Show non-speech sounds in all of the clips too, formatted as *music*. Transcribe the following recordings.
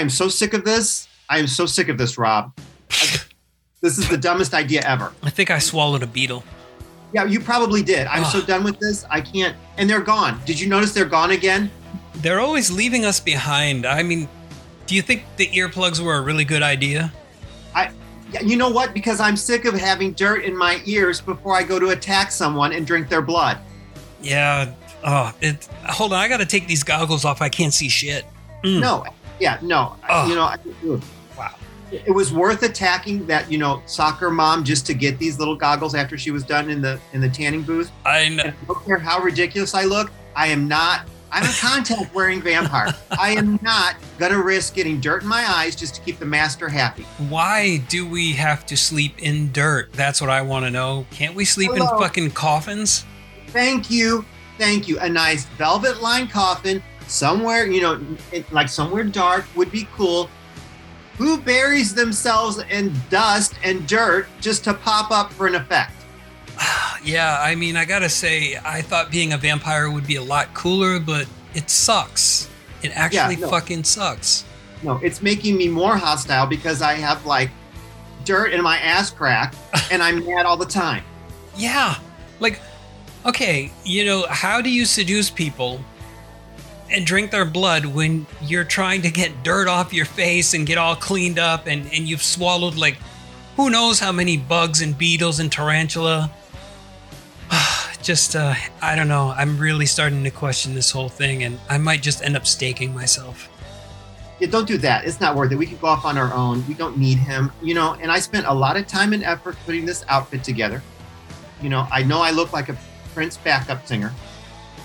I am so sick of this. I am so sick of this, Rob. *laughs* this is the dumbest idea ever. I think I swallowed a beetle. Yeah, you probably did. I'm so done with this. I can't. And they're gone. Did you notice they're gone again? They're always leaving us behind. I mean, do you think the earplugs were a really good idea? I. You know what? Because I'm sick of having dirt in my ears before I go to attack someone and drink their blood. Yeah. Oh, it. Hold on, I got to take these goggles off. I can't see shit. Mm. No. Yeah. No. Ugh. You know. I. Wow. it was worth attacking that you know soccer mom just to get these little goggles after she was done in the in the tanning booth. I know. And I don't care how ridiculous I look. I am not. I'm a contact *laughs* wearing vampire. I am not gonna risk getting dirt in my eyes just to keep the master happy. Why do we have to sleep in dirt? That's what I want to know. Can't we sleep Hello. in fucking coffins? Thank you, thank you. A nice velvet lined coffin somewhere, you know, it, like somewhere dark would be cool. Who buries themselves in dust and dirt just to pop up for an effect? *sighs* yeah, I mean, I gotta say, I thought being a vampire would be a lot cooler, but it sucks. It actually no. fucking sucks. No, it's making me more hostile because I have like dirt in my ass crack *laughs* and I'm mad all the time. Yeah. Like, okay, you know, how do you seduce people and drink their blood when you're trying to get dirt off your face and get all cleaned up and, and you've swallowed like who knows how many bugs and beetles and tarantula? *sighs* just, uh, I don't know. I'm really starting to question this whole thing and I might just end up staking myself. Yeah, don't do that. It's not worth it. We can go off on our own. We don't need him, you know. And I spent a lot of time and effort putting this outfit together. You know, I know I look like a Prince backup singer,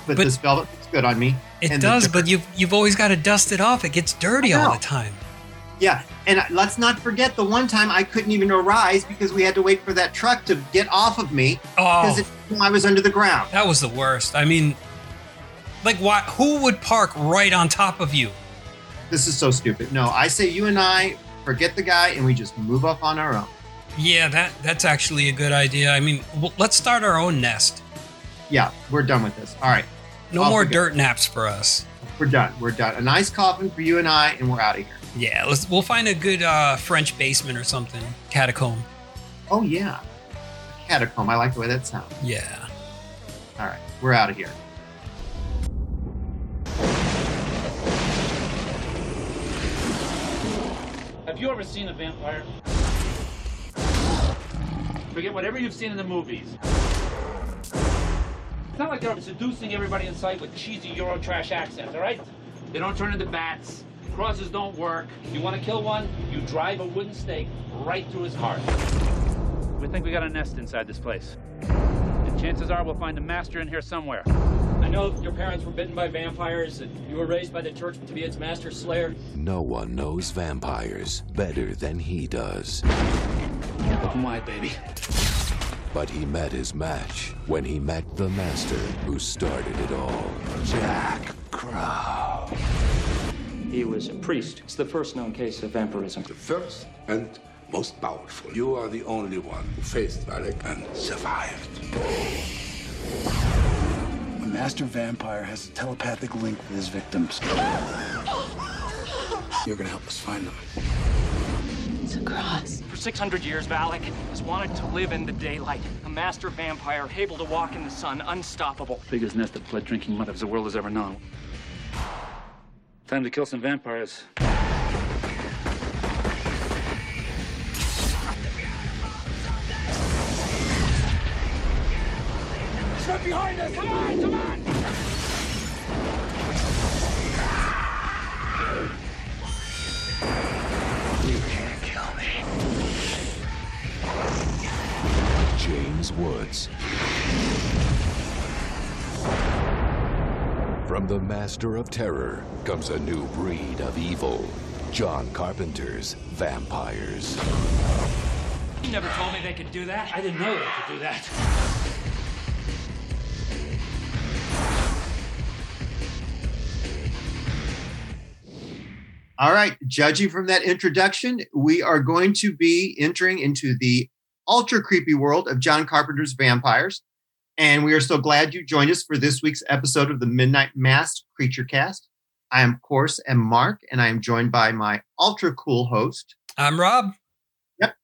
but, But- this velvet looks good on me. It And does, but you've you've always got to dust it off. It gets dirty all the time. Yeah, and let's not forget the one time I couldn't even arise because we had to wait for that truck to get off of me because Oh, I was under the ground. that was the worst. I mean, like, why? Who would park right on top of you? This is so stupid. No, I say you and I forget the guy and we just move off on our own. Yeah, that that's actually a good idea. I mean, w- let's start our own nest. Yeah, we're done with this. All right, No Off more we go. dirt naps for us. we're done. We're done. A nice coffin for you and I, and we're out of here. Yeah, let's we'll find a good uh, French basement or something, catacomb. Oh yeah, catacomb. I like the way that sounds. Yeah. All right, we're out of here. Have you ever seen a vampire? Forget whatever you've seen in the movies. It's not like they're seducing everybody in sight with cheesy Eurotrash accents, all right? They don't turn into bats. Crosses don't work. You want to kill one? You drive a wooden stake right through his heart. We think we got a nest inside this place. And chances are we'll find a master in here somewhere. I know your parents were bitten by vampires and you were raised by the church to be its master slayer. No one knows vampires better than he does. Open wide, baby. But he met his match when he met the master who started it all. Jack Crow. He was a priest. It's the first known case of vampirism. the first and most powerful. You are the only one who faced Valek and survived. A master vampire has a telepathic link with his victims. You're gonna help us find them. It's a. For 600 years, Valek has wanted to live in the daylight. A master vampire able to walk in the sun, unstoppable. Biggest nest of blood drinking mothers the world has ever known. Time to kill some vampires. Step behind us! Come on, come on! James Woods. From the master of terror comes a new breed of evil. John Carpenter's vampires. You never told me they could do that. I didn't know they could do that. All right, judging from that introduction, we are going to be entering into the ultra creepy world of John Carpenter's vampires. And we are so glad you joined us for this week's episode of the Midnight Masked Creature Cast. I am, of course, am Mark, and I am joined by my ultra cool host. I'm Rob. Yep.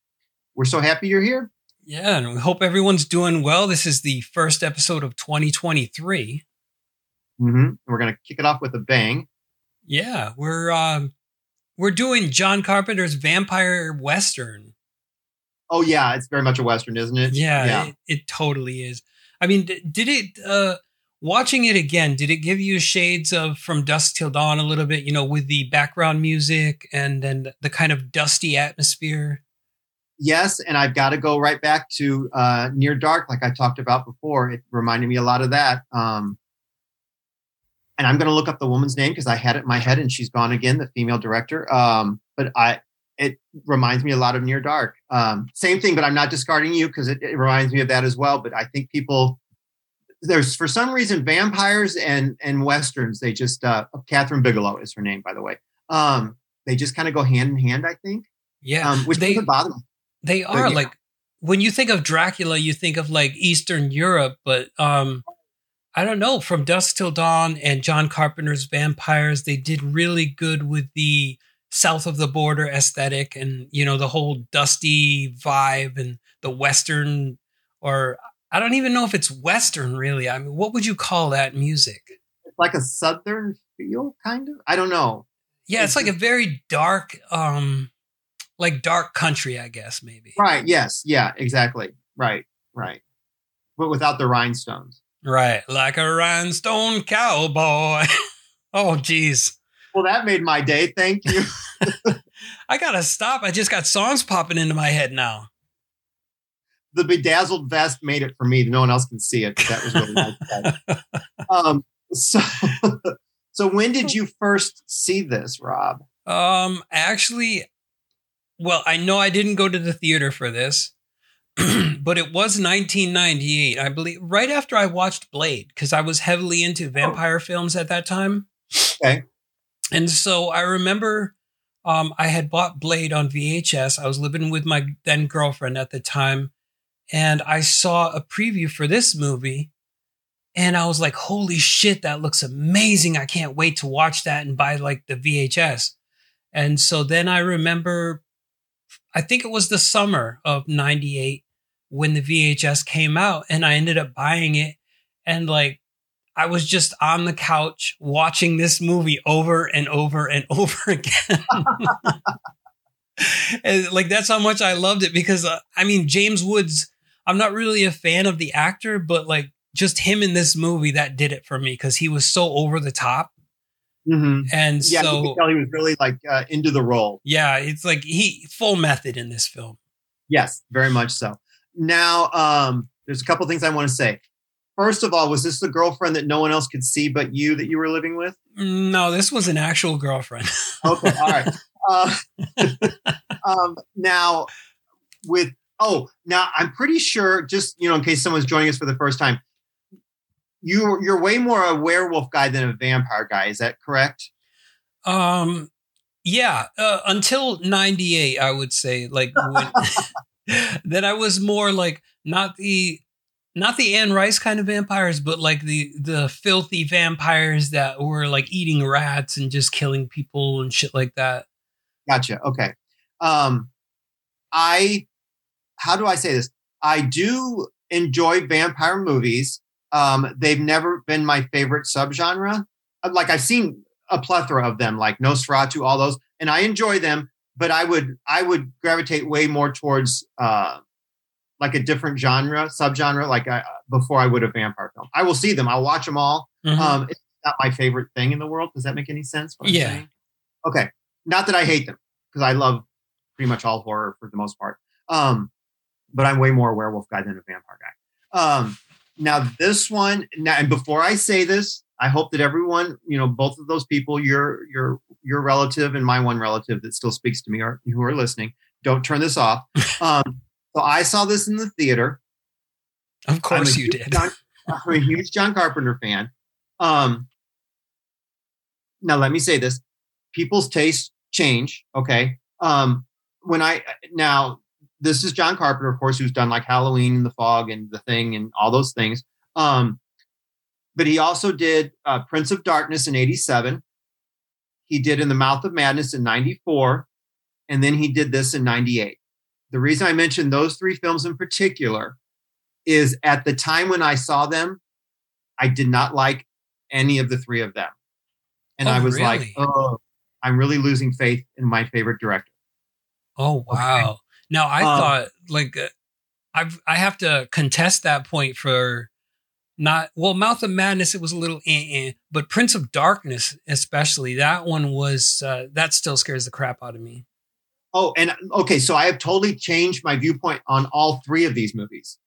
We're so happy you're here. Yeah, and we hope everyone's doing well. This is the first episode of 2023. Mm-hmm. We're going to kick it off with a bang. Yeah, we're um, we're doing John Carpenter's vampire western. Oh yeah, it's very much a western, isn't it? Yeah, yeah. It, it totally is. I mean, did it? Uh, watching it again, did it give you shades of From Dusk Till Dawn a little bit? You know, with the background music and then the kind of dusty atmosphere. Yes, and I've got to go right back to uh, Near Dark, like I talked about before. It reminded me a lot of that. Um, and I'm going to look up the woman's name because I had it in my head and she's gone again, the female director. Um, but I, it reminds me a lot of Near Dark. Um, same thing, but I'm not discarding you because it, it, reminds me of that as well. But I think people, there's for some reason vampires and and westerns. They just uh, Kathryn Bigelow is her name, by the way. Um, they just kind of go hand in hand. I think. Yeah, um, which they, doesn't bother me. They are yeah. like when you think of Dracula, you think of like Eastern Europe, but um, I don't know, from Dusk Till Dawn and John Carpenter's Vampires, they did really good with the south of the border aesthetic and, you know, the whole dusty vibe and the Western, or I don't even know if it's Western really. I mean, what would you call that music? It's like a Southern feel, kind of. I don't know. Yeah, it's, it's like a very dark, um, like dark country, I guess, maybe. Right. Yes. Yeah, exactly. Right. Right. But without the rhinestones. Right, like a rhinestone cowboy. *laughs* oh, geez. Well, that made my day. Thank you. *laughs* *laughs* I gotta stop. I just got songs popping into my head now. The bedazzled vest made it for me. No one else can see it. that was really nice. *laughs* um, so, so when did you first see this, Rob? Um, actually, well, I know I didn't go to the theater for this. *clears throat* but it was 1998, I believe, right after I watched Blade, because I was heavily into oh. vampire oh. films at that time. Okay. And so I remember um, I had bought Blade on VHS. I was living with my then girlfriend at the time, and I saw a preview for this movie. And I was like, holy shit, that looks amazing. I can't wait to watch that and buy like the VHS. And so then I remember I think it was the summer of 98 when the VHS came out and I ended up buying it. And like, I was just on the couch watching this movie over and over and *laughs* over again. and like, that's how much I loved it because uh, I mean, James Woods, I'm not really a fan of the actor, but like, just him in this movie that did it for me because he was so over the top Mm-hmm. And yeah, so you tell he was really like uh, into the role. Yeah, it's like he full method in this film. Yes, very much so. Now, um, there's a couple things I want to say. First of all, was this the girlfriend that no one else could see but you that you were living with? No, this was an actual girlfriend. *laughs* okay, all right. Uh, *laughs* um, now, with oh, now I'm pretty sure. Just you know, in case someone's joining us for the first time, you you're way more a werewolf guy than a vampire guy. Is that correct? Um, yeah. Uh, until '98, I would say like when, *laughs* then I was more like not the not the Anne Rice kind of vampires, but like the the filthy vampires that were like eating rats and just killing people and shit like that. Gotcha. Okay. Um, I how do I say this? I do enjoy vampire movies. Um, they've never been my favorite subgenre. Like I've seen a plethora of them, like Nosferatu, all those, and I enjoy them. But I would I would gravitate way more towards uh, like a different genre, subgenre, like I, uh, before I would a vampire film. I will see them. I'll watch them all. Mm-hmm. Um, it's not my favorite thing in the world. Does that make any sense? yeah. Saying? Okay. Not that I hate them because I love pretty much all horror for the most part. Um, but I'm way more a werewolf guy than a vampire guy. Um, now this one now and before i say this i hope that everyone you know both of those people your your your relative and my one relative that still speaks to me are who are listening don't turn this off *laughs* um so i saw this in the theater of course you did john, i'm a huge john carpenter fan um now let me say this people's tastes change okay um when i now this is John Carpenter, of course, who's done like Halloween and The Fog and The Thing and all those things. Um, but he also did uh, Prince of Darkness in '87. he did In the Mouth of Madness in 94, and then he did this in 98. The reason I mentioned those three films in particular is at the time when I saw them, I did not like any of the three of them. And Oh, I was like, oh, I'm really losing faith in my favorite director. Oh wow! Now I Um, thought like uh, I've I have to contest that point for not well Mouth of Madness. It was a little eh, eh, but Prince of Darkness, especially that one was uh, that still scares the crap out of me. Oh, and okay, so I have totally changed my viewpoint on all three of these movies.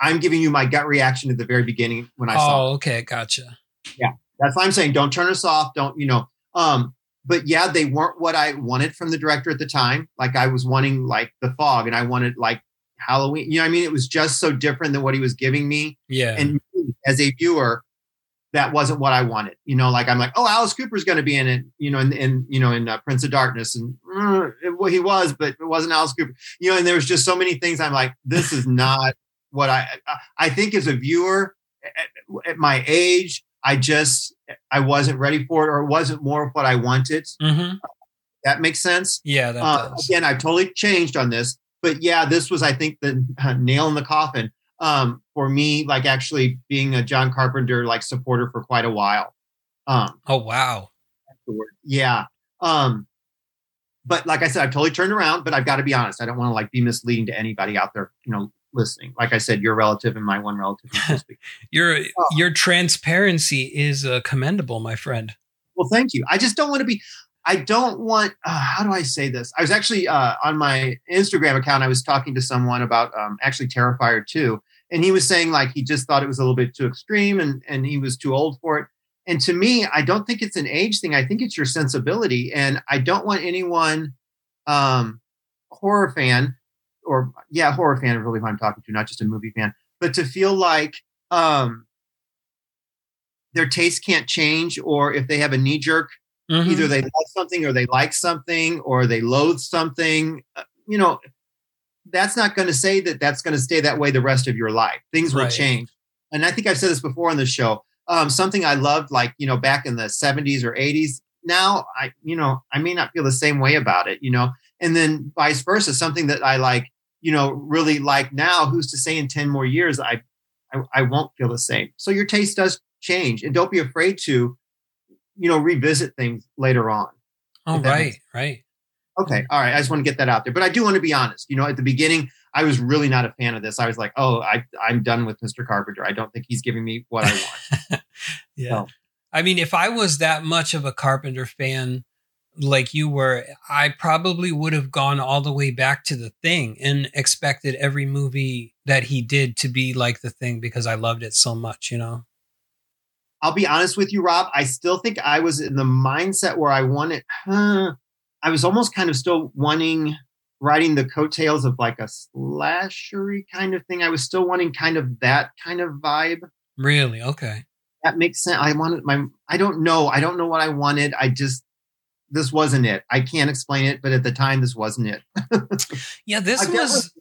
I'm giving you my gut reaction at the very beginning when I saw. Oh, okay, gotcha. Yeah, that's why I'm saying don't turn us off. Don't you know? Um, but yeah, they weren't what I wanted from the director at the time. Like I was wanting like The Fog, and I wanted like Halloween. You know, what I mean, it was just so different than what he was giving me. Yeah, And me, as a viewer, that wasn't what I wanted. You know, like I'm like, oh, Alice Cooper's going to be in it. You know, in, in you know in uh, Prince of Darkness, and uh, well, he was, but it wasn't Alice Cooper. You know, and there was just so many things. I'm like, this is not what I. I- think as a viewer at, at my age, I just I wasn't ready for it, or it wasn't more of what I wanted. hmm That makes sense. yeah, that Uh, does. again, I've totally changed on this, but yeah, this was, I think, the *laughs* nail in the coffin um, for me. Like actually being a John Carpenter like supporter for quite a while. Um, Oh wow! Yeah. Um, but like I said, I've totally turned around. But I've got to be honest. I don't want to like be misleading to anybody out there, you know, listening. Like I said, your relative and my one relative. so to speak. Your Oh. your transparency is uh, commendable, my friend. Well, thank you. I just don't want to be. I don't want. Uh, how do I say this? I was actually uh, on my Instagram account. I was talking to someone about um, actually Terrifier two, and he was saying like he just thought it was a little bit too extreme, and and he was too old for it. And to me, I don't think it's an age thing. I think it's your sensibility, and I don't want anyone um, horror fan or yeah, horror fan is really who I'm talking to, not just a movie fan, but to feel like um, their taste can't change, or if they have a knee jerk Mhm. either they love something or they like something or they loathe something uh, you know that's not going to say that that's going to stay that way the rest of your life things will Right. change and i think i've said this before on the show um, something i loved like you know back in the 70s or 80s now i you know i may not feel the same way about it you know and then vice versa something that i like you know really like now who's to say in 10 more years i i, I won't feel the same so your taste does change and don't be afraid to you know revisit things later on Oh right, right. Okay. Mm-hmm. All right. I just want to get that out there. But I do want to be honest. You know, at the beginning, I was really not a fan of this. I was like, oh, I, I'm done with Mr. Carpenter. I don't think he's giving me what I want. *laughs* Yeah. So- I mean, if I was that much of a Carpenter fan like you were, I probably would have gone all the way back to the thing and expected every movie that he did to be like the thing because I loved it so much, you know? I'll be honest with you, Rob. I still think I was in the mindset where I wanted, *sighs* huh, I was almost kind of still wanting riding the coattails of like a slashery kind of thing. I was still wanting kind of that kind of vibe. Really? Okay. That makes sense. I wanted my, I don't know. I don't know what I wanted. I just, this wasn't it. I can't explain it, but at the time, this wasn't it. *laughs* Yeah, this was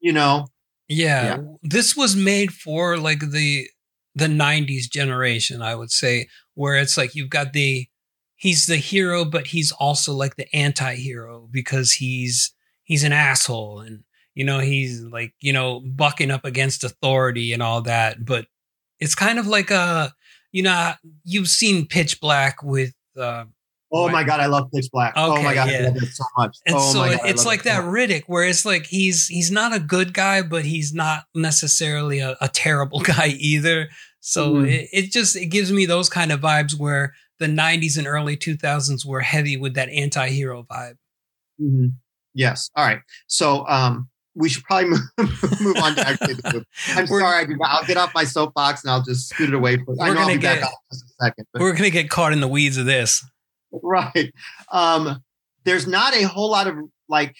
you know, yeah, this was made for like the the 90s generation, I would say, where it's like you've got the he's the hero but he's also like the anti-hero because he's he's an asshole and you know he's like, you know, bucking up against authority and all that, but it's kind of like a you know, you've seen Pitch Black with uh Oh my god, I love Pitch Black. oh Okay, my god, yeah. I love it so much. And oh so god, it's like it that. Riddick, where it's like he's he's not a good guy, but he's not necessarily a, a terrible *laughs* guy either. So Mhm. it, it just it gives me those kind of vibes where the '90s and early 2000s were heavy with that anti-hero vibe. Mhm. Yes. All right. So um, we should probably *laughs* move, move on to actually the movie. *laughs* I'm sorry. I do- I'll get off my soapbox and I'll just scoot it away. For, I know I'll be get- in just a second. But, We're gonna get caught in the weeds of this. *laughs* right. Um, there's not a whole lot of like.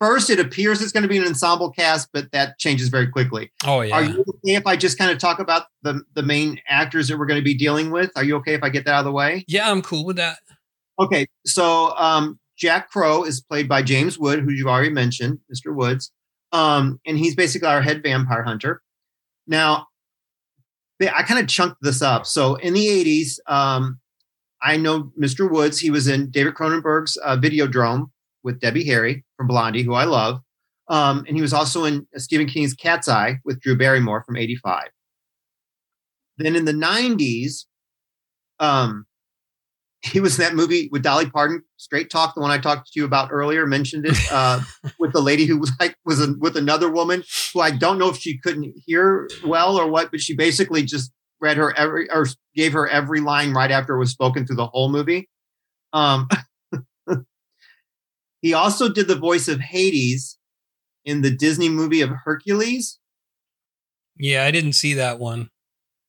First, it appears it's going to be an ensemble cast, but that changes very quickly. Oh yeah. Are you okay if I just kind of talk about the the main actors that we're going to be dealing with? Are you okay if I get that out of the way? yeah, I'm cool with that. Okay, so um, Jack Crow is played by James Wood, who you've already mentioned, Mr. Woods, um, and he's basically our head vampire hunter. Now, I kind of chunked this up. So in the '80s, um, I know Mr. Woods. He was in David Cronenberg's uh, Videodrome with Debbie Harry from Blondie, who I love. Um, and he was also in Stephen King's Cat's Eye with Drew Barrymore from 85. Then in the 90s, um, he was in that movie with Dolly Parton, Straight Talk, the one I talked to you about earlier, mentioned it uh, *laughs* with the lady who was like was a, with another woman who I don't know if she couldn't hear well or what, but she basically just read her every or gave her every line right after it was spoken through the whole movie. Um, he also did the voice of Hades in the Disney movie of Hercules. Yeah, I didn't see that one.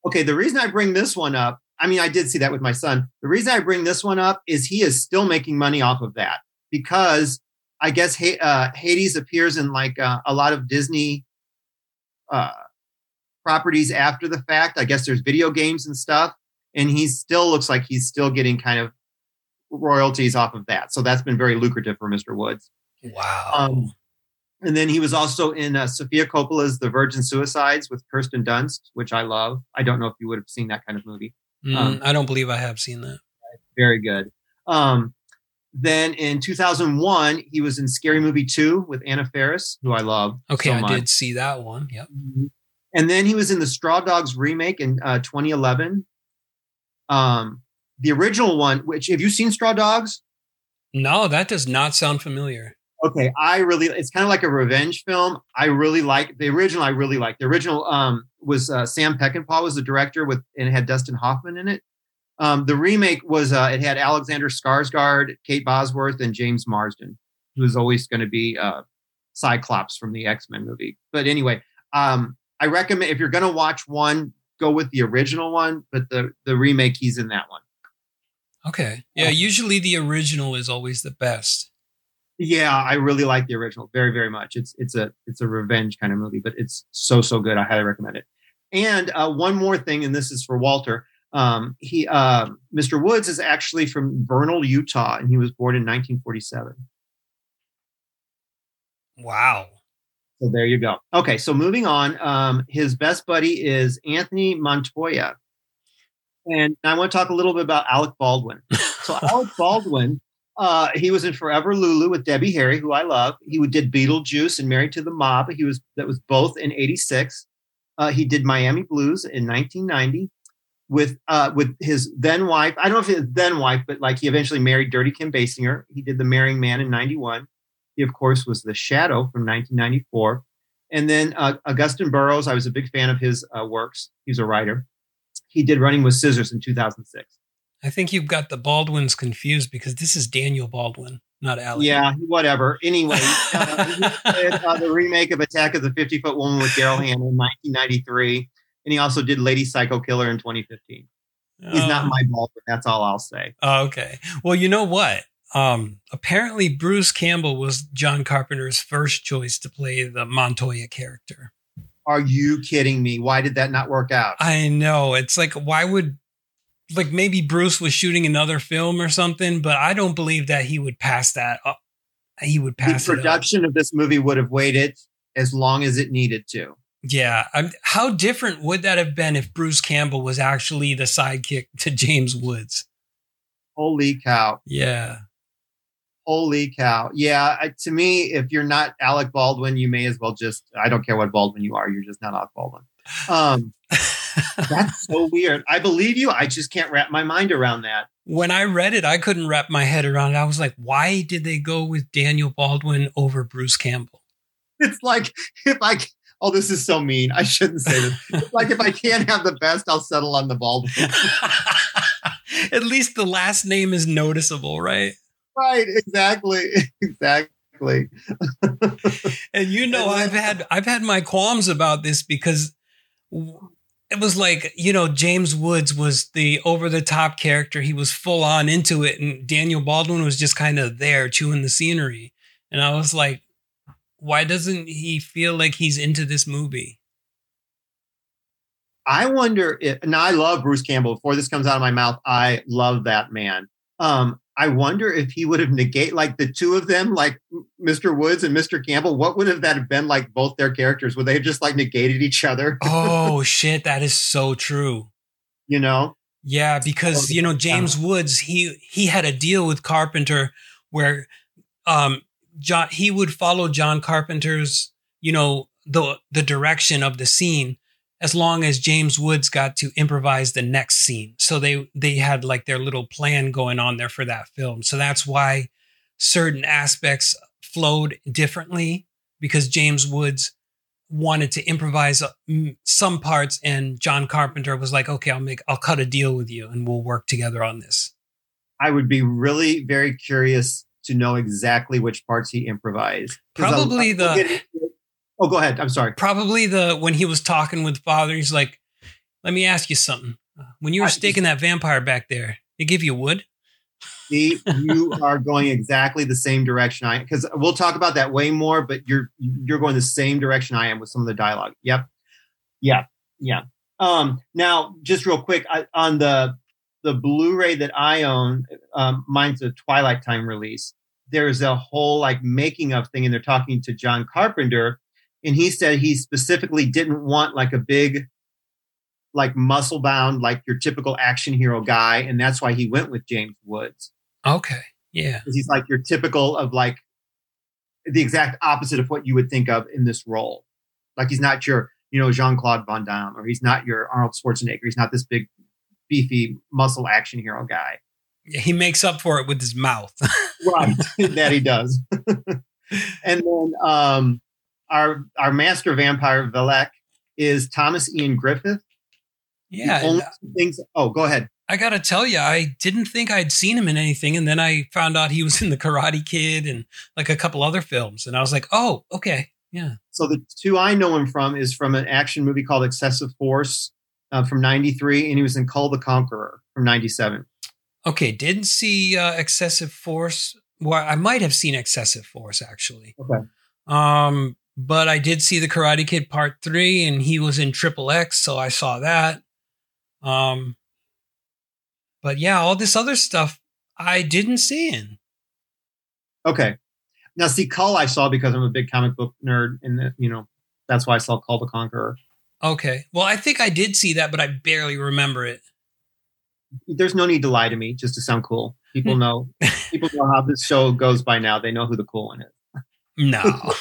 Okay, the reason I bring this one up, I mean, I did see that with my son. The reason I bring this one up is he is still making money off of that because I guess uh, Hades appears in like uh, a lot of Disney uh, properties after the fact. I guess there's video games and stuff, and he still looks like he's still getting kind of royalties off of that. So that's been very lucrative for Mr. Woods. Wow. Um, and then he was also in uh, Sofia Coppola's The Virgin Suicides with Kirsten Dunst, which I love. I don't know if you would have seen that kind of movie. Mm, um, I don't believe I have seen that. Very good. Um, then in 2001, he was in Scary Movie 2 with Anna Faris, who I love. Okay, so I much. did see that one. Yep. Mm-hmm. And then he was in the Straw Dogs remake in uh, 2011. Um, the original one, which have you seen Straw Dogs? No, that does not sound familiar okay, I really it's kind of like a revenge film. I really like the original. I really like the original. Um, was uh, Sam Peckinpah was the director with and it had Dustin Hoffman in it. Um, the remake was uh, it had Alexander Skarsgård, Kate Bosworth, and James Marsden, who was always going to be uh, Cyclops from the X Men movie. But anyway, um, I recommend if you're going to watch one, go with the original one. But the the remake, he's in that one. Okay, yeah. Usually the original is always the best. Yeah, I really like the original very, very much. It's it's a it's a revenge kind of movie, but it's so so good. I highly recommend it. And uh, one more thing, and this is for Walter. Um, he uh, Mr. Woods is actually from Vernal, Utah, and he was born in 1947. Wow. So there you go. Okay, so moving on. Um, his best buddy is Anthony Montoya, and I want to talk a little bit about Alec Baldwin. So *laughs* Alec Baldwin uh, he was in Forever Lulu with Debbie Harry, who I love. He did Beetlejuice and Married to the Mob. He was that was both in '86. Uh, he did Miami Blues in 1990 with uh, with his then wife. I don't know if his then wife, but like he eventually married Dirty Kim Basinger. He did The Marrying Man in '91. He of course was The Shadow from 1994, and then uh, Augusten Burroughs. I was a big fan of his uh, works. He's a writer. He did Running with Scissors in 2006. I think you've got the Baldwins confused because this is Daniel Baldwin, not Alec. Yeah, whatever. Anyway, uh, *laughs* did, uh, the remake of Attack of the 50 Foot Woman with Daryl Hannah in 1993. And he also did Lady Psycho Killer in 2015. He's not my Baldwin. That's all I'll say. Oh, okay. Well, you know what? Um, apparently, Bruce Campbell was John Carpenter's first choice to play the Montoya character. Are you kidding me? Why did that not work out? I know. It's like, why would like maybe Bruce was shooting another film or something, but I don't believe that he would pass that up. He would pass the production of this movie would have waited as long as it needed to. Yeah, I'm, how different would that have been if Bruce Campbell was actually the sidekick to James Woods? Holy cow! Yeah, holy cow! Yeah, to me, if you're not Alec Baldwin, you may as well just—I don't care what Baldwin you are, you're just not Alec Baldwin. Um, *laughs* that's so weird. I believe you. I just can't wrap my mind around that. When I read it, I couldn't wrap my head around it. I was like, why did they go with Daniel Baldwin over Bruce Campbell? It's like if I oh, this is so mean. I shouldn't say this. Like if I can't have the best, I'll settle on the Baldwin. *laughs* At least the last name is noticeable, right? Right, exactly. *laughs* Exactly. and you know, I've had I've had my qualms about this because it was like you know James Woods was the over the top character. He was full on into it, and Daniel Baldwin was just kind of there chewing the scenery. And I was like, why doesn't he feel like he's into this movie? I wonder if, and I love Bruce Campbell. Before this comes out of my mouth, I love that man. Um, I wonder if he would have negate like the two of them, like Mr. Woods and Mr. Campbell. What would have that been like? Both their characters would they have just like negated each other? *laughs* oh shit, that is so true. You know, Yeah, because you know James Woods, he he had a deal with Carpenter where um John he would follow John Carpenter's, you know, the the direction of the scene as long as James Woods got to improvise the next scene. So they they had like their little plan going on there for that film. So that's why certain aspects flowed differently because James Woods wanted to improvise uh, some parts and John Carpenter was like, "Okay, I'll make I'll cut a deal with you and we'll work together on this." I would be really very curious to know exactly which parts he improvised. Probably I'll the- get into it. Oh, go ahead. I'm sorry. Probably the when he was talking with father, he's like, "Let me ask you something. When you were staking that vampire back there, they give you wood?" See, you are going exactly the same direction I because we'll talk about that way more, but you're you're going the same direction I am with some of the dialogue. Yep. Yeah. Yeah. Um, now, just real quick, I, on the the Blu-ray that I own, um, mine's a Twilight Time release. There's a whole like making of thing, and they're talking to John Carpenter, and he said he specifically didn't want like a big, like muscle bound, like your typical action hero guy, and that's why he went with James Woods Okay, yeah, he's like your typical of like the exact opposite of what you would think of in this role. Like he's not your, you know, Jean Claude Van Damme, or he's not your Arnold Schwarzenegger. He's not this big, beefy muscle action hero guy. Yeah, he makes up for it with his mouth. *laughs* Right, *laughs* that he does. *laughs* and then um, our our master vampire Valek is Thomas Ian Griffith. yeah, only things. Oh, go ahead. I gotta tell you, I didn't think I'd seen him in anything, and then I found out he was in the Karate Kid and like a couple other films, and I was like, "Oh, okay, yeah." So the two I know him from is from an action movie called Excessive Force uh, from '93, and he was in Kull the Conqueror from '97. Okay, didn't see uh, Excessive Force. Well, I might have seen Excessive Force actually. Okay. Um, but I did see the Karate Kid Part Three, and he was in Triple X, so I saw that. Um, but yeah, all this other stuff I didn't see in. Okay. Now, see, Kull I saw because I'm a big comic book nerd, and you know that's why I saw Kull the Conqueror. Okay, well, I think I did see that, but I barely remember it. There's no need to lie to me just to sound cool. People know. people know how this show goes by now. They know who the cool one is. *laughs* No. *laughs*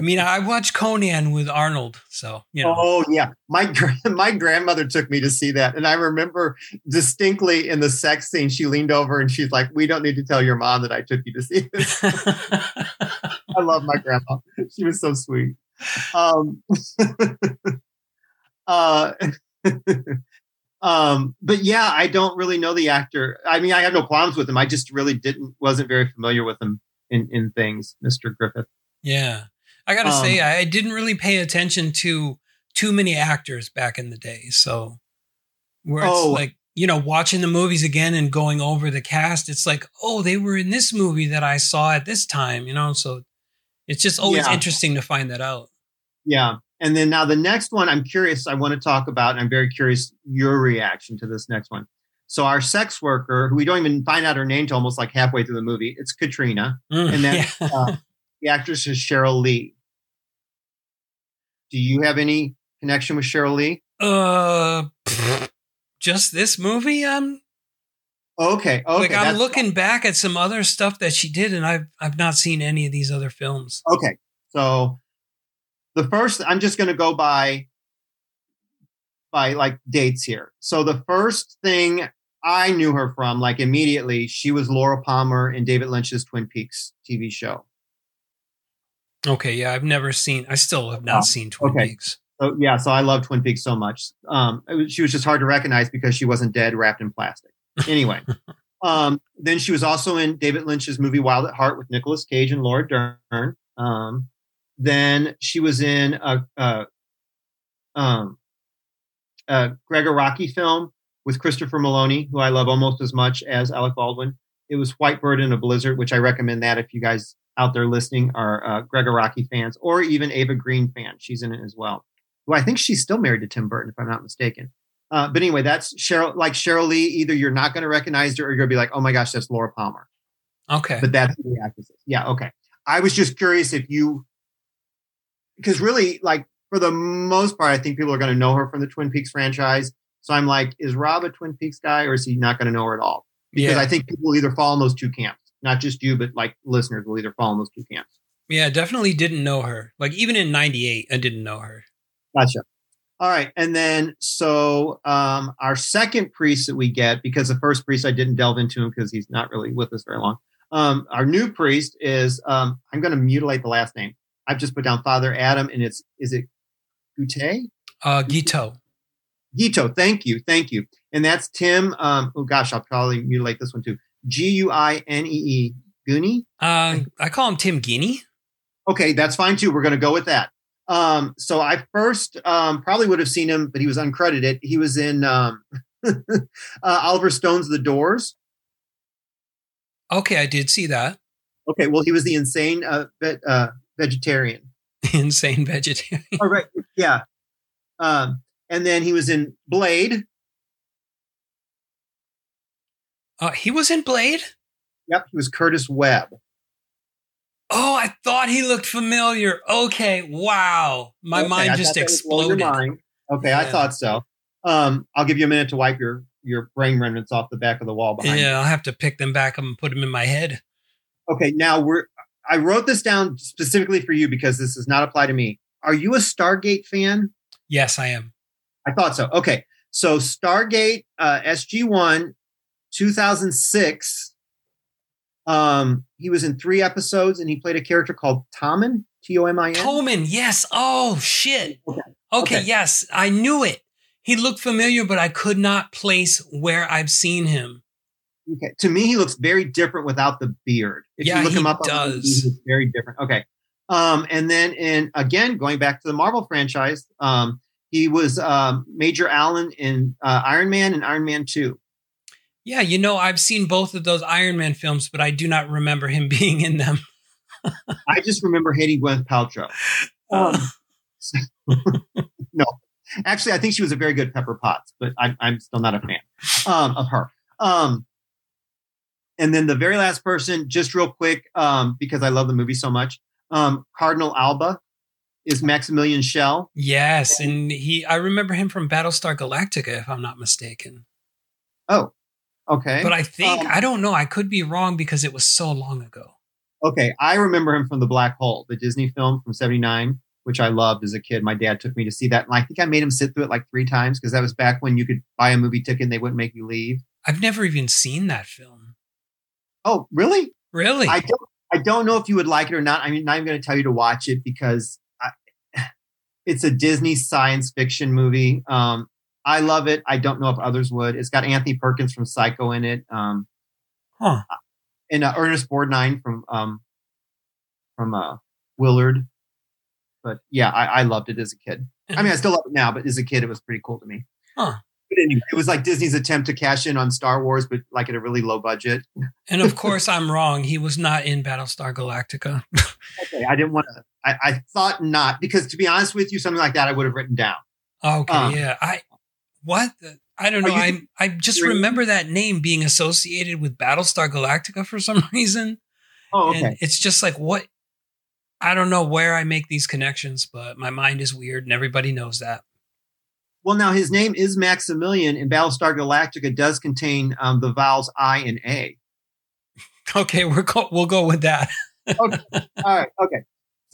I mean, I watched Conan with Arnold, so you know. Oh yeah, my *laughs* my grandmother took me to see that, and I remember distinctly in the sex scene. She leaned over and she's like, "We don't need to tell your mom that I took you to see this." *laughs* *laughs* I love my grandma. She was so sweet. Um, uh, um, but yeah, I don't really know the actor. I mean, I have no problems with him. I just really didn't wasn't very familiar with him in in things, Mr. Griffith. yeah. I gotta Um, say, I didn't really pay attention to too many actors back in the day. So where it's Oh. like, you know, watching the movies again and going over the cast, it's like, oh, they were in this movie that I saw at this time, you know. So it's just always Yeah. interesting to find that out. Yeah. And then now the next one I'm curious, I want to talk about, and I'm very curious your reaction to this next one. So our sex worker, who we don't even find out her name till almost like halfway through the movie, it's Katrina. Mm, And then *laughs* yeah. uh, the actress is Cheryl Lee. Do you have any connection with Cheryl Lee? uh, just this movie? Um, Okay. Okay. like I'm looking back at some other stuff that she did, and I've I've not seen any of these other films. Okay. So the first, I'm just going to go by by like dates here. So the first thing I knew her from, like immediately, she was Laura Palmer in David Lynch's Twin Peaks TV show. Okay, yeah, I've never seen. I still have not Oh, seen Twin okay. Peaks. So yeah, so I love Twin Peaks so much. Um, it was- she was just hard to recognize because she wasn't dead, wrapped in plastic. Anyway, *laughs* um, then she was also in David Lynch's movie Wild at Heart with Nicolas Cage and Laura Dern. Um, then she was in a, a um, a Gregg Araki film with Christopher Meloni, who I love almost as much as Alec Baldwin. It was White Bird in a Blizzard, which I recommend that if you guys out there listening are uh, Gregg Araki fans or even Eva Green fans. She's in it as well. Who I think she's still married to Tim Burton, if I'm not mistaken. Uh, but anyway, that's Cheryl. Like Cheryl Lee, either you're not going to recognize her or you're going to be like, "Oh my gosh, that's Laura Palmer." Okay, But that's who the actress is. Yeah, okay. I was just curious if you, because really, like for the most part, I think people are going to know her from the Twin Peaks franchise. So I'm like, is Rob a Twin Peaks guy or is he not going to know her at all? Because Yeah. I think people will either fall in those two camps. Not just you, but like listeners will either fall in those two camps. Yeah, definitely didn't know her. Like even in '98, I didn't know her. Gotcha. All right. And then, so um, our second priest that we get, because the first priest I didn't delve into him because he's not really with us very long. Um, our new priest is, um, I'm going to mutilate the last name. I've just put down Father Adam, and it's, is it Gute? Uh, Gito. Gito. Thank you. Thank you. And that's Tim. Um, oh, gosh, I'll probably mutilate this one too. G U I N E E. Goonie? Uh, I call him Tim Guinea. Okay, that's fine too. We're going to go with that. Um, so I first um, probably would have seen him, but he was uncredited. He was in um, *laughs* uh, Oliver Stone's The Doors. Okay, I did see that. Okay, well, he was the insane uh, ve- uh, vegetarian. *laughs* Insane vegetarian. All right, yeah. Um, and then he was in Blade. Uh, he was in Blade. Yep, he was Curtis Webb. Oh, I thought he looked familiar. Okay, wow, my Okay, mind I just thought that would blow your exploded. mind. Okay, I thought so. Um, I'll give you a minute to wipe your your brain remnants off the back of the wall behind you. Yeah, I'll have to pick them back up and put them in my head. Okay, now we're. I wrote this down specifically for you because this does not apply to me. Are you a Stargate fan? Yes, I am. I thought so. Okay, so Stargate uh, SG One, two thousand six. Um, he was in three episodes, and he played a character called Tomin. T O M I N. Toman, yes. Oh shit. Okay. Okay, Okay. yes, I knew it. He looked familiar, but I could not place where I've seen him. Okay. To me, he looks very different without the beard. If Yeah, you look he him up, does. Very different. Okay. Um, and then in again going back to the Marvel franchise, um, he was um, Major Allen in uh, Iron Man and Iron Man Two. Yeah, you know, I've seen both of those Iron Man films, but I do not remember him *laughs* being in them. I just remember hating Gwyneth Paltrow. Um, *laughs* *laughs* no, actually, I think she was a very good Pepper Potts, but I'm, I'm still not a fan um, of her. Um, and then the very last person, just real quick, um, because I love the movie so much, um, Cardinal Alba is Maximilian Schell. Yes, and he I remember him from Battlestar Galactica if I'm not mistaken. Oh, okay. But I think Um, I don't know, I could be wrong because it was so long ago. Okay, I remember him from The Black Hole, the Disney film from '79, which I loved as a kid. My dad took me to see that, and I think I made him sit through it like three times because that was back when you could buy a movie ticket and they wouldn't make you leave. I've never even seen that film. Oh, really? Really? I don't. I don't know if you would like it or not. I'm not even going to tell you to watch it because I, *sighs* it's a Disney science fiction movie. Um, I love it. I don't know if others would. It's got Anthony Perkins from Psycho in it, um, huh. and uh, Ernest Borgnine from um, from uh, Willard. But yeah, I, I loved it as a kid. I mean, I still love it now, but as a kid, it was pretty cool to me. Huh. But anyway, it was like Disney's attempt to cash in on Star Wars, but like at a really low budget. And of *laughs* course I'm wrong. He was not in Battlestar Galactica. Okay, I didn't want to. I, I thought not because to be honest with you, something like that I would have written down. Okay, Um, yeah. I what? I don't know. I I just remember that name being associated with Battlestar Galactica for some *laughs* reason. Oh, And it's just like what I don't know where I make these connections, but my mind is weird and everybody knows that. Well, now his name is Maximilian, and Battlestar Galactica does contain um, the vowels I and A. *laughs* Okay, we're go- we'll go with that. *laughs* All right, okay.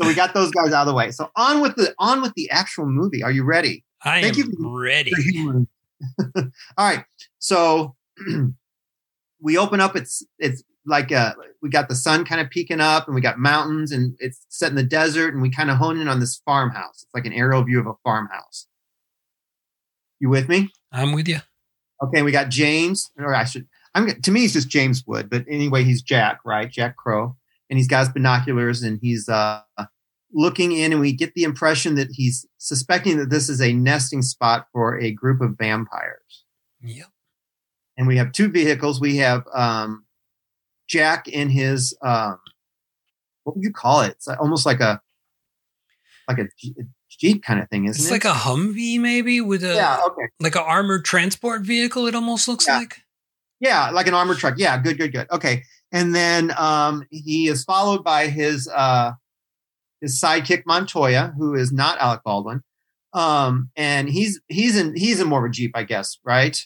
So we got those guys out of the way. So on with the on with the actual movie. Are you ready? I Thank am you ready. *laughs* All right. So *clears throat* we open up. It's it's like uh we got the sun kind of peeking up, and we got mountains, and it's set in the desert, and we kind of hone in on this farmhouse. It's like an aerial view of a farmhouse. You with me? I'm with you. Okay, we got James, or I should. I'm to me, he's just James Wood, but anyway, he's Jack, right? Jack Crow, and he's got his binoculars, and he's uh, looking in, and we get the impression that he's suspecting that this is a nesting spot for a group of vampires. Yep. And we have two vehicles. We have um, Jack in his um, what would you call it? It's almost like a like a Jeep- Jeep kind of thing, isn't It's it? like a Humvee maybe with a yeah, okay. like an armored transport vehicle. It almost looks Yeah. like. Yeah, like an armored truck. Yeah, good, good, good. Okay. And then um, he is followed by his uh, his sidekick Montoya, who is not Alec Baldwin. Um, and he's he's in he's in more of a jeep, I guess, right?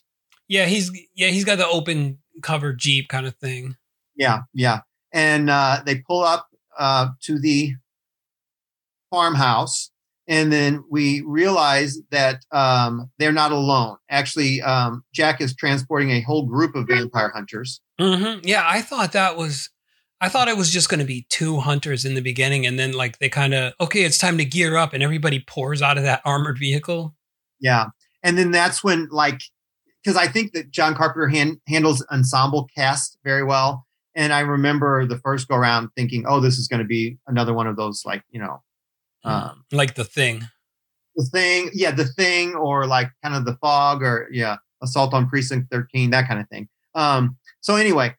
Yeah, he's yeah he's got the open cover jeep kind of thing. Yeah, yeah. And uh, they pull up uh, to the farmhouse, and then we realize that um, they're not alone. Actually, um, Jack is transporting a whole group of vampire hunters. Mm-hmm. Yeah, I thought that was. I thought it was just going to be two hunters in the beginning, and then like they kind of okay, it's time to gear up, and everybody pours out of that armored vehicle. Yeah, and then that's when like because I think that John Carpenter hand, handles ensemble cast very well, and I remember the first go around thinking, oh, this is going to be another one of those like you know, um, like the thing, the thing, yeah, the thing, or like kind of the fog, or yeah, assault on precinct thirteen, that kind of thing. Um, so anyway,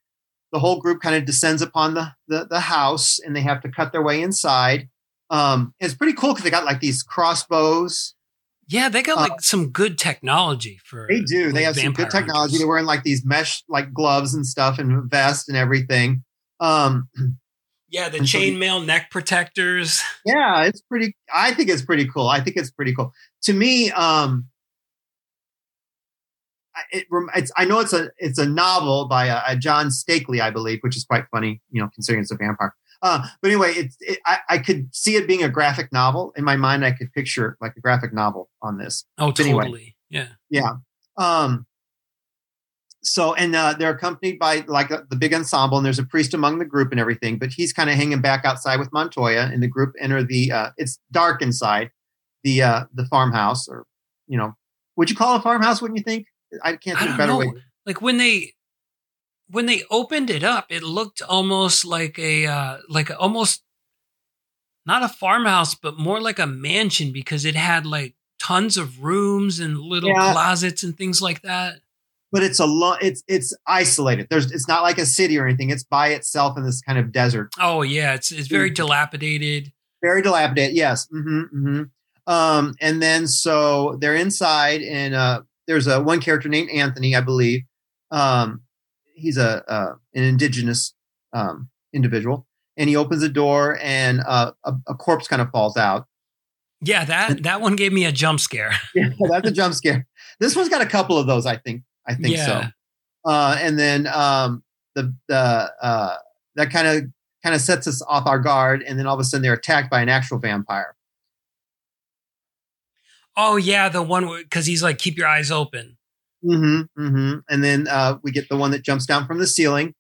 the whole group kind of descends upon the, the, the house and they have to cut their way inside. Um, it's pretty cool because they got like these crossbows. Yeah, they got like uh, some good technology for. They do. They have some good technology. Hunters. They're wearing like these mesh like gloves and stuff and vest and everything. Um, *clears throat* yeah, the chainmail so, neck protectors. *laughs* Yeah, it's pretty. I think it's pretty cool. I think it's pretty cool. To me, um, it, it's I know it's a it's a novel by a, a, John Steakley, I believe, which is quite funny, you know, considering it's a vampire. Uh, but anyway, it's it, I, I could see it being a graphic novel in my mind. I could picture like a graphic novel on this. Oh, but totally. Anyway, yeah, yeah. Um, so and uh, they're accompanied by like a, the big ensemble, and there's a priest among the group and everything. But he's kind of hanging back outside with Montoya, and the group enter the. Uh, it's dark inside the uh, the farmhouse, or you know, would you call it a farmhouse? Wouldn't you think? I can't think of a better know. way. Like when they when they opened it up, it looked almost like a uh, like almost not a farmhouse, but more like a mansion because it had like tons of rooms and little yeah. closets and things like that. But it's a lot. It's it's isolated. There's it's not like a city or anything. It's by itself in this kind of desert. Oh yeah, it's it's very mm-hmm. dilapidated. Very dilapidated. Yes. Mm-hmm, mm-hmm. Um, and then so they're inside, and uh, there's a one character named Anthony, I believe. Um, he's a uh, an indigenous um, individual, and he opens the door, and uh, a, a, corpse kind of falls out. Yeah, that that one gave me a jump scare. *laughs* yeah, that's a jump scare. This one's got a couple of those, I think. I think yeah. so. Uh, and then um, the the uh, that kind of kind of sets us off our guard, and then all of a sudden they're attacked by an actual vampire. Oh yeah, the one because he's like, keep your eyes open. Mm-hmm. Mm-hmm. And then uh, we get the one that jumps down from the ceiling.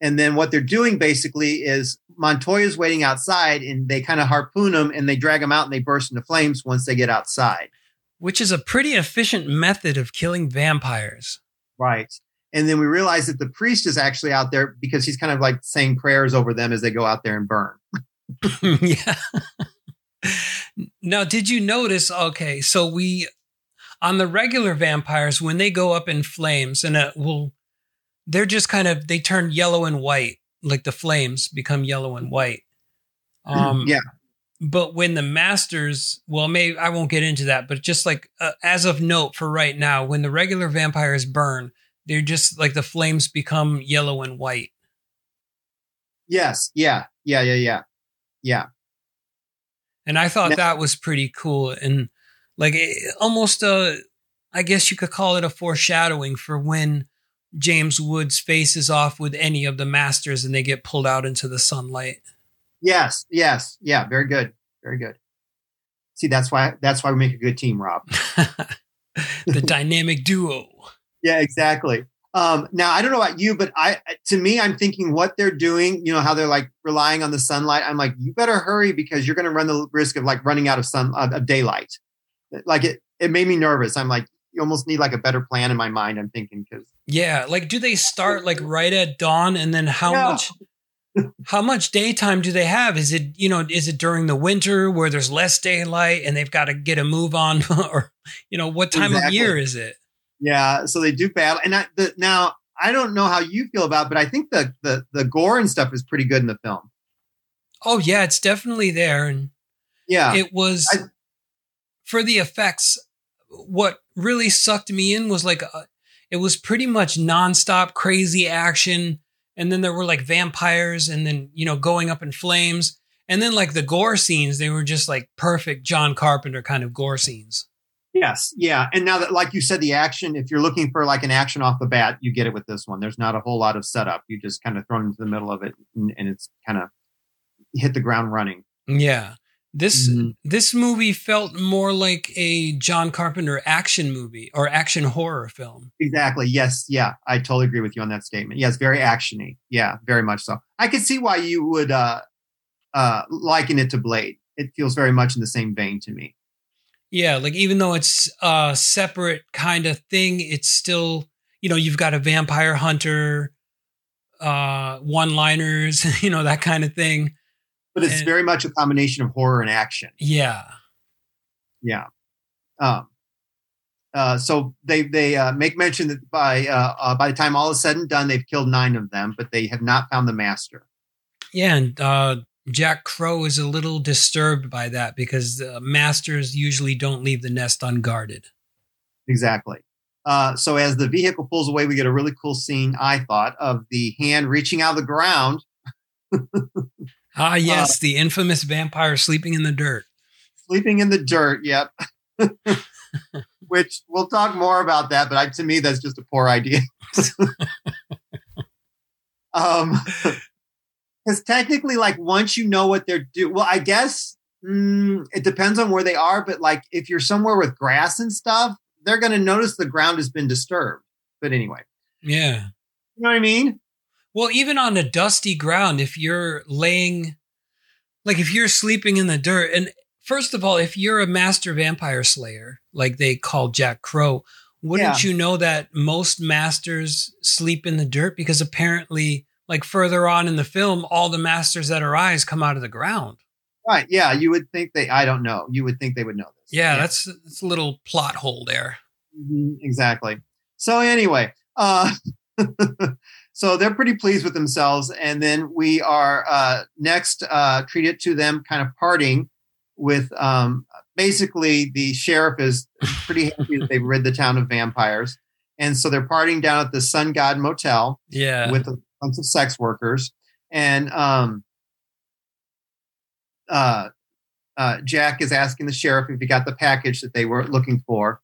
And then what they're doing basically is Montoya's waiting outside, and they kind of harpoon him and they drag him out, and they burst into flames once they get outside. Which is a pretty efficient method of killing vampires. Right. And then we realize that the priest is actually out there because he's kind of like saying prayers over them as they go out there and burn. *laughs* yeah. Now, did you notice? Okay, so we on the regular vampires when they go up in flames, and it will, they're just kind of they turn yellow and white, like the flames become yellow and white. Um, yeah. But when the masters, well, maybe I won't get into that, but just like uh, as of note for right now, when the regular vampires burn, they're just like the flames become yellow and white. Yes. Yeah. Yeah. Yeah. Yeah. Yeah. And I thought that was pretty cool. And like it, almost a, I guess you could call it a foreshadowing for when James Woods faces off with any of the masters and they get pulled out into the sunlight. Yes, yes, yeah, very good, very good. See, that's why that's why we make a good team, Rob. *laughs* the dynamic duo. Yeah, exactly. Um, now I don't know about you, but I, to me, I'm thinking what they're doing. You know how they're like relying on the sunlight. I'm like, you better hurry because you're going to run the risk of like running out of sun of, of daylight. Like it, it made me nervous. I'm like, you almost need like a better plan in my mind. I'm thinking because yeah, like do they start like right at dawn and then how yeah. much? how much daytime do they have? Is it you know is it during the winter where there's less daylight and they've got to get a move on, *laughs* or you know what time exactly. of year is it? Yeah, so they do battle, and I, the, now I don't know how you feel about, it, but I think the the the gore and stuff is pretty good in the film. Oh yeah, it's definitely there, and yeah, it was I, for the effects. What really sucked me in was like a, uh, it was pretty much nonstop crazy action, and then there were like vampires, and then you know going up in flames, And then like the gore scenes, they were just like perfect John Carpenter kind of gore scenes. Yes, yeah. And now that, like you said, the action, if you're looking for like an action off the bat, you get it with this one. There's not a whole lot of setup. You just kind of thrown into the middle of it and, and it's kind of hit the ground running. Yeah. This Mhm. this movie felt more like a John Carpenter action movie or action horror film. Exactly. Yes. Yeah. I totally agree with you on that statement. Yes. Very actiony. Yeah. Very much so. I could see why you would uh, uh, liken it to Blade. It feels very much in the same vein to me. Yeah, like even though it's a separate kind of thing, it's still, you know, you've got a vampire hunter, uh, one liners, *laughs* you know, that kind of thing. But it's And- very much a combination of horror and action. Yeah. Yeah. Um, uh, so they they uh, make mention that by uh, uh, by the time all is said and done, they've killed nine of them, but they have not found the master. Yeah. And uh, Jack Crow is a little disturbed by that because uh, masters usually don't leave the nest unguarded. Exactly. Uh, so as the vehicle pulls away, we get a really cool scene. I thought of the hand reaching out of the ground, *laughs* Ah, yes, the infamous vampire sleeping in the dirt. sleeping in the dirt. Yep. *laughs* *laughs* Which we'll talk more about that, but I, to me, that's just a poor idea. um, because technically, like once you know what they're doing, well, I guess mm, it depends on where they are. But like if you're somewhere with grass and stuff, they're going to notice the ground has been disturbed. But anyway, Yeah. you know what I mean? Well, even on a dusty ground, if you're laying, like if you're sleeping in the dirt, and first of all, if you're a master vampire slayer, like they call Jack Crow, wouldn't you know that most masters sleep in the dirt? Because apparently, like further on in the film, all the masters that arise come out of the ground. Right? Yeah, you would think they. I don't know. You would think they would know this. Yeah, that's, that's a little plot hole there. Mhm, exactly. So anyway, uh, *laughs* so they're pretty pleased with themselves, and then we are uh, next uh, treated to them kind of parting with um, basically the sheriff is pretty happy that they've rid the town of vampires, and so they're partying down at the Sun God Motel Yeah. with a bunch of sex workers, and um, uh, uh, Jack is asking the sheriff if he got the package that they were looking for,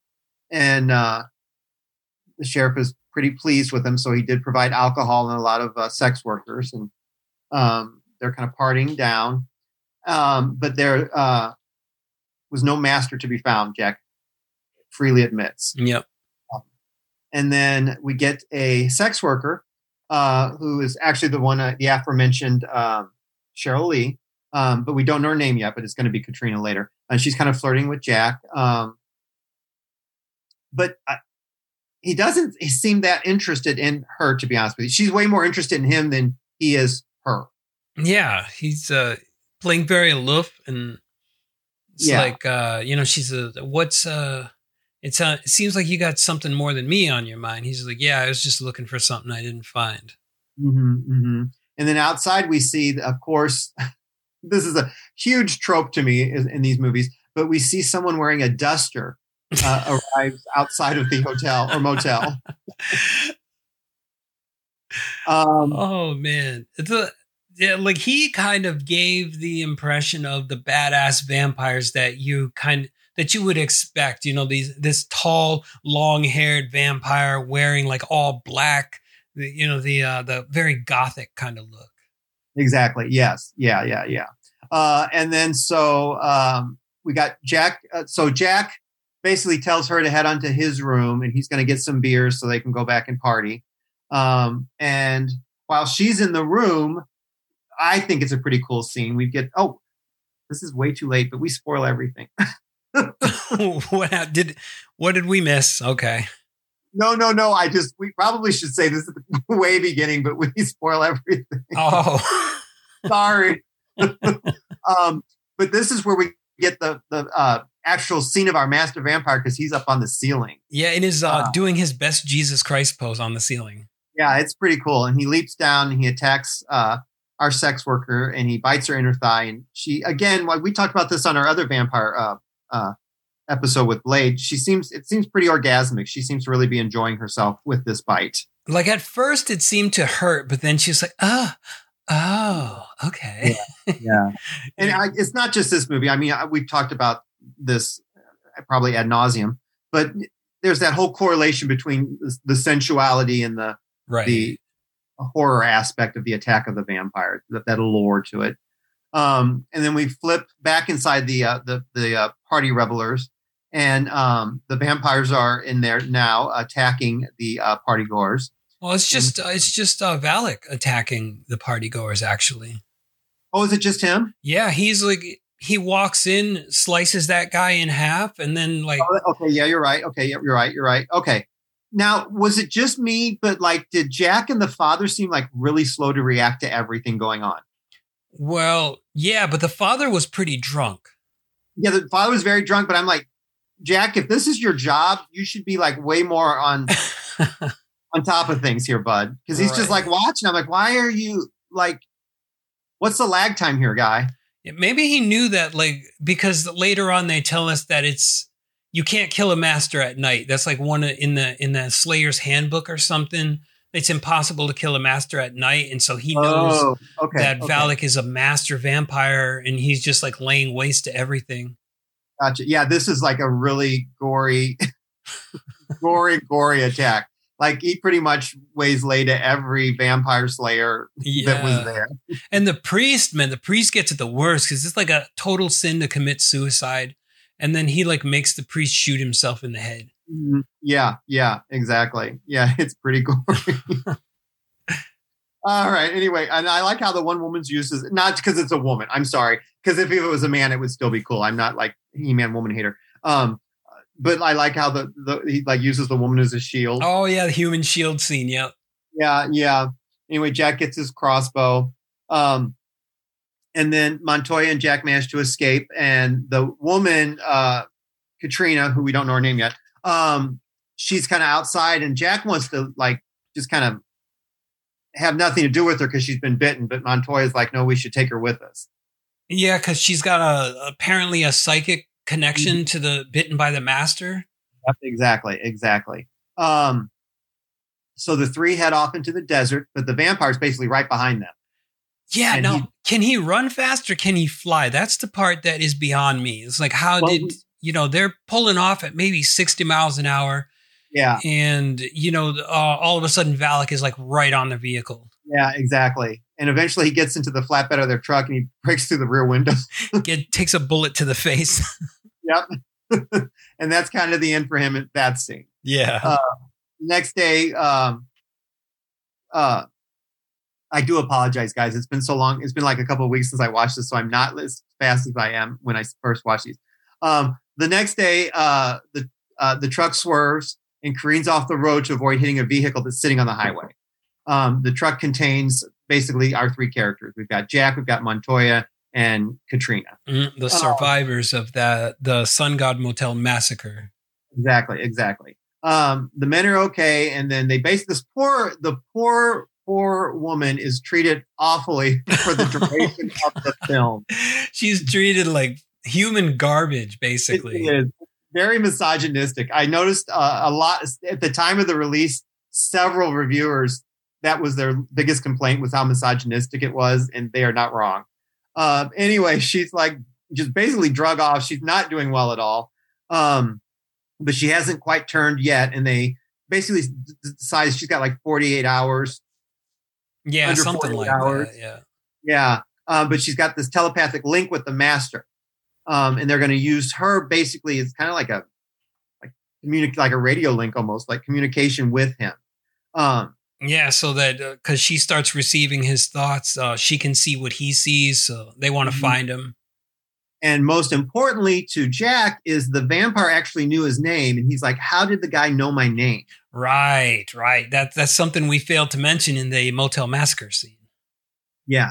and uh, the sheriff is pretty pleased with him. So he did provide alcohol and a lot of uh, sex workers, and um, they're kind of partying down. Um, but there uh, was no master to be found. Jack freely admits Yep. and then we get a sex worker uh, who is actually the one, uh, the aforementioned um, Sheryl Lee, um, but we don't know her name yet. But it's going to be Katrina later, and she's kind of flirting with Jack. Um, but uh, he doesn't seem that interested in her, to be honest with you. She's way more interested in him than he is her. Yeah, he's uh playing very aloof and it's Yeah. like uh you know she's a what's uh it's uh, it seems like you got something more than me on your mind. He's like, "Yeah, I was just looking for something I didn't find." hmm hmm And then outside, we see, of course, *laughs* this is a huge trope to me in, in these movies, but we see someone wearing a duster uh, *laughs* arrives outside of the hotel or motel. *laughs* Um, Oh man, it's a yeah, like he kind of gave the impression of the badass vampires that you kind that you would expect. You know, these this tall, long-haired vampire wearing like all black. You know, the uh the very gothic kind of look. Exactly. Yes. Yeah. Yeah. Yeah. Uh, and then so um, we got Jack. Uh, so Jack basically tells her to head onto his room, and he's going to get some beers so they can go back and party. Um, and while she's in the room, I think it's a pretty cool scene. We get oh, this is way too late, but we spoil everything. *laughs* *laughs* what did what did we miss? Okay. no, no, no. I just we probably should say this at the *laughs* way beginning, but we spoil everything. Oh. *laughs* Sorry. um, but this is where we get the the uh, actual scene of our master vampire because he's up on the ceiling. yeah, and is uh Wow. doing his best Jesus Christ pose on the ceiling. Yeah, it's pretty cool. And he leaps down and he attacks uh, our sex worker and he bites her inner thigh. And she again, like we talked about this on our other vampire uh, episode with Blade. She seems it seems pretty orgasmic. She seems to really be enjoying herself with this bite. Like at first it seemed to hurt, but then she's like, ah, Oh, okay. yeah. *laughs* And I, it's not just this movie. I mean, I, we've talked about this uh, probably ad nauseum, but there's that whole correlation between the, the sensuality and the Right. the horror aspect of the attack of the vampire, that, that allure to it. Um, and then we flip back inside the uh, the the uh, party revelers, and um, the vampires are in there now attacking the uh, party goers. well, it's just uh, it's just uh, Valek attacking the party goers. Actually, Oh, is it just him? yeah, he's like he walks in, slices that guy in half, and then like Oh, okay, yeah, you're right. Okay, yeah, you're right. You're right. Okay. Now, was it just me? But like, did Jack and the father seem like really slow to react to everything going on? Well, yeah, but the father was pretty drunk. Yeah, the father was very drunk, but I'm like, Jack, if this is your job, you should be like way more on *laughs* on top of things here, bud. Because he's just like watching. I'm like, why are you like? What's the lag time here, guy? Maybe he knew that, like, because later on they tell us that it's you can't kill a master at night. That's like one in the in the Slayer's handbook or something. It's impossible to kill a master at night, and so he knows Oh, okay. that okay. Valek is a master vampire, and he's just like laying waste to everything. Gotcha. Yeah, this is like a really gory, *laughs* gory, gory attack. Like he pretty much weighs lay to every vampire slayer that was there. And the priest, man, the priest gets it the worst because it's like a total sin to commit suicide, and then he like makes the priest shoot himself in the head. Mhm. Yeah, yeah, exactly. Yeah, *laughs* it's pretty gory. *laughs* All right. Anyway, and I like how the one woman's use is not because it's a woman. I'm sorry, because if it was a man, it would still be cool. I'm not like He-Man woman hater. Um, but I like how the, the he like uses the woman as a shield. Oh yeah, the human shield scene. Yeah. Yeah, yeah. Anyway, Jack gets his crossbow. Um, and then Montoya and Jack manage to escape. And the woman, uh, Katrina, who we don't know her name yet, um, she's kind of outside, and Jack wants to like just kind of have nothing to do with her because she's been bitten. But Montoya's like, no, we should take her with us. Yeah, because she's got a apparently a psychic connection to the bitten by the master. Exactly, exactly. Um, so the three head off into the desert, but the vampire's basically right behind them. Yeah, And no. he- can he run fast or can he fly? That's the part that is beyond me. It's like how Well, did you know they're pulling off at maybe sixty miles an hour, Yeah, and you know uh, all of a sudden Valek is like right on the vehicle. yeah, exactly. And eventually he gets into the flatbed of their truck and he breaks through the rear window. *laughs* Get takes a bullet to the face. yep. *laughs* and that's kind of the end for him at that scene. yeah. Uh, Next day, um, uh, I do apologize, guys. It's been so long. It's been like a couple of weeks since I watched this, so I'm not as fast as I am when I first watched these. Um, the next day, uh, the uh, the truck swerves and careens off the road to avoid hitting a vehicle that's sitting on the highway. Um, the truck contains basically our three characters. We've got Jack, we've got Montoya, and Katrina. Mm, the survivors of that the Sun God Motel massacre. Exactly, exactly. Um, the men are okay, and then they base this poor, the poor, poor woman is treated awfully *laughs* for the duration of the film. *laughs* She's treated like human garbage, basically. It is very misogynistic. I noticed uh, a lot at the time of the release. Several reviewers that was their biggest complaint was how misogynistic it was, and they are not wrong. Uh, anyway, *laughs* she's like just basically drug off. She's not doing well at all, um, but she hasn't quite turned yet. And they basically decide she's got like 48 hours. Yeah, something like hours. that. Yeah. Yeah, um, but she's got this telepathic link with the master, um, and they're going to use her basically. It's kind of like a like communic like a radio link almost, like communication with him. Um, Yeah, so that because she starts receiving his thoughts, uh, she can see what he sees. So they want to Mhm. find him. and most importantly to Jack is the vampire actually knew his name, and he's like, "How did the guy know my name?" Right, right. That that's something we failed to mention in the motel massacre scene. Yeah,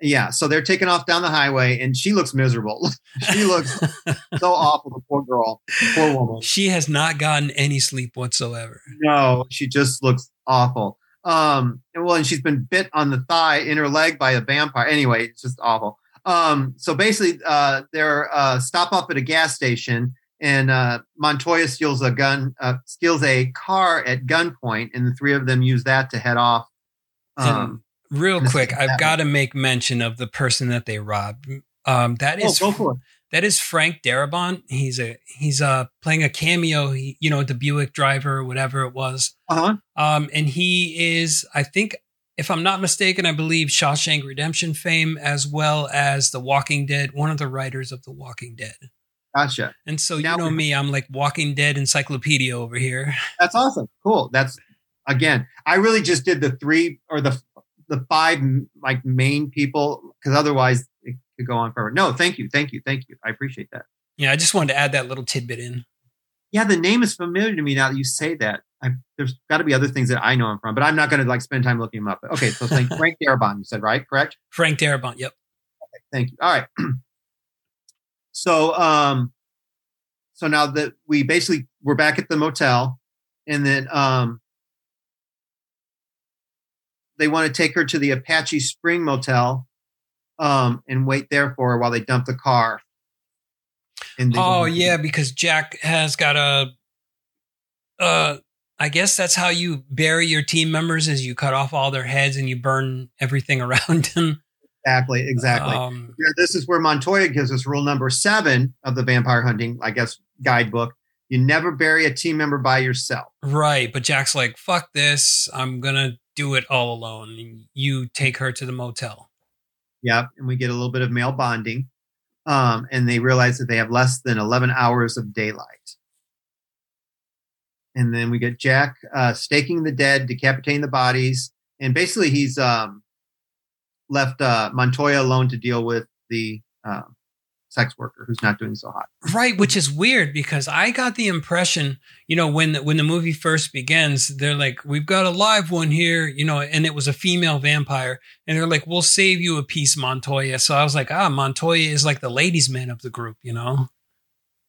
yeah. So they're taking off down the highway, and she looks miserable. *laughs* she looks *laughs* so awful. The poor girl, the poor woman. She has not gotten any sleep whatsoever. No, she just looks awful. Um, and well, and she's been bit on the thigh, in her leg by a vampire. Anyway, it's just awful. Um, so basically, uh, they're uh, stop off at a gas station, and uh, Montoya steals a gun, uh, steals a car at gunpoint, and the three of them use that to head off. Um, Real quick, I've got to make mention of the person that they robbed. Um, that Oh, is it. that is Frank Darabont. He's a he's uh playing a cameo. He, you know, the Buick driver, or whatever it was. Uh-huh. Um, and he is, I think, if I'm not mistaken, I believe Shawshank Redemption fame as well as The Walking Dead, one of the writers of The Walking Dead. Gotcha. And so Now you know me, I'm like Walking Dead encyclopedia over here. That's awesome. Cool. That's again, I really just did the three or the the five like main people because otherwise it could go on forever. No, thank you, thank you, thank you. I appreciate that. Yeah, I just wanted to add that little tidbit in. Yeah, the name is familiar to me now that you say that. I, there's got to be other things that I know him from, but I'm not going to like spend time looking him up. Okay, so thank *laughs* Frank Darabont, you said right? Correct. Frank Darabont. Yep. Thank you. All right. *clears throat* so, um, so now that we basically we're back at the motel, and then um, they want to take her to the Apache Spring Motel, um, and wait there for her while they dump the car. Oh yeah, because Jack has got a. Uh, I guess that's how you bury your team members: is you cut off all their heads and you burn everything *laughs* around them. exactly, exactly. Um, Yeah, this is where Montoya gives us rule number seven of the vampire hunting, I guess, guidebook. You never bury a team member by yourself. right, but Jack's like, "Fuck this! I'm gonna do it all alone." You take her to the motel. Yep. And we get a little bit of male bonding. Um, and they realize that they have less than 11 hours of daylight. And then we get Jack uh, staking the dead, decapitating the bodies. And basically, he's um, left uh, Montoya alone to deal with the uh, sex worker who's not doing so hot. Right, which is weird because I got the impression, you know, when the, when the movie first begins, they're like, "We've got a live one here," you know, and it was a female vampire, and they're like, "We'll save you a piece, Montoya." So I was like, "Ah, Montoya is like the ladies' man of the group," you know?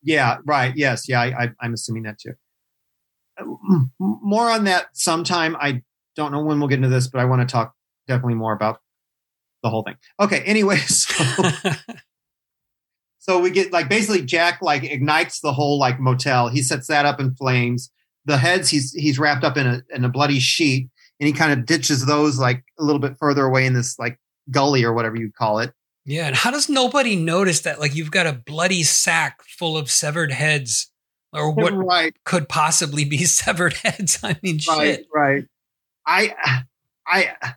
Yeah, right. Yes. Yeah, I, I, I'm assuming that too. Uh, More on that sometime. I don't know when we'll get into this, but I want to talk definitely more about the whole thing. Okay. Anyway, *laughs* so, *laughs* so we get like basically Jack like ignites the whole like motel. He sets that up in flames. The heads he's he's wrapped up in a in a bloody sheet, and he kind of ditches those like a little bit further away in this like gully or whatever you call it. yeah, and how does nobody notice that? Like, you've got a bloody sack full of severed heads, or what right. could possibly be *laughs* severed heads? I mean, right shit. right i i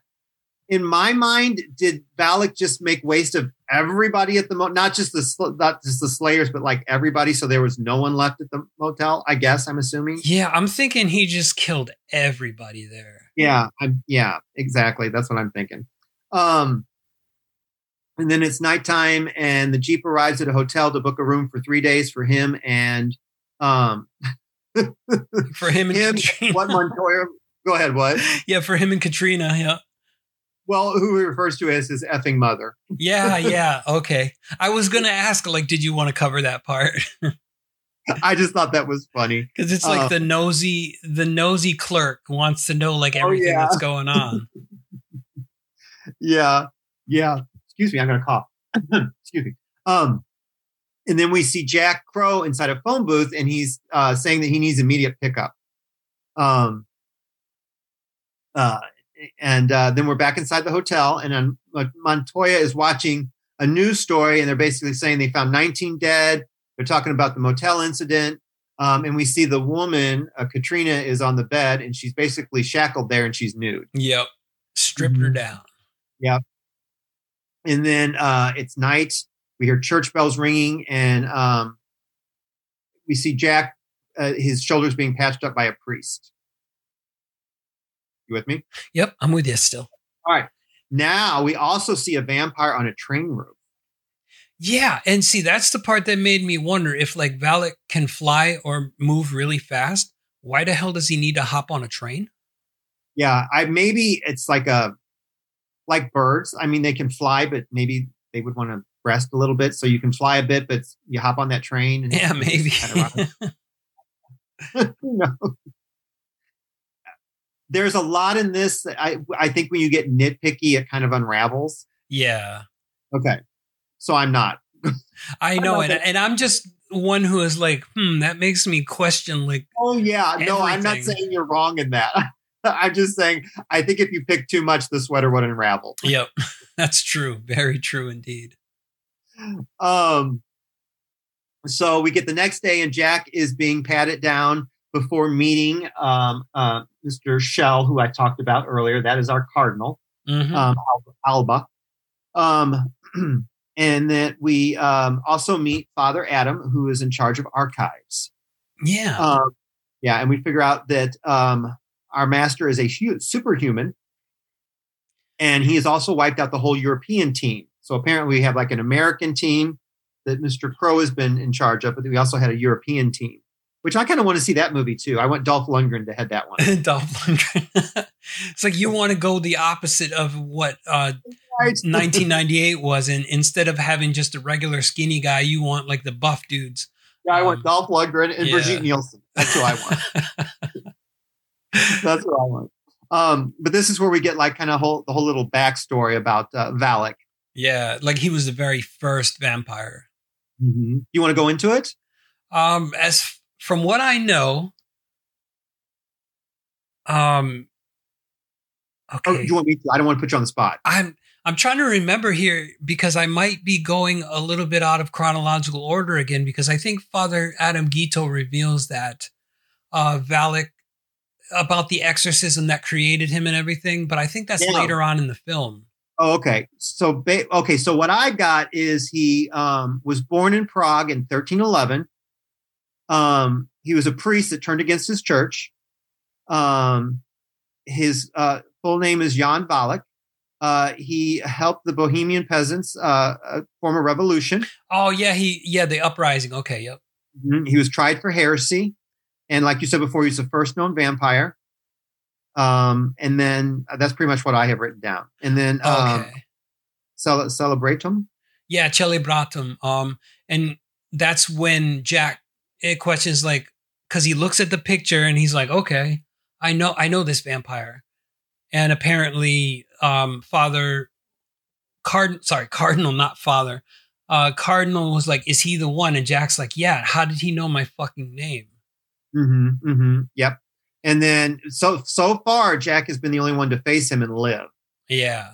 in my mind did Valek just make waste of everybody at the mo not just the not just the slayers but like everybody so there was no one left at the motel i guess i'm assuming Yeah, I'm thinking he just killed everybody there. yeah i'm yeah exactly that's what i'm thinking um and then it's nighttime and the jeep arrives at a hotel to book a room for three days for him and um For him and *laughs* him Katrina. what montoya go ahead what *laughs* yeah, for him and Katrina. Yeah. Well who he refers to as his effing mother Yeah, *laughs* yeah. Okay. I was going to ask, like, did you want to cover that part? *laughs* I just thought that was funny. Because it's like Uh, the nosy, the nosy clerk wants to know like Oh, everything yeah. that's going on. *laughs* Yeah, yeah. Excuse me, I'm gonna cough. *clears throat* Excuse me. Um, and then we see Jack Crow inside a phone booth, and he's uh, saying that he needs immediate pickup. Um, uh, and uh, then we're back inside the hotel, and Montoya is watching a news story, and they're basically saying they found 19 dead. They're talking about the motel incident. Um, and we see the woman, uh, Katrina, is on the bed, and she's basically shackled there, and she's nude. yep. Stripped her down. Yep. And then uh, it's night. We hear church bells ringing, and um, we see Jack, uh, his shoulders being patched up by a priest. You with me? Yep. I'm with you still. All right. Now we also see a vampire on a train roof. Yeah. And see, that's the part that made me wonder if like Valek can fly or move really fast. Why the hell does he need to hop on a train? Yeah, I maybe it's like a like birds. I mean, they can fly, but maybe they would want to rest a little bit, so you can fly a bit, but you hop on that train. And Yeah, *laughs* maybe. *laughs* *laughs* No. There's a lot in this. That I I think when you get nitpicky, it kind of unravels. yeah. Okay, so I'm not. I *laughs* know. know And, and I'm just one who is like, hmm, that makes me question like, Oh yeah, no, I'm not saying you're wrong in that. *laughs* I'm just saying. I think if you pick too much, the sweater would unravel. Yep, *laughs* that's true. Very true indeed. Um, so we get the next day, and Jack is being patted down before meeting um, uh, Mr. Schell, who I talked about earlier. That is our cardinal, Mhm. um, Alba. Um, *clears throat* and then we um, also meet Father Adam, who is in charge of archives. yeah. Um, yeah, and we figure out that um, our master is a hu- superhuman, and he has also wiped out the whole European team. So apparently, we have like an American team that Mr. Crow has been in charge of, but we also had a European team, which I kind of want to see that movie too. I want Dolph Lundgren to head that one. *laughs* Dolph Lundgren. *laughs* it's like you want to go the opposite of what uh, 1998 *laughs* was, and instead of having just a regular skinny guy, you want like the buff dudes. Yeah, I want Dolph Lundgren and yeah. Brigitte Nielsen. That's who I want. That's what I want. Um, but this is where we get like kind of whole the whole little backstory about uh, Valek. Yeah, like he was the very first vampire. Mm-hmm. You want to go into it? Um, as from what I know, um, okay, do you want me to? I don't want to put you on the spot. I'm I'm trying to remember here because I might be going a little bit out of chronological order again because I think Father Adam Guiteau reveals that uh Valek about the exorcism that created him and everything, but I think that's Yeah. later on in the film. Oh, okay. So, ba- okay. So what I got is he um, was born in Prague in 1311. Um, he was a priest that turned against his church. Um, his uh, full name is Jan Valek. Uh, he helped the Bohemian peasants uh, uh, form a revolution. Oh yeah, he yeah, the uprising. Okay, yep. Mhm. He was tried for heresy, and like you said before, he's the first known vampire. Um, and then uh, that's pretty much what I have written down. And then um, Okay. cel- celebratum. Yeah, celebratum. Um, and that's when Jack questions like because he looks at the picture and he's like, okay, I know, I know this vampire, and apparently, um, Father Card, sorry, Cardinal, not Father. Uh, Cardinal was like, is he the one? And Jack's like, yeah. How did he know my fucking name? Mm-hmm, mm-hmm. Yep. And then so so far, Jack has been the only one to face him and live. Yeah.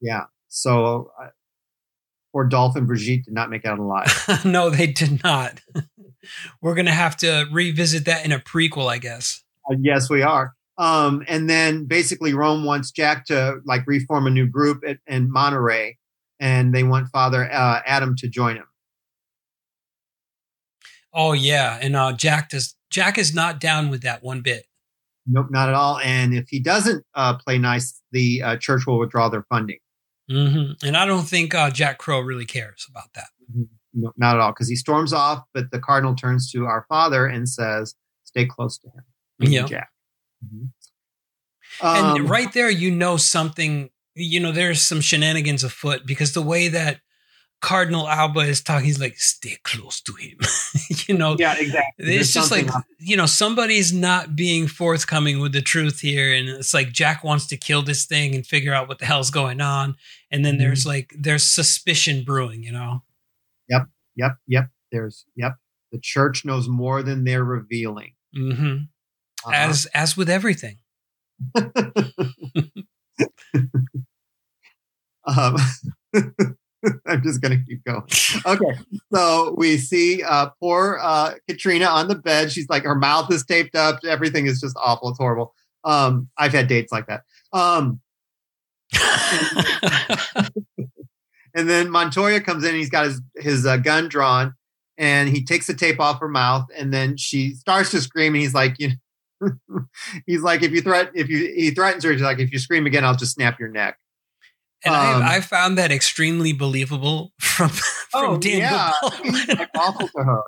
Yeah. So uh, poor Dolph and Brigitte did not make it out alive. *laughs* no, they did not. *laughs* We're gonna have to revisit that in a prequel, I guess. Yes, we are. Um, and then basically Rome wants Jack to like reform a new group at, in Monterey, and they want Father uh, Adam to join him. Oh yeah, and uh, Jack does. Jack is not down with that one bit. Nope, not at all. And if he doesn't uh, play nice, the uh, church will withdraw their funding. hmm And I don't think uh, Jack Crow really cares about that. No, not at all, because he storms off. But the cardinal turns to our father and says, "Stay close to him." Yeah. Jack. Mhm. and Um, right there, you know something. You know, there's some shenanigans afoot because the way that Cardinal Alba is talking, he's like, "Stay close to him." *laughs* you know, Yeah, exactly. It's There's just like up. you know somebody's not being forthcoming with the truth here, and it's like Jack wants to kill this thing and figure out what the hell's going on, and then there's Mm-hmm. like there's suspicion brewing. You know. Yep, yep, yep. There's yep. The church knows more than they're revealing. hmm Uh-huh. As as with everything. *laughs* um, *laughs* I'm just gonna keep going. Okay, so we see uh, poor uh, Katrina on the bed. She's like her mouth is taped up. Everything is just awful. It's horrible. Um, I've had dates like that. Um, *laughs* and then Montoya comes in. He's got his his uh, gun drawn, and he takes the tape off her mouth. And then she starts to scream. And he's like, you know, *laughs* he's like, if you threat, if you he threatens her, he's like, if you scream again, I'll just snap your neck. And Um, I, I found that extremely believable *laughs* from from Oh, Dan yeah. *laughs* Awful to her.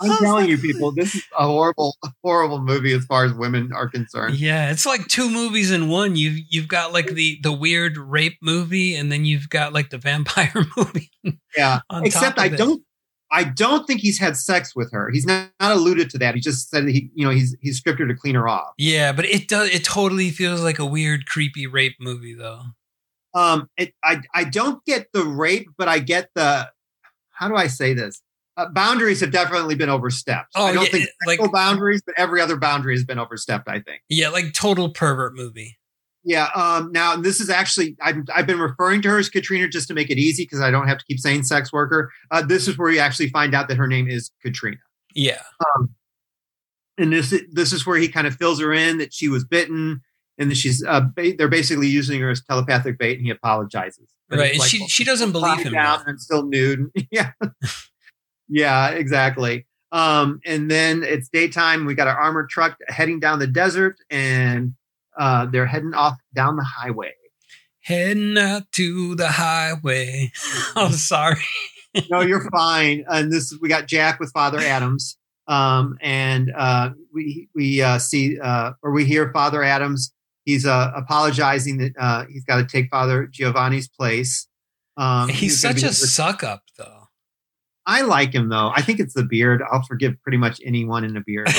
I'm telling you, people, this is a horrible, horrible movie as far as women are concerned. Yeah, it's like two movies in one. You've you've got like the the weird rape movie, and then you've got like the vampire *laughs* movie. Yeah. Except I it. don't, I don't think he's had sex with her. He's not, not alluded to that. He just said he, you know, he's he's stripped her to clean her off. Yeah, but it does. It totally feels like a weird, creepy rape movie, though. Um, it, I I don't get the rape, but I get the. How do I say this? uh, boundaries have definitely been overstepped. Oh, I don't yeah, think like- boundaries, but every other boundary has been overstepped. I think. Yeah, like total pervert movie. Yeah. Um, now this is actually I've I've been referring to her as Katrina just to make it easy because I don't have to keep saying sex worker. Uh, this is where you actually find out that her name is Katrina. Yeah. Um, and this this is where he kind of fills her in that she was bitten and that she's uh, ba- they're basically using her as telepathic bait, and he apologizes. But Right. And like, she well, she doesn't believe him. down and still nude. *laughs* yeah, yeah, exactly. Um, and then it's daytime. We got our armored truck heading down the desert, and uh, they're heading off down the highway. Heading out to the highway. *laughs* I'm sorry. no, you're fine. And this we got Jack with Father Adams. Um, and uh, we we uh, see uh, or we hear Father Adams. He's uh, apologizing that uh, he's got to take Father Giovanni's place. Um, He's gonna such a suck up though. I like him though. I think it's the beard. I'll forgive pretty much anyone in a beard. *laughs*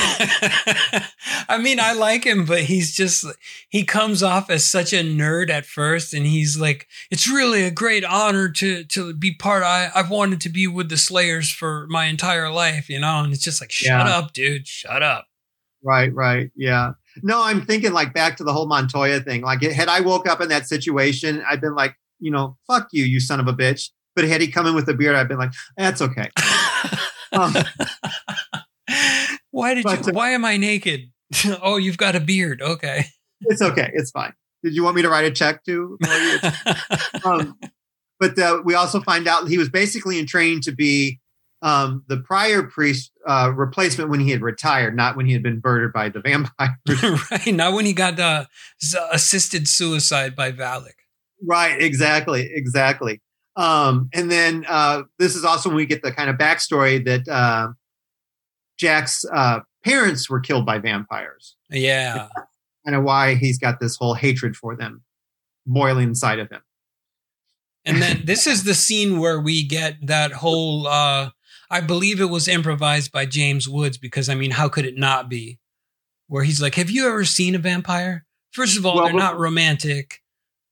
I mean, I like him, but he's just he comes off as such a nerd at first, and he's like, "It's really a great honor to to be part. I I've wanted to be with the Slayers for my entire life, you know." And it's just like, "Shut Yeah. up, dude! Shut up." right, right, yeah. No, I'm thinking like back to the whole Montoya thing. Like, had I woke up in that situation, I'd been like, you know, fuck you, you son of a bitch. But had he come in with a beard, I'd been like, that's okay. *laughs* Um, why did But, you? uh, Why am I naked? *laughs* oh, you've got a beard. Okay. it's okay. It's fine. Did you want me to write a check too? *laughs* um, but uh, we also find out he was basically in training to be um, the prior priest uh, replacement when he had retired, not when he had been murdered by the vampire. *laughs* right. Not when he got uh, assisted suicide by Valek. right. Exactly. Exactly. Um, and then uh, this is also when we get the kind of backstory that uh, Jack's uh, parents were killed by vampires. Yeah. *laughs* Kind of why he's got this whole hatred for them boiling inside of him. And then this is the scene where we get that whole uh I believe it was improvised by James Woods because I mean how could it not be? Where he's like, "Have you ever seen a vampire?" First of all, Well, they're not romantic.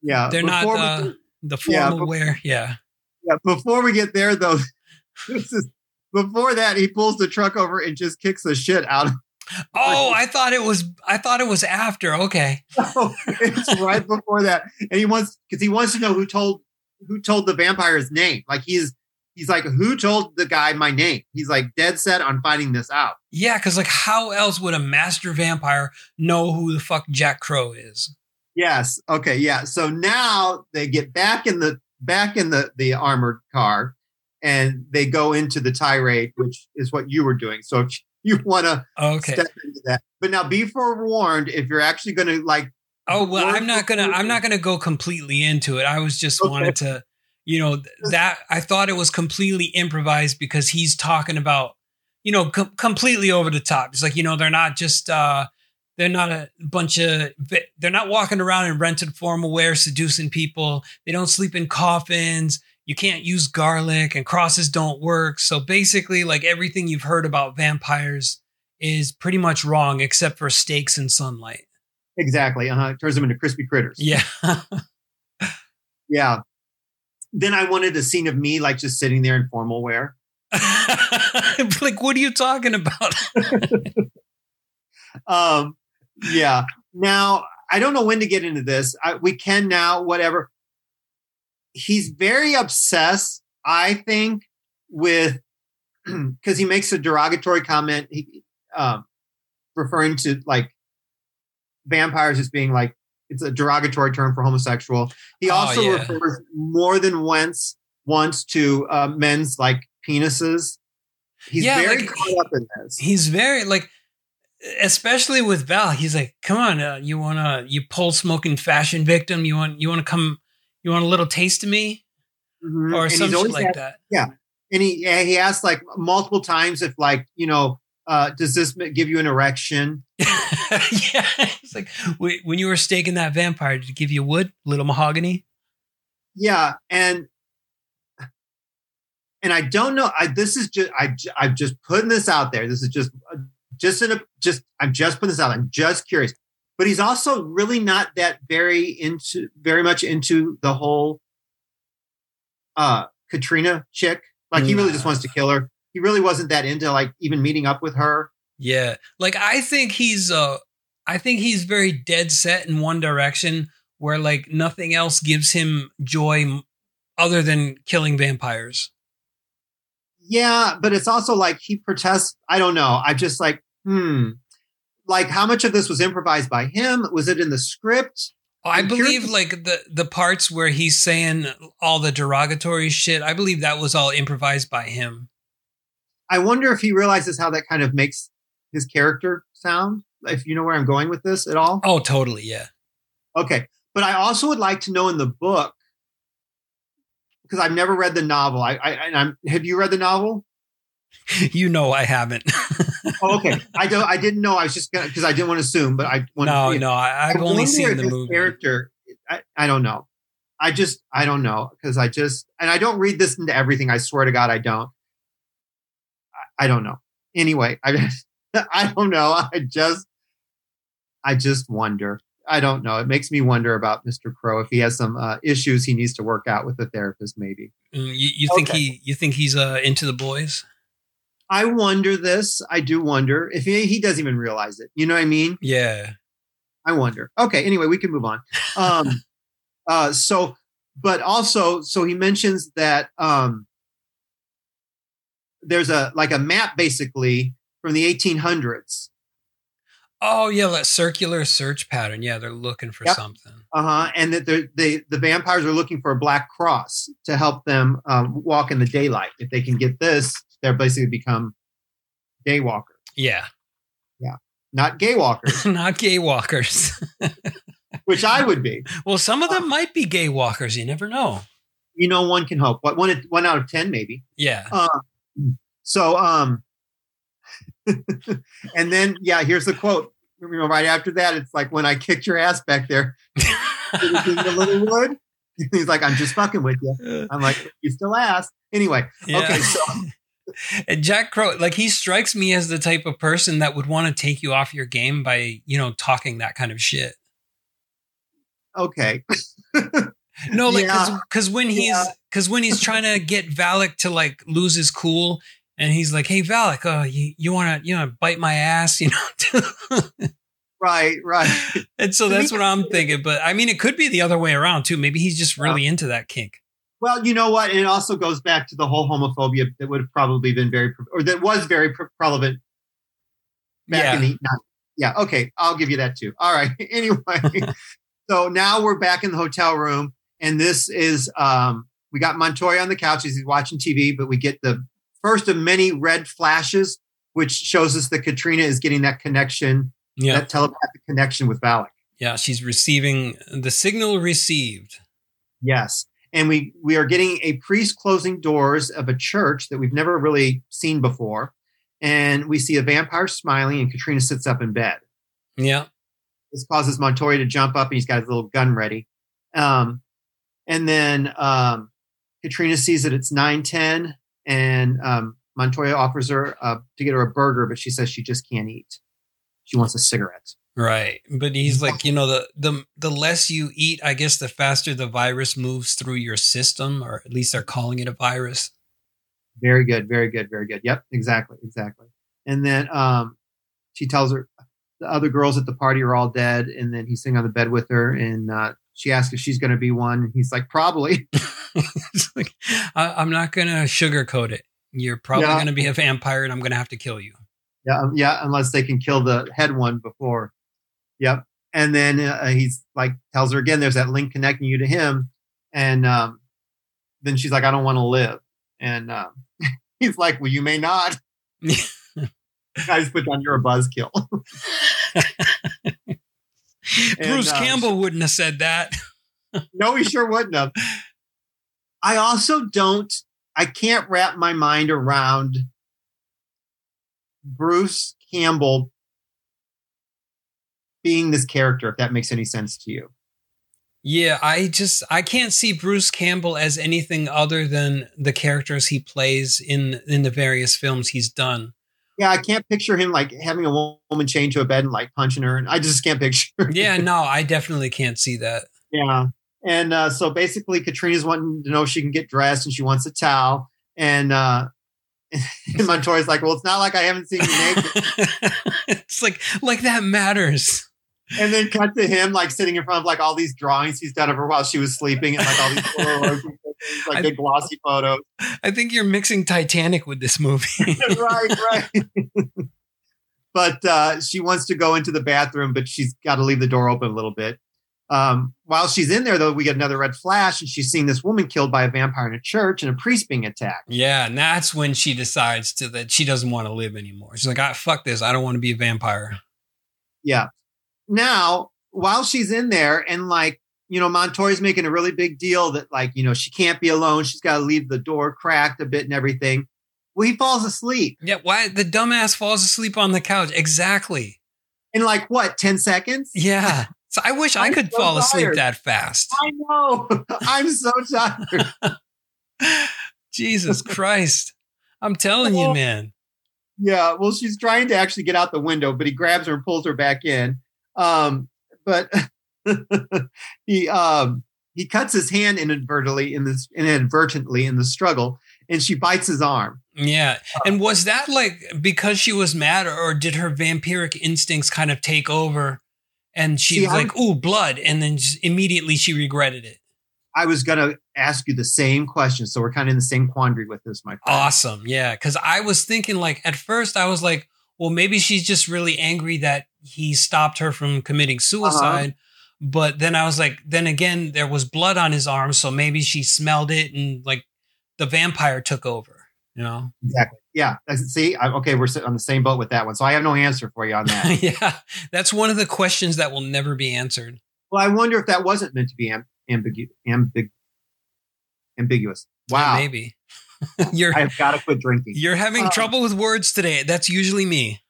Yeah. They're not uh, the formal bef- wear. Yeah. Yeah, before we get there though, *laughs* this is before that he pulls the truck over and just kicks the shit out of *laughs* Oh, I thought it was I thought it was after. Okay. *laughs* it's right before that. And he wants because he wants to know who told who told the vampire's name. Like he's he's like, who told the guy my name? He's like dead set on finding this out. Yeah, because like how else would a master vampire know who the fuck Jack Crow is? Yes. Okay. Yeah. So now they get back in the back in the the armored car, and they go into the tirade, which is what you were doing. So if *laughs* you want to Okay. step into that, but now be forewarned if you're actually going to like Oh well, I'm not gonna. I'm not gonna go completely into it. I was just Okay. wanted to, you know, that I thought it was completely improvised because he's talking about, you know, com- completely over the top. It's like you know they're not just uh they're not a bunch of they're not walking around in rented formal wear seducing people. They don't sleep in coffins. You can't use garlic and crosses don't work. So basically, like everything you've heard about vampires is pretty much wrong except for steaks and sunlight. exactly. Uh huh. It turns them into crispy critters. Yeah. *laughs* Yeah. Then I wanted a scene of me like just sitting there in formal wear. *laughs* like, what are you talking about? *laughs* Um, yeah. Now I don't know when to get into this. I, we can now, whatever. He's very obsessed, I think, with *clears throat* because he makes a derogatory comment, he, um, referring to like vampires as being like it's a derogatory term for homosexual. He Oh, also yeah. refers more than once once to uh, men's like penises. He's Yeah, very like, caught up in this. He's very like, especially with Val. He's like, "Come on, uh, you want to you pole smoking fashion victim? You want you want to come? You want a little taste of me Mhm. or And he's some shit always like that?" Yeah, and he he asked like multiple times if like you know uh, does this give you an erection? *laughs* yeah, it's like when you were staking that vampire, did it give you wood, little mahogany? Yeah, and and I don't know. I this is just I, I'm just putting this out there. This is just uh, just in a just I'm just putting this out. I'm just curious, but he's also really not that very into very much into the whole uh Katrina chick. Like he really just wants to kill her. He really wasn't that into like even meeting up with her. Yeah. Like I think he's uh I think he's very dead set in one direction where like nothing else gives him joy other than killing vampires. Yeah, but it's also like he protests. I don't know. I just like, hmm. Like, how much of this was improvised by him? Was it in the script? I I'm believe like the the parts where he's saying all the derogatory shit, I believe that was all improvised by him. I wonder if he realizes how that kind of makes his character sound. If you know where I'm going with this at all. Oh, totally, yeah. Okay. But I also would like to know in the book because I've never read the novel. I, I and I'm have you read the novel? *laughs* You know I haven't. Oh, okay. I don't I didn't know. I was just gonna because I didn't want to assume, but I wanted no, to, no, I, I've I only seen the movie. Character, I, I don't know. I just I don't know because I just and I don't read this into everything. I swear to God, I don't. I, don't know. Anyway, I *laughs* I don't know. I just I just wonder. I don't know. It makes me wonder about Mr. Crow if he has some uh, issues he needs to work out with the therapist. Maybe Mm, You, you think Okay. he you think he's uh into the boys? I wonder this. I do wonder if he, he doesn't even realize it. You know what I mean? Yeah. I wonder. Okay, anyway, we can move on. Um, *laughs* uh, so, but also, so he mentions that um, there's a like a map basically from the 1800s. Oh yeah, that circular search pattern. Yeah, they're looking for Yep. something. Uh huh. And that they're- they the vampires are looking for a black cross to help them um, walk in the daylight. If they can get this, they're basically become daywalkers, Yeah. Yeah. Not gay walkers, *laughs* Not gay walkers. *laughs* which I would be. well, some of them might be gay walkers. You never know. You know, one can hope. What one one out of ten maybe. Yeah. Uh, so, um, *laughs* and then, yeah, here's the quote. You know, right after that, it's like when I kicked your ass back there, *laughs* did it give you a little wood? *laughs* He's like, I'm just fucking with you. I'm like, you still ass. Anyway, Yeah. okay, so And Jack Crow, like he strikes me as the type of person that would want to take you off your game by, you know, talking that kind of shit. okay, No, like Yeah. because when he's Yeah. because when he's trying to get Valek to like lose his cool, and he's like, "Hey Valek, uh, you you want to you know bite my ass, you know?" *laughs* right, right. and so that's what I'm thinking. But I mean, it could be the other way around too. Maybe he's just really into that kink. Well, you know what? And it also goes back to the whole homophobia that would have probably been very, or that was very prevalent back Yeah. in the 90s. Yeah. Okay. I'll give you that too. All right. *laughs* anyway, *laughs* so now we're back in the hotel room, and this is um, we got Montoya on the couch as he's watching TV, but we get the first of many red flashes, which shows us that Katrina is getting that connection, Yeah, that telepathic connection with Valek. yeah. She's receiving the signal received. Yes. And we we are getting a priest closing doors of a church that we've never really seen before. And we see a vampire smiling and Katrina sits up in bed. Yeah, This causes Montoya to jump up and he's got his little gun ready. Um, and then um, Katrina sees that it's 910 and um, Montoya offers her uh, to get her a burger, but she says she just can't eat. She wants a cigarette. right. But he's like, you know, the the the less you eat, I guess, the faster the virus moves through your system, or at least they're calling it a virus. Very good, very good, very good. Yep, exactly, exactly. And then um, she tells her the other girls at the party are all dead, and then he's sitting on the bed with her, and uh, she asks if she's going to be one. He's like, probably. *laughs* Like, I, I'm not gonna sugarcoat it. You're probably Yeah. gonna be a vampire, and I'm gonna have to kill you. yeah, um, yeah, unless they can kill the head one before. Yep. And then uh, he's like, tells her again, there's that link connecting you to him, and um, then she's like, I don't want to live, and um, *laughs* he's like, well, you may not. *laughs* I just put down you're a buzzkill. *laughs* Bruce uh, Campbell wouldn't have said that. *laughs* no, he sure wouldn't have. I also don't, I can't wrap my mind around Bruce Campbell being this character, if that makes any sense to you. Yeah, I just I can't see Bruce Campbell as anything other than the characters he plays in in the various films he's done. Yeah, I can't picture him like having a woman chained to a bed and like punching her. And I just can't picture. *laughs* Yeah, no, I definitely can't see that. Yeah. And uh, so basically, Katrina's wanting to know if she can get dressed and she wants a towel. And uh, *laughs* and Montoya's like, well, it's not like I haven't seen you naked. *laughs* it's like like that matters. And then cut to him like sitting in front of like all these drawings he's done of her while she was sleeping and like all these *laughs* like I- big glossy photos. I think you're mixing Titanic with this movie. *laughs* right, right. *laughs* but uh, she wants to go into the bathroom, but she's got to leave the door open a little bit. Um, while she's in there, though, we get another red flash, and she's seeing this woman killed by a vampire in a church and a priest being attacked. yeah, and that's when she decides to that she doesn't want to live anymore. She's like, "I fuck this. I don't want to be a vampire. Yeah. Now, while she's in there, and like, you know, Montoya's making a really big deal that, like, you know, she can't be alone. She's got to leave the door cracked a bit and everything. Well, he falls asleep Yeah, why the dumbass falls asleep on the couch? Exactly. in like what, 10 seconds? Yeah. *laughs* So I wish I could so fall asleep that fast. I know. *laughs* I'm so tired. *laughs* Jesus Christ. I'm telling you, man. Yeah, well, she's trying to actually get out the window, but he grabs her and pulls her back in. Um, but *laughs* he um, he cuts his hand inadvertently in this inadvertently in the struggle, and she bites his arm. Yeah. And was that like because she was mad or did her vampiric instincts kind of take over and she's like, ooh, blood. And then immediately she regretted it. I was gonna ask you the same question, so we're kind of in the same quandary with this, my friend. Awesome. Yeah. Cause I was thinking like at first I was like, well, maybe she's just really angry that he stopped her from committing suicide. But then I was like, then again, there was blood on his arm. So maybe she smelled it and like the vampire took over, you know? Exactly. Yeah. See, I, okay, we're sitting on the same boat with that one, so I have no answer for you on that. *laughs* yeah. That's one of the questions that will never be answered. well, I wonder if that wasn't meant to be am- ambigu- ambig- ambiguous. Wow. Yeah, maybe. *laughs* you're I've got to quit drinking. you're having Uh, trouble with words today. That's usually me.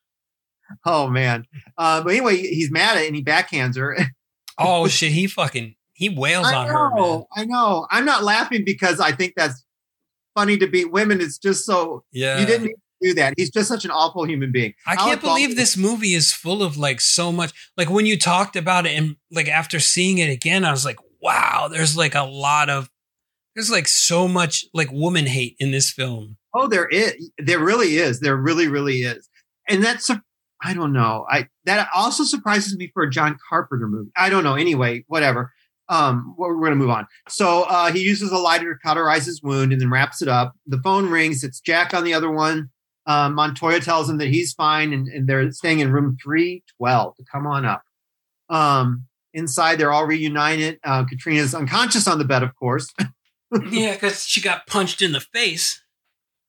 Oh man. Uh, but anyway, he's mad at it and he backhands her. *laughs* Oh *laughs* shit, he fucking he wails I on her. Man. know, I know. I'm not laughing because I think that's funny to beat women. It's just so Yeah. you didn't need to do that. He's just such an awful human being. I Alec can't believe Baldwin- this movie is full of like so much like when you talked about it and like after seeing it again, I was like, wow, there's like a lot of there's like so much like woman hate in this film. Oh, there is. There really is. There really, really is. And that's I don't know. I that also surprises me for a John Carpenter movie. I don't know. Anyway, whatever. Um, we're, we're gonna move on. So uh, he uses a lighter to cauterize his wound and then wraps it up. The phone rings. It's Jack on the other one. Um, Montoya tells him that he's fine and, and they're staying in room three twelve to come on up. Um, inside, they're all reunited. Uh, Katrina's unconscious on the bed, of course. *laughs* yeah, because she got punched in the face.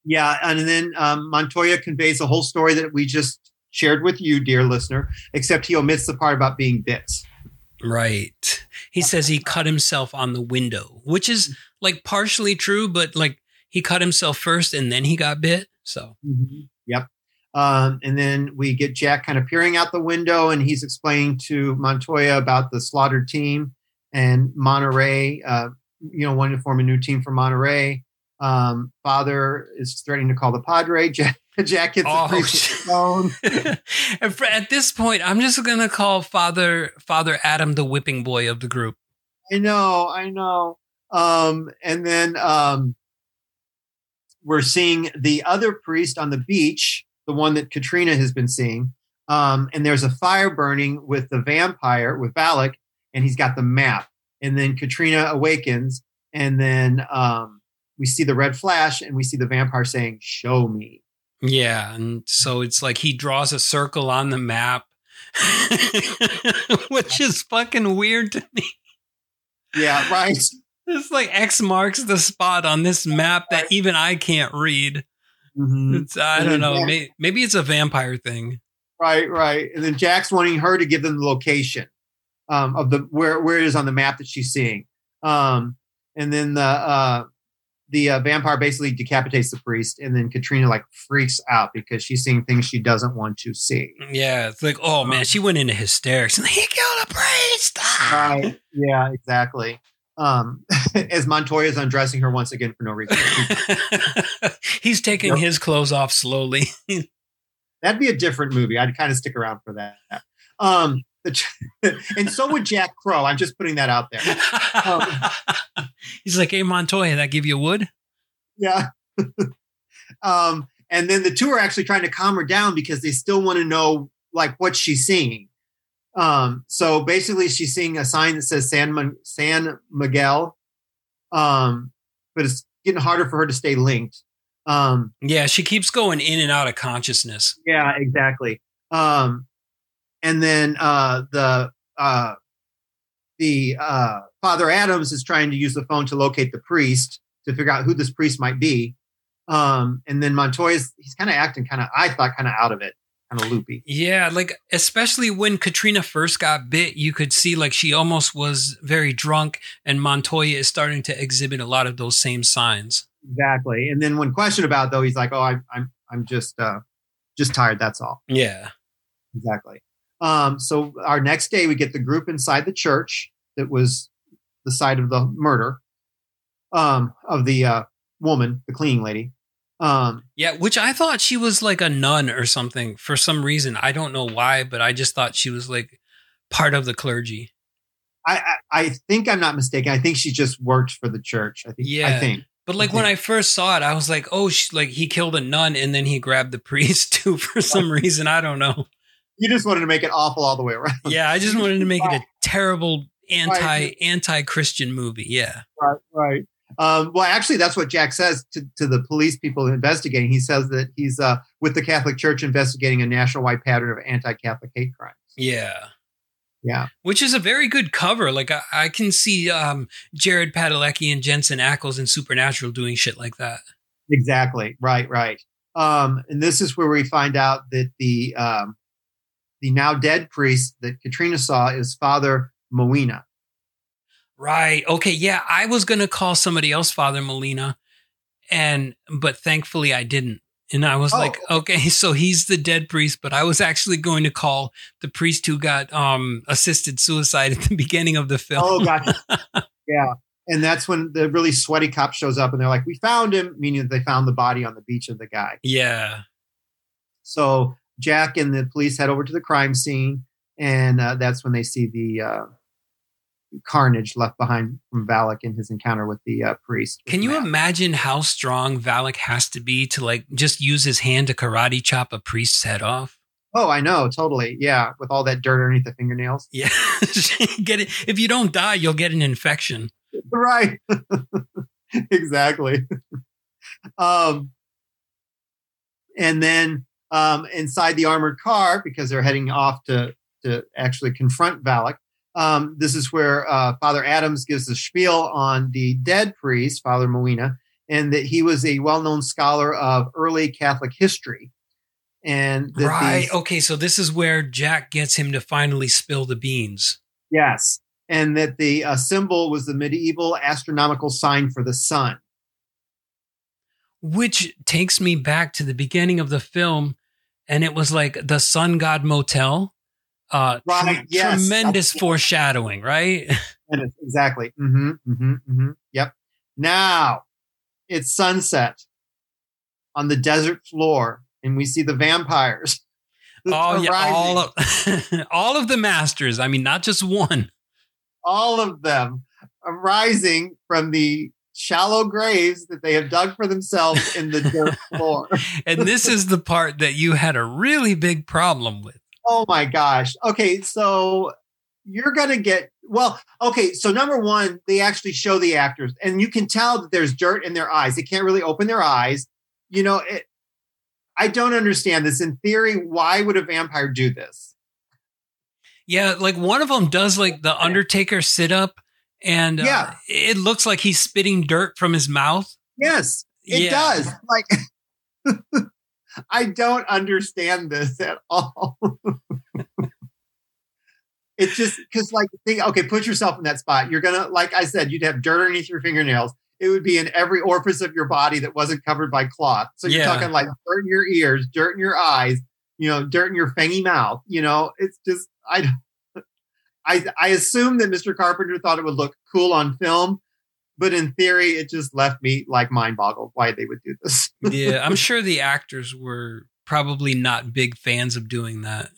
Yeah, and then um, Montoya conveys the whole story that we just shared with you, dear listener, except he omits the part about being bits. Right. He says he cut himself on the window, which is like partially true, but like he cut himself first and then he got bit. So Yep. Um, and then we get Jack kind of peering out the window, and he's explaining to Montoya about the slaughtered team and Monterey. Uh, you know, wanting to form a new team for Monterey. Um, father is threatening to call the Padre. *laughs* Jack, Jack hits Oh, the *laughs* phone. *laughs* At this point, I'm just gonna call Father Father Adam the whipping boy of the group. I know, I know. Um, and then um, we're seeing the other priest on the beach, the one that Katrina has been seeing. Um, and there's a fire burning with the vampire, with Valek, and he's got the map. And then Katrina awakens, and then um, we see the red flash, and we see the vampire saying, Show me. Yeah, and so it's like he draws a circle on the map, *laughs* which is fucking weird to me. Yeah, right. It's like X marks the spot on this map that even I can't read. Mhm. It's I don't know. Jack- May, maybe it's a vampire thing. Right, right. And then Jack's wanting her to give them the location um, of the where where it is on the map that she's seeing. Um, and then the uh, the uh, vampire basically decapitates the priest, and then Katrina like freaks out because she's seeing things she doesn't want to see. Yeah, it's like oh man, she went into hysterics. *laughs* And he killed a priest. Ah! Right. Yeah. Exactly. Um, *laughs* as Montoya's undressing her once again for no reason. *laughs* He's taking Yep. his clothes off slowly. That'd be a different movie. I'd kind of stick around for that. Um, *laughs* and so would Jack Crow. I'm just putting that out there. Um, *laughs* He's like, hey Montoya, that give you wood? Yeah. *laughs* um, and then the two are actually trying to calm her down because they still want to know like what she's seeing. Um, so basically, she's seeing a sign that says San San Miguel, um, but it's getting harder for her to stay linked. Um, Yeah, she keeps going in and out of consciousness. yeah, exactly. Um, and then uh, the uh, the uh, Father Adams is trying to use the phone to locate the priest to figure out who this priest might be. Um, and then Montoya's he's kind of acting kind of I thought kind of out of it, kind of loopy. Yeah, like especially when Katrina first got bit, you could see like she almost was very drunk, and Montoya is starting to exhibit a lot of those same signs. Exactly. And then when questioned about it, though, he's like, "Oh, I, I'm I'm just uh, just tired. That's all." Yeah. Exactly. Um, so our next day, we get the group inside the church that was the site of the murder um, of the uh, woman, the cleaning lady. Um, Yeah, which I thought she was like a nun or something for some reason. I don't know why, but I just thought she was like part of the clergy. I, I I think I'm not mistaken. I think she just worked for the church. I think. Yeah. I think. But like when I first saw it, I was like, oh, she, like he killed a nun and then he grabbed the priest *laughs* too for some *laughs* reason. I don't know. You just wanted to make it awful all the way around. Yeah, I just wanted to make it a *laughs* terrible anti anti Christian movie. Yeah. Right. Right. Um, well, actually, that's what Jack says to, to the police people investigating. He says that he's uh, with the Catholic Church investigating a nationwide pattern of anti-Catholic hate crimes. Yeah. Yeah. Which is a very good cover. Like I, I can see um, Jared Padalecki and Jensen Ackles in Supernatural doing shit like that. Exactly. Right. Right. Um, and this is where we find out that the um, the now dead priest that Katrina saw is Father Molina. Right. Okay. Yeah. I was going to call somebody else Father Molina and, but thankfully I didn't. And I was Oh. like, okay, *laughs* so he's the dead priest, but I was actually going to call the priest who got um assisted suicide at the *laughs* beginning of the film. Oh, gotcha. *laughs* yeah. And that's when the really sweaty cop shows up and they're like, we found him, meaning that they found the body on the beach of the guy. yeah. So Jack and the police head over to the crime scene, and uh, that's when they see the uh, carnage left behind from Valek in his encounter with the uh, priest. Can you mask. imagine how strong Valek has to be to like just use his hand to karate chop a priest's head off? Oh, I know, totally. Yeah, with all that dirt underneath the fingernails. Yeah. *laughs* get it. If you don't die, you'll get an infection. Right. *laughs* exactly. *laughs* um, and then um, inside the armored car, because they're heading off to to actually confront Valek. Um, this is where uh, Father Adams gives the spiel on the dead priest, Father Molina, and that he was a well-known scholar of early Catholic history. And that Right. these- Okay. So this is where Jack gets him to finally spill the beans. Yes, and that the uh, symbol was the medieval astronomical sign for the sun. which takes me back to the beginning of the film and it was like the sun god motel uh Right, tre- yes. tremendous foreshadowing right *laughs* exactly. Mm-hmm, mm-hmm, mm-hmm. Yep. Now it's sunset on the desert floor, and we see the vampires. *laughs* oh yeah all of *laughs* all of the masters i mean not just one all of them arising from the shallow graves that they have dug for themselves in the dirt *laughs* floor. and this is the part that you had a really big problem with Oh my gosh. Okay, so you're gonna get well. Okay, so number one, they actually show the actors, and you can tell that there's dirt in their eyes. They can't really open their eyes. You know, it, I don't understand this. In theory, why would a vampire do this? yeah like one of them does like the undertaker sit up and uh, Yeah. it looks like he's spitting dirt from his mouth Yes, it Yeah. does. Like, *laughs* I don't understand this at all. *laughs* it's just because, like, think, okay, put yourself in that spot. You're gonna, like I said, you'd have dirt underneath your fingernails. It would be in every orifice of your body that wasn't covered by cloth. So you're Yeah. talking like dirt in your ears, dirt in your eyes, you know, dirt in your fangy mouth. You know, it's just I. I, I assume that Mr. Carpenter thought it would look cool on film, but in theory, it just left me like mind boggled why they would do this. *laughs* yeah i'm sure the actors were probably not big fans of doing that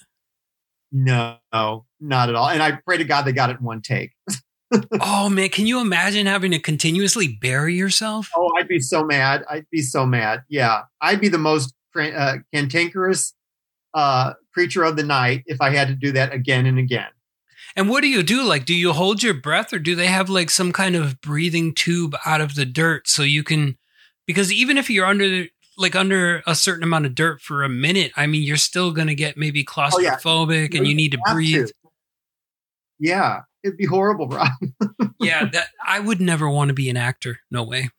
no, not at all. And I pray to God they got it in one take. *laughs* oh man, can you imagine having to continuously bury yourself? Oh, I'd be so mad. I'd be so mad. Yeah, I'd be the most uh, cantankerous uh, creature of the night if I had to do that again and again. And what do you do? Like, do you hold your breath or do they have like some kind of breathing tube out of the dirt so you can, because even if you're under, like under a certain amount of dirt for a minute, I mean, you're still going to get maybe Oh, yeah. claustrophobic and you need to breathe. to. Yeah, it'd be horrible, Rob. *laughs* yeah, that I would never want to be an actor. No way.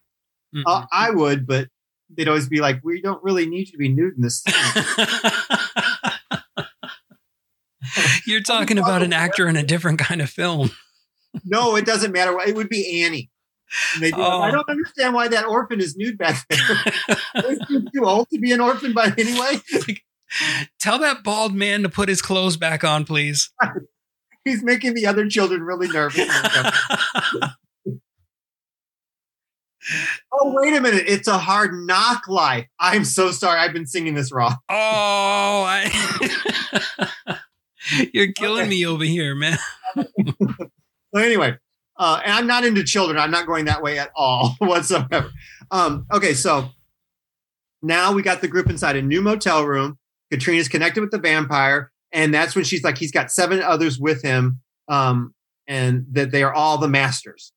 Uh, I would, but they'd always be like, "We don't really need you to be nude in this." *laughs* scene." *laughs* You're talking about an actor in a different kind of film. *laughs* no, it doesn't matter. It would be Annie. And they'd be like, Oh. I don't understand why that orphan is nude back there. *laughs* Too old to be an orphan, but anyway, Tell that bald man to put his clothes back on, please. he's making the other children really nervous. oh, wait a minute! It's a hard knock life. I'm so sorry. I've been singing this wrong. Oh, I... *laughs* you're killing Okay. me over here, man. *laughs* So anyway, uh, and I'm not into children. I'm not going that way at all *laughs* whatsoever. Um, okay, so now we got the group inside a new motel room. Katrina's connected with the vampire, and that's when she's like, he's got seven others with him, um, and that they are all the masters.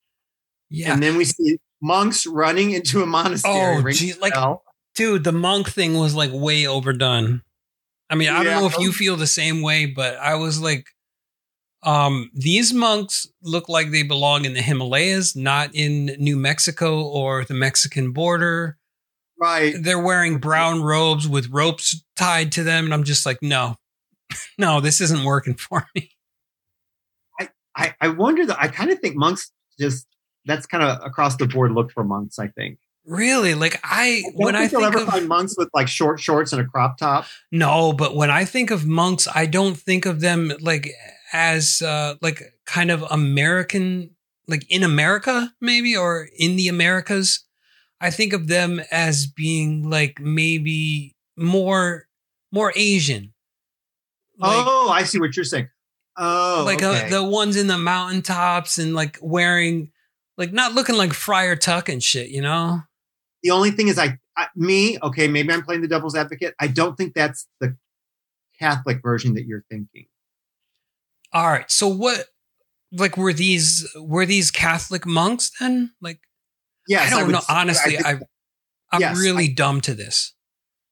Yeah. And then we see monks running into a monastery. Oh, gee, like- Dude, the monk thing was like way overdone. I mean, I don't know if you feel the same way, but I was like, um, these monks look like they belong in the Himalayas, not in New Mexico or the Mexican border. right. They're wearing brown robes with ropes tied to them. And I'm just like, no, *laughs* no, this isn't working *laughs* for me. I, I wonder that I kind of think monks just that's kind of across the board look for monks. I think. Really? Like, I, I when I think you'll think ever of, find monks with like short shorts and a crop top. No, but when I think of monks, I don't think of them like as uh like kind of American like in America maybe or in the Americas. I think of them as being like maybe more more Asian. Like, oh, I see what you're saying. Oh, like okay. uh, the ones in the mountaintops and like wearing like not looking like Friar Tuck and shit, you know? The only thing is, I, I me okay, maybe I'm playing the devil's advocate. I don't think that's the Catholic version that you're thinking. All right. So what like were these were these Catholic monks then? Like yeah, I don't would know. Honestly, think- I, I'm Yes, really dumb to this.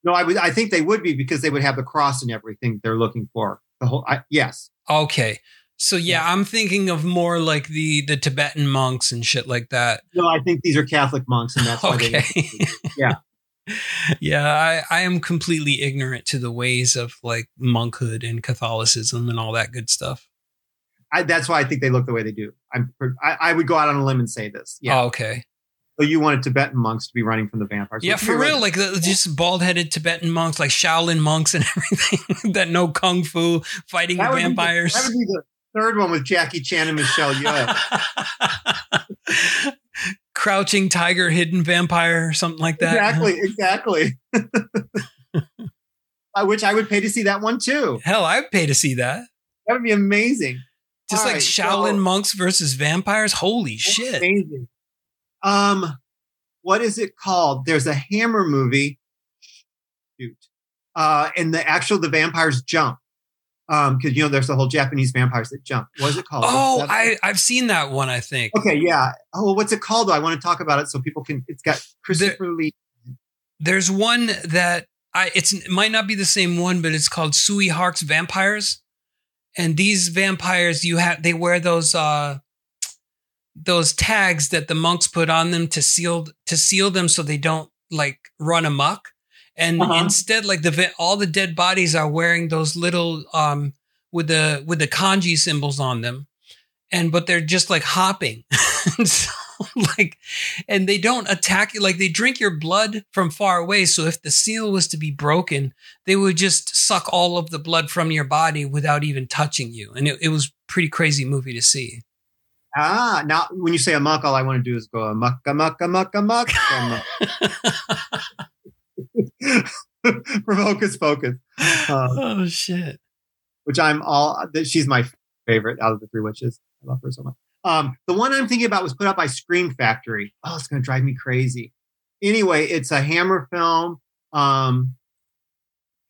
no, I would. I think they would be because they would have the cross and everything they're looking for. The whole, I, yes, Okay. So yeah, I'm thinking of more like the the Tibetan monks and shit like that. no, I think these are Catholic monks, and that's why Okay. they. *laughs* Yeah. yeah, I, I am completely ignorant to the ways of like monkhood and Catholicism and all that good stuff. I, that's why I think they look the way they do. I'm. I, I would go out on a limb and say this. Yeah. Oh, okay. So you wanted Tibetan monks to be running from the vampires? Yeah, for real. Like the, just bald headed Tibetan monks, like Shaolin monks and *laughs* everything that know kung fu, fighting would be vampires. that would be the third one with Jackie Chan and Michelle Yeoh. *laughs* Crouching tiger, hidden vampire, or something like that. Exactly, exactly. *laughs* I which I would pay to see that one too. Hell, I'd pay to see that. That would be amazing. Just All like right, Shaolin so- monks versus vampires. Holy shit. Amazing. Um, what is it called? There's a Hammer movie. Shoot. Uh, and the actual the vampires jump. Um, because you know there's the whole Japanese vampires that jump. What is it called? Oh, I, I've seen that one, I think. Okay, yeah. Oh, well, what's it called though? I want to talk about it so people can. It's got Christopher Lee. There's one that I it's it might not be the same one, but it's called Tsui Hark's Vampires. And these vampires, you have they wear those uh those tags that the monks put on them to seal to seal them so they don't like run amok. And Uh-huh. instead, like the all the dead bodies are wearing those little um with the with the kanji symbols on them, and but they're just like hopping. *laughs* And so, like and they don't attack you like they drink your blood from far away so if the seal was to be broken they would just suck all of the blood from your body without even touching you and it, it was pretty crazy movie to see Ah, now when you say amok, all I want to do is go amok, amok, amok, amok. amok. *laughs* *laughs* For Hocus Pocus, uh, oh shit which I'm all. that She's my favorite out of the three witches. I love her so much. Um, the one I'm thinking about was put out by Scream Factory. Oh, it's going to drive me crazy. Anyway, it's a Hammer film. Um,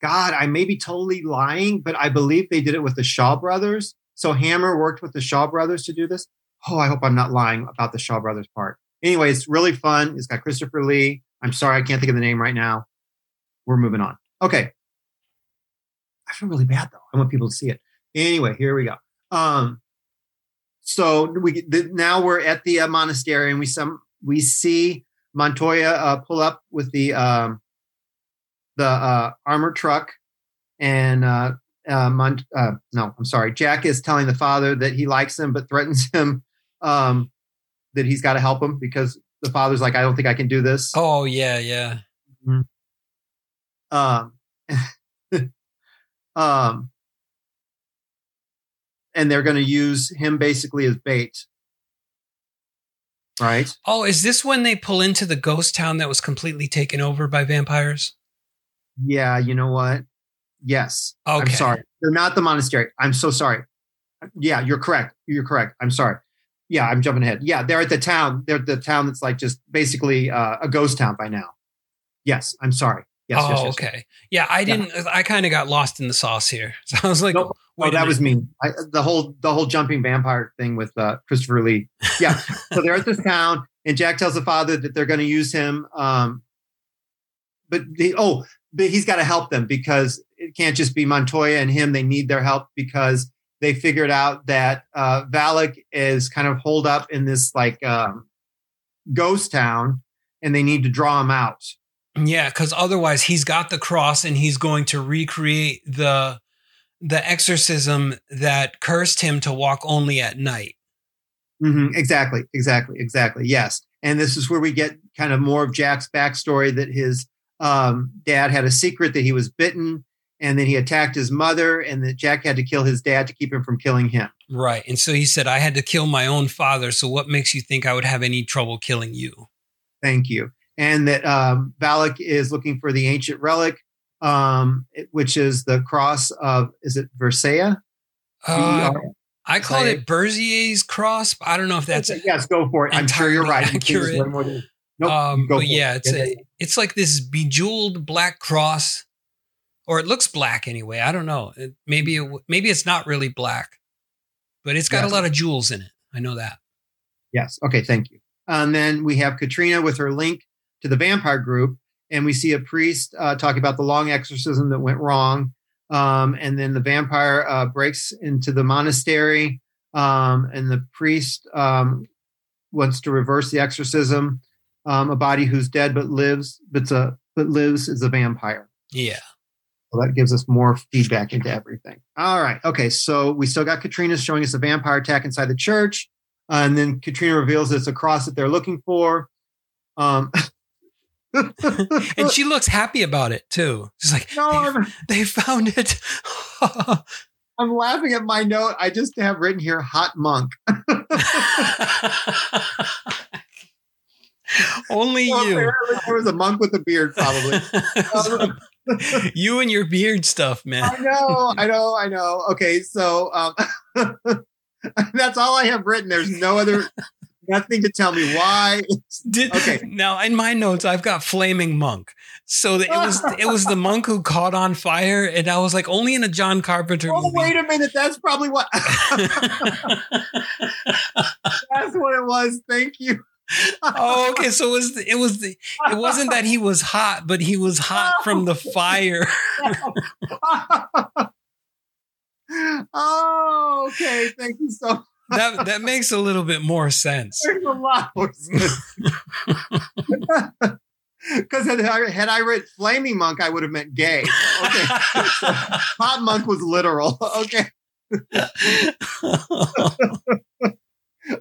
God, I may be totally lying, but I believe they did it with the Shaw brothers. So Hammer worked with the Shaw brothers to do this. Oh, I hope I'm not lying about the Shaw brothers part. Anyway, it's really fun. It's got Christopher Lee. I'm sorry, I can't think of the name right now. We're moving on. Okay. I feel really bad though. I want people to see it. Anyway, here we go. Um, so we the, now we're at the uh, monastery and we some we see Montoya uh, pull up with the um, the uh, armored truck, and uh, uh, Mont- uh, no, I'm sorry. Jack is telling the father that he likes him, but threatens *laughs* him um, that he's got to help him because the father's like, I don't think I can do this. Oh yeah, yeah. Um, *laughs* um, and they're going to use him basically as bait. Right. Oh, is this when they pull into the ghost town that was completely taken over by vampires? Yeah, you know what? Yes. I'm Okay. sorry. They're not the monastery. I'm so sorry. Yeah, you're correct. You're correct. I'm sorry. Yeah, I'm jumping ahead. Yeah, they're at the town. They're at the town that's like just basically uh, a ghost town by now. Yes, I'm sorry. Yes, oh, yes, yes. okay. Yeah, I didn't. I kind of got lost in the sauce here. *laughs* So I was like, Nope. wait Oh, that was me. I, the whole the whole jumping vampire thing with uh, Christopher Lee. Yeah. *laughs* so they're at this town, and Jack tells the father that they're going to use him. Um, but the oh, but he's got to help them because it can't just be Montoya and him. They need their help because they figured out that uh, Valek is kind of holed up in this like um, ghost town, and they need to draw him out. Yeah, because otherwise he's got the cross and he's going to recreate the the exorcism that cursed him to walk only at night. Mm-hmm. Exactly, exactly, exactly. Yes. And this is where we get kind of more of Jack's backstory that his um, dad had a secret that he was bitten and then he attacked his mother and that Jack had to kill his dad to keep him from killing him. Right. And so he said, I had to kill my own father. So what makes you think I would have any trouble killing you? Thank you. And that um, Valek is looking for the ancient relic, um, which is the cross of, is it Versailles? Uh, I call it Berzier's cross. but I don't know if that's yes, go for it. I'm sure you're right. You accurate. than- Nope, um, but yeah, it. it's a, it's like this bejeweled black cross, or it looks black anyway. I don't know. It, maybe it, maybe it's not really black, but it's got Yes. a lot of jewels in it. I know that. Yes. Okay. Thank you. And then we have Katrina with her link to the vampire group, and we see a priest uh, talking about the long exorcism that went wrong. Um, and then the vampire uh, breaks into the monastery, um, and the priest um, wants to reverse the exorcism. Um, a body who's dead but lives, but's a but lives is a vampire. Yeah. So that gives us more feedback into everything. All right. Okay. So we still got Katrina showing us a vampire attack inside the church. Uh, and then Katrina reveals it's a cross that they're looking for. Um, *laughs* *laughs* and she looks happy about it too. She's like, no, I'm, *laughs* they found it. *laughs* I'm laughing at my note. I just have written here hot monk. Only Well, you. There was a monk with a beard, probably. You and your beard stuff, man. I know, I know, I know. Okay, so um, that's all I have written. There's no other, nothing to tell me why. Did, Okay. Now in my notes, I've got flaming monk. So it was it was the *laughs* monk who caught on fire, and I was like, only in a John Carpenter Oh, movie. wait a minute. That's probably what. *laughs* that's what it was. Thank you. oh, okay. So it was the, it was the it wasn't that he was hot, but he was hot *laughs* from the fire. oh, okay. Thank you so much. That that makes a little bit more sense. There's a lot more sense. *laughs* Because had, I- had I written flaming monk, I would have meant gay. Okay. *laughs* Hot monk was literal. Okay.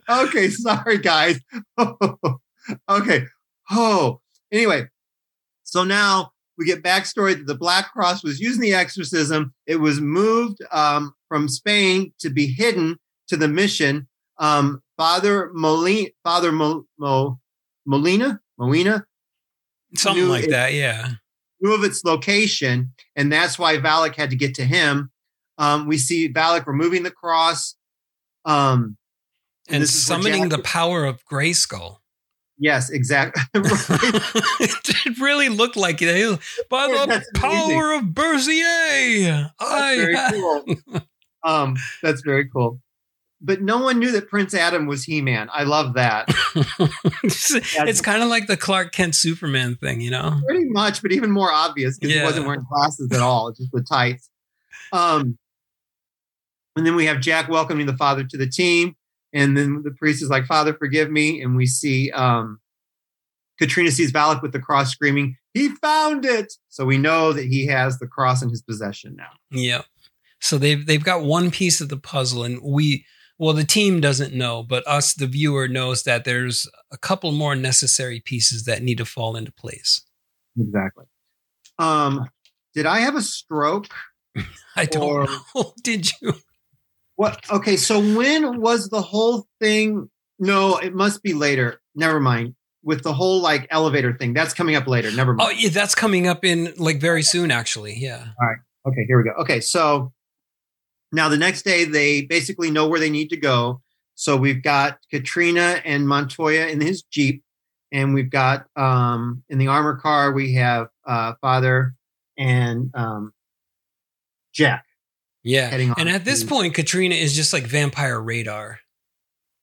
Okay. Sorry, guys. *laughs* okay. Oh, anyway. So now we get backstory that the Black Cross was using the exorcism. It was moved um, from Spain to be hidden to the mission. Um, Father Molina, Father Mo, Mo, Molina, Molina Something like it- that, yeah. knew of its location, and that's why Valek had to get to him. Um, we see Valek removing the cross. Um, And where summoning the power of Grayskull. Yes, exactly. *laughs* *laughs* it really looked like it. By the That's amazing. power of Berzier, I very cool. um, that's very cool. But no one knew that Prince Adam was He-Man. I love that. it's *laughs* it's kind of like the Clark Kent Superman thing, you know? Pretty much, but even more obvious because Yeah. he wasn't wearing glasses at all, just with tights. Um, and then we have Jack welcoming the father to the team, and then the priest is like, "Father, forgive me," and we see um, Katrina sees Valek with the cross, screaming, "He found it!" So we know that he has the cross in his possession now. Yeah. So they've they've got one piece of the puzzle, and we well, the team doesn't know, but us, the viewer, knows that there's a couple more necessary pieces that need to fall into place. Exactly. Um, did I have a stroke? *laughs* I don't Or- know. *laughs* Did you? What? Okay, so when was the whole thing? No, it must be later. Never mind. With the whole like elevator thing, that's coming up later. Never mind. Oh, yeah, that's coming up in like very soon, actually. Yeah. All right. Okay, here we go. Okay, so now the next day they basically know where they need to go. So we've got Katrina and Montoya in his jeep, and we've got um, in the armor car we have uh, Father and um, Jack. Yeah. Heading And at this point, Katrina is just like vampire radar.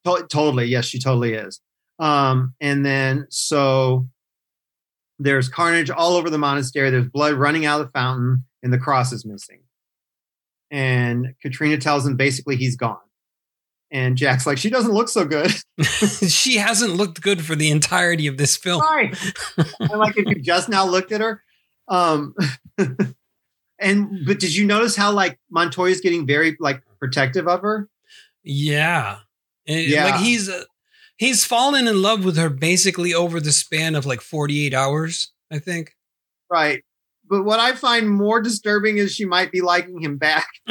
To- totally, yes, she totally is. Um, and then so there's carnage all over the monastery. There's blood running out of the fountain, and the cross is missing. And Katrina tells him basically he's gone. And Jack's like, she doesn't look so good. *laughs* *laughs* she hasn't looked good for the entirety of this film. Sorry. I'm like, if you *laughs* just now looked at her. Um, and but did you notice how like Montoya's getting very like protective of her? Yeah. And, Yeah. Like he's uh, he's fallen in love with her basically over the span of like 48 hours, I think. Right. But what I find more disturbing is she might be liking him back. *laughs*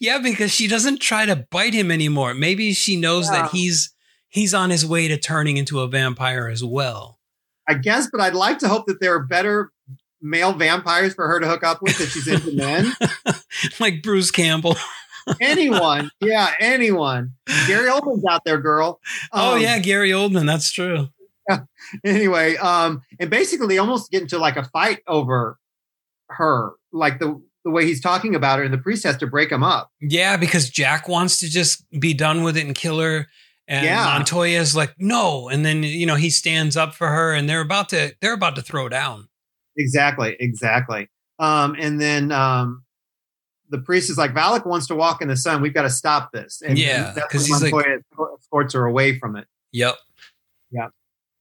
yeah, because she doesn't try to bite him anymore. Maybe she knows Yeah. that he's he's on his way to turning into a vampire as well. I guess, but I'd like to hope that there are better male vampires for her to hook up with if she's into men. *laughs* like Bruce Campbell. anyone. Yeah, anyone. Gary Oldman's out there, girl. oh Um, yeah, Gary Oldman, that's true. *laughs* Anyway, um, and basically they almost get into like a fight over her, like the the way he's talking about her, and the priest has to break him up. Yeah, because Jack wants to just be done with it and kill her. And Yeah. Montoya's like, no. And then, you know, he stands up for her and they're about to they're about to throw down. Exactly, exactly. Um, and then um, the priest is like, Valek wants to walk in the sun. We've got to stop this. And Yeah, that's 'cause when he's like- Montoya escorts her away from it. Yep. Yeah.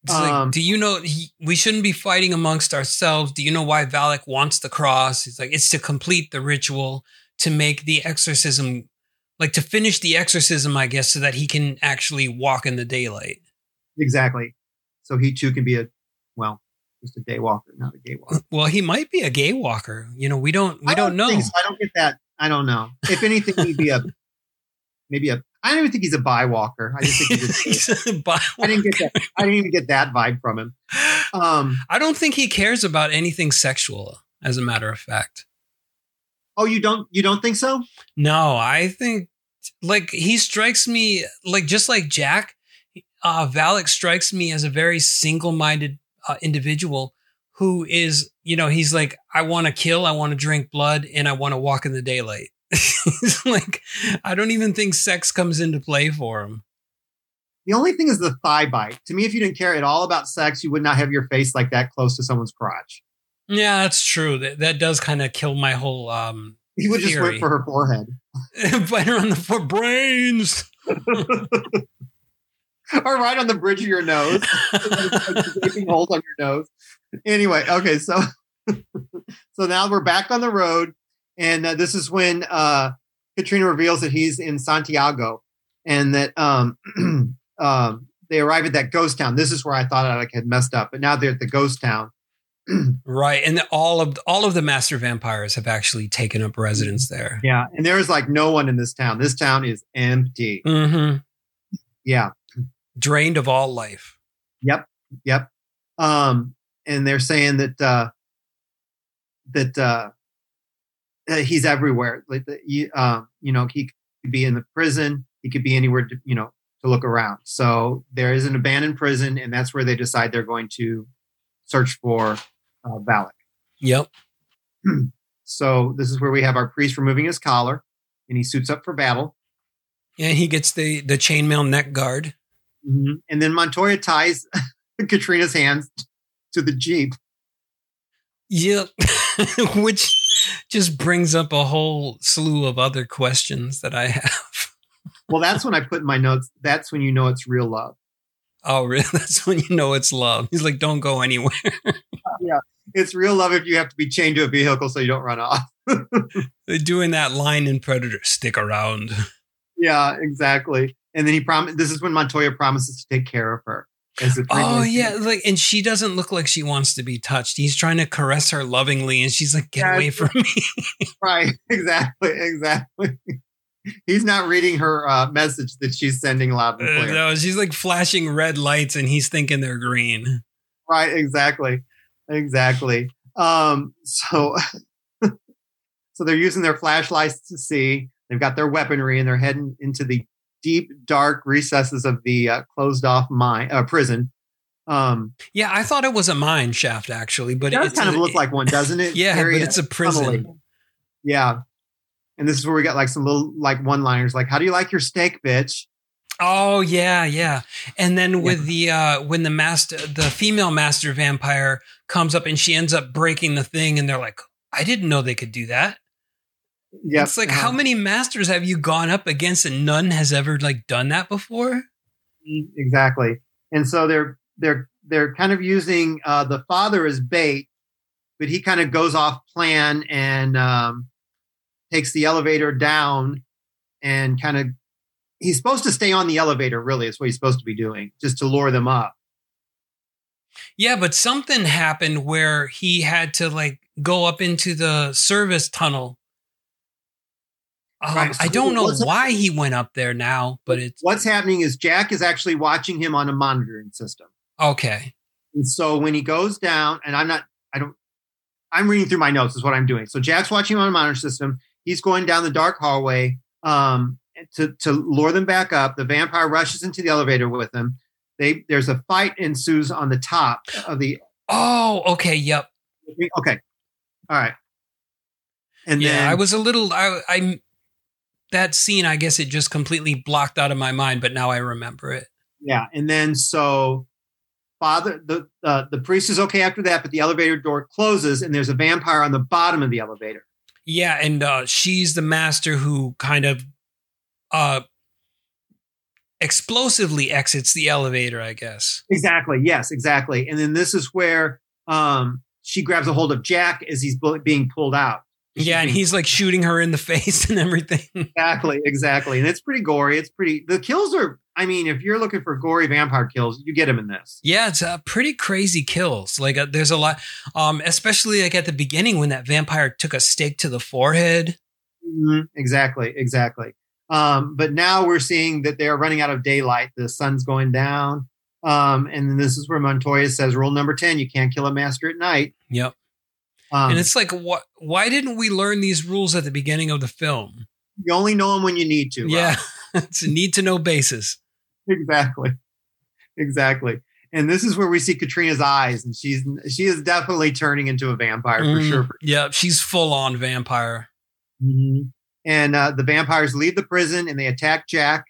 It's like, Um, do you know he, we shouldn't be fighting amongst ourselves? Do you know why Valek wants the cross? He's like, it's to complete the ritual, to make the exorcism, like to finish the exorcism, I guess, so that he can actually walk in the daylight. Exactly. So he too can be a well, just a day walker, not a gay walker. Well, he might be a gay walker. You know, we don't we I don't, know. think so. I don't get that. I don't know. If anything, he'd be a maybe a. I don't even think he's a bi walker. I just think *laughs* he's a. He's a bi- I didn't get that. I didn't even get that vibe from him. Um. I don't think he cares about anything sexual, as a matter of fact. Oh, you don't. You don't think so? No, I think like he strikes me like just like Jack, uh Valek strikes me as a very single-minded uh, individual who is, you know, he's like I want to kill, I want to drink blood and I want to walk in the daylight. *laughs* He's like I don't even think sex comes into play for him. The only thing is the thigh bite. To me, if you didn't care at all about sex, you would not have your face like that close to someone's crotch. Yeah, that's true. That that does kind of kill my whole um He would just Theory. went for her forehead, *laughs* bite her on the foot brains. *laughs* or right on the bridge of your nose, gaping holes on your nose. Anyway, okay, so so now we're back on the road, and uh, this is when uh, Katrina reveals that he's in Santiago, and that um, *clears throat* um, they arrive at that ghost town. This is where I thought I like had messed up, but now they're at the ghost town. *clears throat* Right, and all of all of the master vampires have actually taken up residence there. Yeah, and there is like no one in this town. This town is empty. hmm Yeah. Drained of all life. Yep. Yep. Um, and they're saying that uh, that uh, uh, he's everywhere. Like the, you, uh, you know, he could be in the prison. He could be anywhere. To, you know, to look around. So there is an abandoned prison, and that's where they decide they're going to search for uh, Valek. Yep. *clears throat* So this is where we have our priest removing his collar, and he suits up for battle. And he gets the the chainmail neck guard. And then Montoya ties *laughs* Katrina's hands to the jeep. Yep. *laughs* Which just brings up a whole slew of other questions that I have. *laughs* Well, that's when I put in my notes. That's when you know it's real love. Oh, really? *laughs* That's when you know it's love. He's like, don't go anywhere. *laughs* Yeah, it's real love if you have to be chained to a vehicle so you don't run off. They're doing that line in Predator stick around. yeah, exactly. And then he promised. This is when Montoya promises to take care of her. As the Oh yeah, like and she doesn't look like she wants to be touched. He's trying to caress her lovingly, and she's like, "Get Yeah, away from me!" *laughs* right. Exactly. Exactly. He's not reading her uh, message that she's sending loud and Uh, no, she's like flashing red lights, and he's thinking they're green. Right, exactly. Exactly. Um, so *laughs* so they're using their flashlights to see. They've got their weaponry and they're heading into the deep, dark recesses of the uh, closed off mine uh, prison. Um, Yeah, I thought it was a mine shaft actually, but it does it's kind of a- look like one, doesn't it? *laughs* Yeah, Very but it's a prison. tunnely. Yeah. And this is where we got like some little like one liners like, How do you like your steak, bitch? Oh yeah, yeah. And then with the uh when the master the female master vampire comes up and she ends up breaking the thing and they're like, I didn't know they could do that. Yep. It's like Uh-huh. how many masters have you gone up against and none has ever like done that before? exactly and so they're they're they're kind of using uh the father as bait but he kind of goes off plan and um takes the elevator down and kind of he's supposed to stay on the elevator really is what he's supposed to be doing just to lure them up Yeah, but something happened where he had to like go up into the service tunnel. Um, I don't know why he went up there now, but it's what's happening is jack is actually watching him on a monitoring system okay. And so when he goes down, and I'm not, I don't, I'm reading through my notes, is what I'm doing. So Jack's watching him on a monitor system. He's going down the dark hallway um, to, to lure them back up. The vampire rushes into the elevator with him. They There's a fight ensues on the top of the. Oh, okay. Yep. Okay. All right. And yeah, then I was a little. I, I that scene. I guess it just completely blocked out of my mind, but now I remember it. Yeah, and then so father the uh, the priest is okay after that, but the elevator door closes, and there's a vampire on the bottom of the elevator. Yeah, and uh, she's the master who kind of uh explosively exits the elevator. I guess. Exactly. Yes, exactly. And then this is where um, she grabs a hold of Jack as he's being pulled out. Yeah, and he's like shooting her in the face and everything. *laughs* Exactly, exactly. And it's pretty gory. It's pretty. The kills are. I mean, if you're looking for gory vampire kills, you get them in this. Yeah, it's uh, pretty crazy kills. Like uh, there's a lot, um, especially like at the beginning when that vampire took a stake to the forehead. Mhm, Exactly, exactly. Um, but now we're seeing that they're running out of daylight. The sun's going down. Um, and then this is where Montoya says, rule number 10, you can't kill a master at night. Yep. Um, and it's like, what? Why didn't we learn these rules at the beginning of the film? you only know them when you need to. Yeah, *laughs* it's a need to know basis. exactly exactly and this is where we see katrina's eyes and she's she is definitely turning into a vampire for Mm, sure Yeah, she's full on vampire. and uh, the vampires leave the prison and they attack jack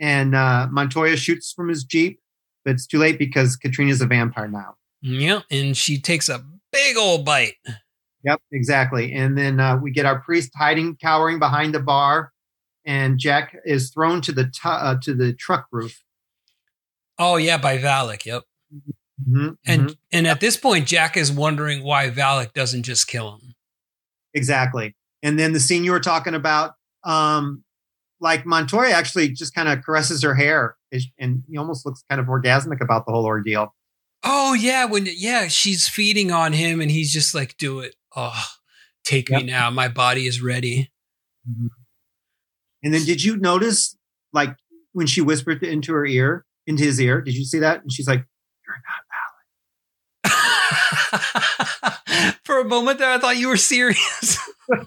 and uh, montoya shoots from his jeep but it's too late because katrina's a vampire now Yeah, and she takes a big old bite. Yep exactly and then uh, we get our priest hiding cowering behind the bar and jack is thrown to the tu- uh, to the truck roof Oh yeah, by Valek. Yep. Mhm, And mhm. and at this point, Jack is wondering why Valek doesn't just kill him. Exactly. And then the scene you were talking about, um, like Montoya actually just kind of caresses her hair and he almost looks kind of orgasmic about the whole ordeal. Oh yeah, when yeah, she's feeding on him, and he's just like, "Do it. Oh, take me now. My body is ready." And then did you notice like when she whispered into her ear, into his ear, did you see that? And she's like, You're not valid. *laughs* For a moment there, I thought you were serious. *laughs*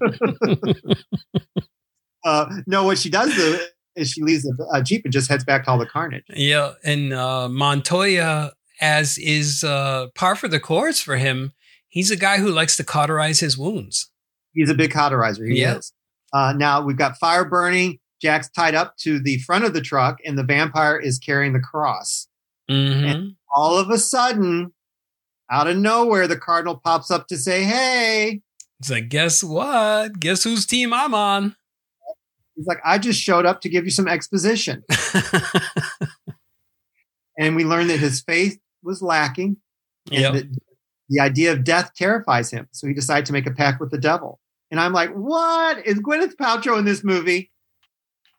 uh, no, what she does though as she leaves the uh, jeep and just heads back to all the carnage. Yeah, and uh, Montoya, as is uh, par for the course for him, he's a guy who likes to cauterize his wounds. He's a big cauterizer. He Yeah. is. Uh, now we've got fire burning. Jack's tied up to the front of the truck, and the vampire is carrying the cross. Mm-hmm. All of a sudden, out of nowhere, the cardinal pops up to say, "Hey." It's like, guess what? Guess whose team I'm on? He's like, "I just showed up to give you some exposition." *laughs* and we learned that his faith was lacking, and Yep. that the idea of death terrifies him. So he decided to make a pact with the devil. And I'm like, "What is Gwyneth Paltrow in this movie?"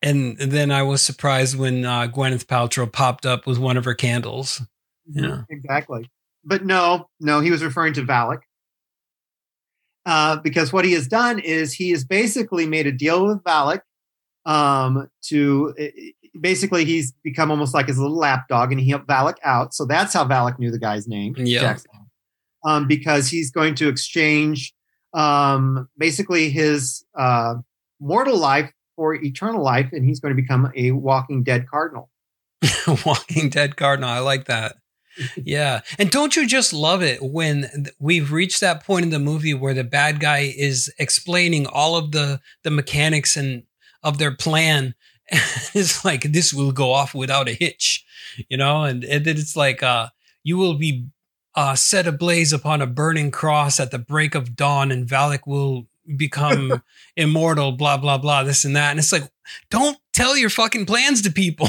And then I was surprised when uh, Gwyneth Paltrow popped up with one of her candles. Yeah. exactly. But no, no, he was referring to Valek. Uh, because what he has done is he has basically made a deal with Valek um, to basically he's become almost like his little lapdog and he helped Valek out. So that's how Valek knew the guy's name. Yeah. Jackson. Um, because he's going to exchange um, basically his uh, mortal life for eternal life and he's going to become a walking dead cardinal. *laughs* Walking Dead Cardinal. I like that. *laughs* Yeah. And don't you just love it when we've reached that point in the movie where the bad guy is explaining all of the the mechanics and of their plan. *laughs* it's like this will go off without a hitch, you know, and, and then it's like uh you will be uh set ablaze upon a burning cross at the break of dawn and Valek will become *laughs* immortal, blah blah blah, this and that. And it's like, don't tell your fucking plans to people.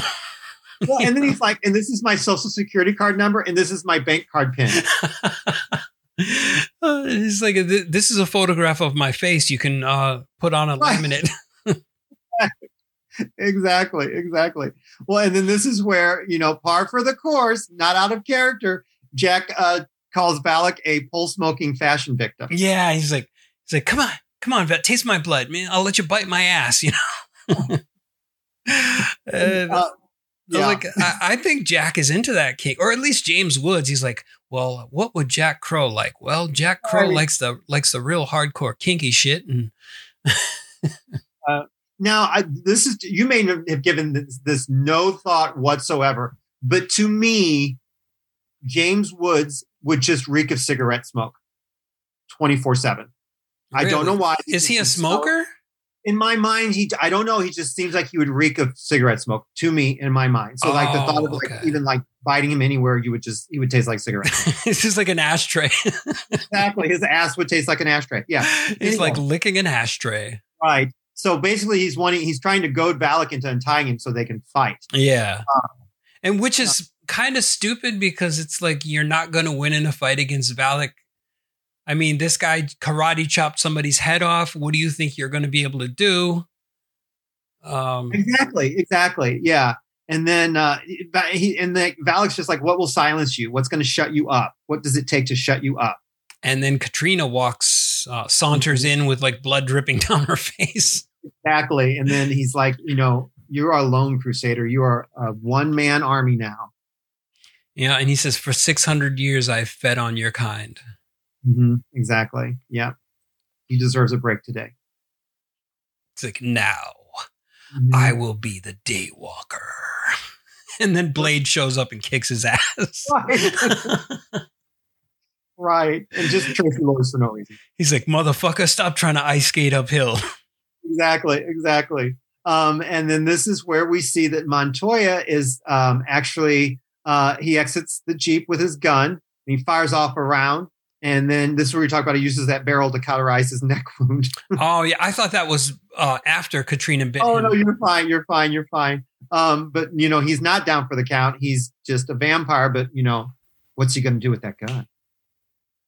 Well, and then *laughs* he's like, and this is my social security card number, and this is my bank card pin. *laughs* Uh, it's like this is a photograph of my face. You can uh, put on a Right. laminate. exactly, exactly. Well, and then this is where, you know, par for the course, not out of character, Jack uh, calls Valek a pole smoking fashion victim. yeah, he's like, he's like, come on, come on, vet, taste my blood, man. I'll let you bite my ass, *laughs* you know. *laughs* And Uh, I yeah. like, I, I think Jack is into that kink, or at least James Woods. He's like, well, what would Jack Crow like? Well, Jack Crow Right. likes the likes the real hardcore kinky shit, and *laughs* Now, I, this is you may have given this, this no thought whatsoever, but to me, James Woods would just reek of cigarette smoke, twenty four seven. I don't know why. Is he a He's smoker? In my mind, he I don't know. He just seems like he would reek of cigarette smoke to me in my mind. So, like the thought of Oh, like okay. even like biting him anywhere, you would just he would taste like cigarette. it's *laughs* just like an ashtray. exactly, his ass would taste like an ashtray. Yeah, It's like licking an ashtray. right. So basically, he's wanting he's trying to goad Valek into untying him so they can fight. Yeah. Uh, and which is uh, kind of stupid because it's like you're not going to win in a fight against Valek. I mean, this guy karate chopped somebody's head off. What do you think you're going to be able to do? Um, Exactly, exactly. Yeah. And then uh he and then Valek's just like, what will silence you? What's going to shut you up? What does it take to shut you up? and then Katrina walks, uh, saunters in with like blood dripping *laughs* down her face. Exactly. And then he's like, you know, you are a lone crusader. You are a one man army now. Yeah. And he says, For 600 years, I've fed on your kind. Exactly. Yeah. He deserves a break today. It's like, now I will be the daywalker. *laughs* And then Blade shows up and kicks his ass. *laughs* Right. *laughs* right. And just Traci Lords for no reason. He's like, motherfucker, stop trying to ice skate uphill. Exactly. Exactly. Um, and then this is where we see that Montoya is um, actually uh, he exits the jeep with his gun and he fires off a round. And then this is where we talk about he uses that barrel to cauterize his *laughs* neck wound. oh yeah, I thought that was uh, after Katrina bit oh him. no, you're fine, you're fine, you're fine. Um, but you know he's not down for the count. He's just a vampire. But you know what's he going to do with that gun?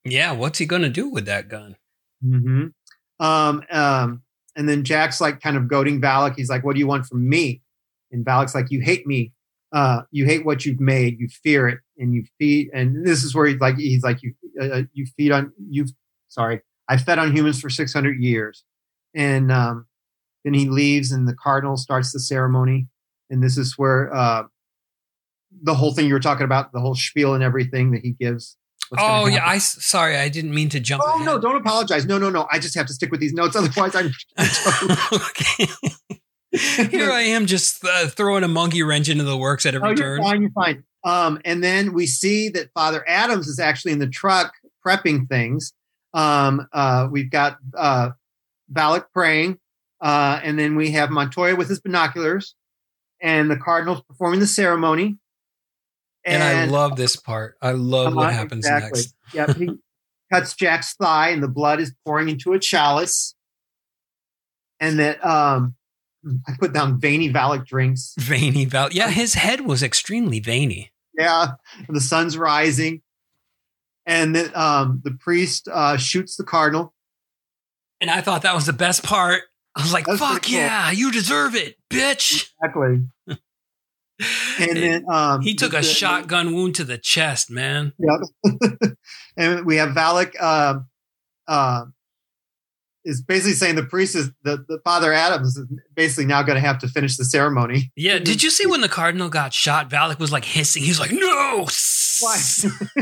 Yeah, what's he gonna do with that gun? hmm Um, um, and then Jack's like kind of goading Valek. He's like, "What do you want from me?" And Valek's like, "You hate me. Uh, you hate what you've made. You fear it, and you feed." And this is where he's like, "He's like you. Uh, you feed on you. Sorry, I fed on humans for six hundred years." And um, then he leaves, and the cardinal starts the ceremony. And this is where uh, the whole thing you were talking about, the whole spiel and everything that he gives. Oh yeah. I sorry, I didn't mean to jump. Oh ahead. no! Don't apologize. No, no, no. I just have to stick with these notes, *laughs* otherwise I'm. *laughs* okay. *laughs* Here *laughs* I am just uh, throwing a monkey wrench into the works at every oh, turn. You're fine, you're fine. Um, and then we see that Father Adams is actually in the truck prepping things. Um, uh, we've got uh, Valek praying, uh, and then we have Montoya with his binoculars, and the Cardinals performing the ceremony. And, I love this part. I love what Uh-huh, happens exactly. next. Yep, he *laughs* cuts Jack's thigh, and the blood is pouring into a chalice. And that um, I put down veiny Valek drinks. Veiny Val. Yeah, his head was extremely veiny. Yeah, the sun's rising, and then um, the priest uh, shoots the cardinal. And I thought that was the best part. I was like, fuck cool. yeah, you deserve it, bitch. Exactly. *laughs* And then um, He took a the- shotgun wound to the chest, man. Yep. *laughs* and we have Valek um, uh, is basically saying the priest is the, the Father Adams is basically now going to have to finish the ceremony. Yeah, did you see when the cardinal got shot? Valek was like hissing. He was like, "No!" Why? *laughs*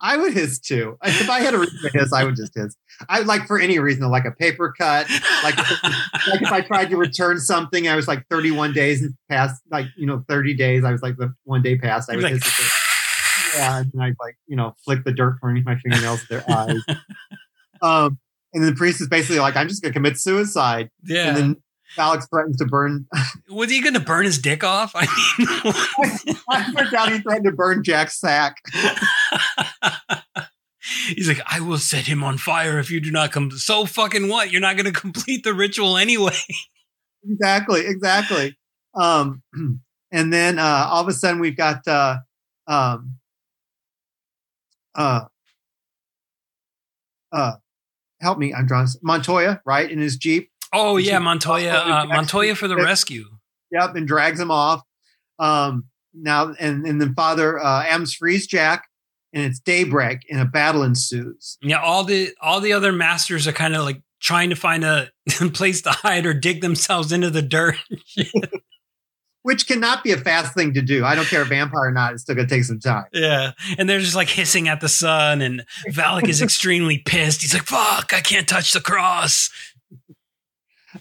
I would hiss too. If I had a reason to hiss, I would just hiss. I like for any reason, like a paper cut, like *laughs* like if I tried to return something, I was like 31 days past, like you know, 30 days. I was like the one day past. I would Like- hiss. *laughs* yeah, and I'd like you know flick the dirt from my fingernails their eyes. Um, and the priest is basically like, I'm just going to commit suicide. Yeah. And then Alex threatens to burn. *laughs* was he going to burn his dick off? I mean, *laughs* I down he threatened to burn Jack's sack. *laughs* he's like, "I will set him on fire if you do not come." So fucking what? You're not going to complete the ritual anyway. exactly, exactly. Um, *clears throat* and then uh, all of a sudden we've got uh, um, uh, uh, help me, I'm drawing Montoya, right, in his jeep. Oh yeah, he- Montoya, uh, Montoya for the rescue. Yep, and drags him off. Um, now and and then Father uh, Adams frees Jack, and it's daybreak, and a battle ensues. Yeah, all the all the other masters are kind of like trying to find a *laughs* place to hide or dig themselves into the dirt. *laughs* *laughs* Which cannot be a fast thing to do. I don't care if vampire or not; it's still going to take some time. Yeah. And they're just like hissing at the sun, and Valek is *laughs* extremely pissed. He's like, fuck, I can't touch the cross.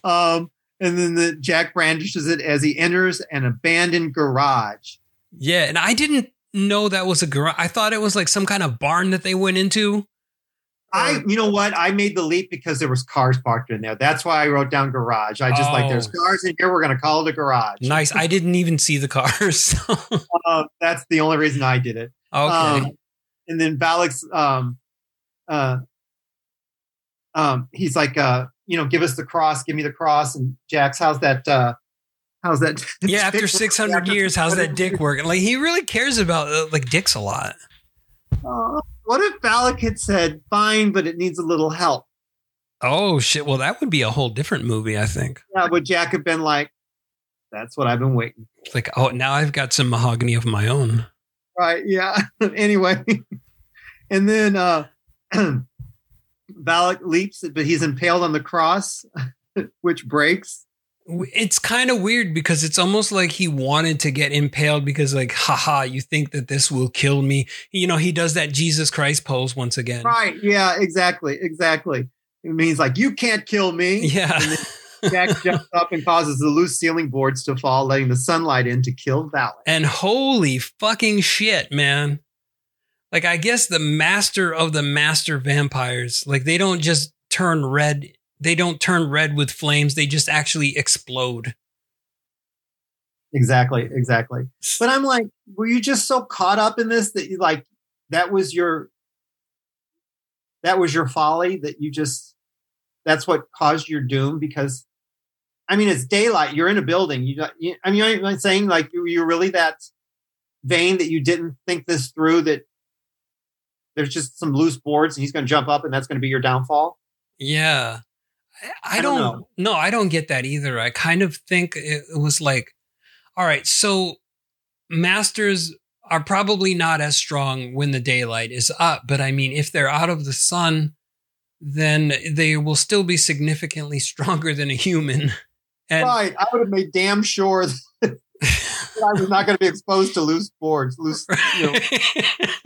Um, and then the Jack brandishes it as he enters an abandoned garage. Yeah. And I didn't know that was a garage. I thought it was like some kind of barn that they went into. I, you know what? I made the leap because there was cars parked in there. That's why I wrote down garage. I just like there's Oh. cars in here. We're going to call it a garage. Nice. I didn't even see the cars. Uh, *laughs* that's the only reason I did it. okay. Um, and then Valek's, um, uh, um, he's like, uh, you know, give us the cross, give me the cross. And Jack's, how's that? Uh, how's that? *laughs* yeah. After 600 years, how's that dick working? Like, he really cares about uh, like dicks a lot. Uh, what if Valek had said, fine, but it needs a little help? Oh, shit. Well, that would be a whole different movie, I think. Yeah, would Jack have been like, that's what I've been waiting. It's like, oh, now I've got some mahogany of my own. Right. Yeah. *laughs* anyway. And then uh *clears throat* Valek leaps, but he's impaled on the cross, *laughs* which breaks. It's kind of weird because it's almost like he wanted to get impaled because, like, haha, you think that this will kill me. You know, he does that Jesus Christ pose once again. Right. Yeah, exactly. Exactly. It means like you can't kill me. Yeah. Jack *laughs* jumps up and causes the loose ceiling boards to fall, letting the sunlight in to kill Valek. And holy fucking shit, man. Like, I guess the master of the master vampires, like, they don't just turn red. They don't turn red with flames. They just actually explode. Exactly, exactly. But I'm like, were you just so caught up in this that you like that was your that was your folly that you just that's what caused your doom because I mean it's daylight. You're in a building. You, you I mean I'm not saying like you you're really that vain that you didn't think this through that there's just some loose boards and he's going to jump up and that's going to be your downfall. Yeah. I, don't don't, know. no, I don't get that either. I kind of think it, it was like, all right, so masters are probably not as strong when the daylight is up, but I mean, if they're out of the sun, then they will still be significantly *laughs* stronger than a human. And right. I would have made damn sure *laughs* that I was not going to be exposed to loose boards, loose, you know,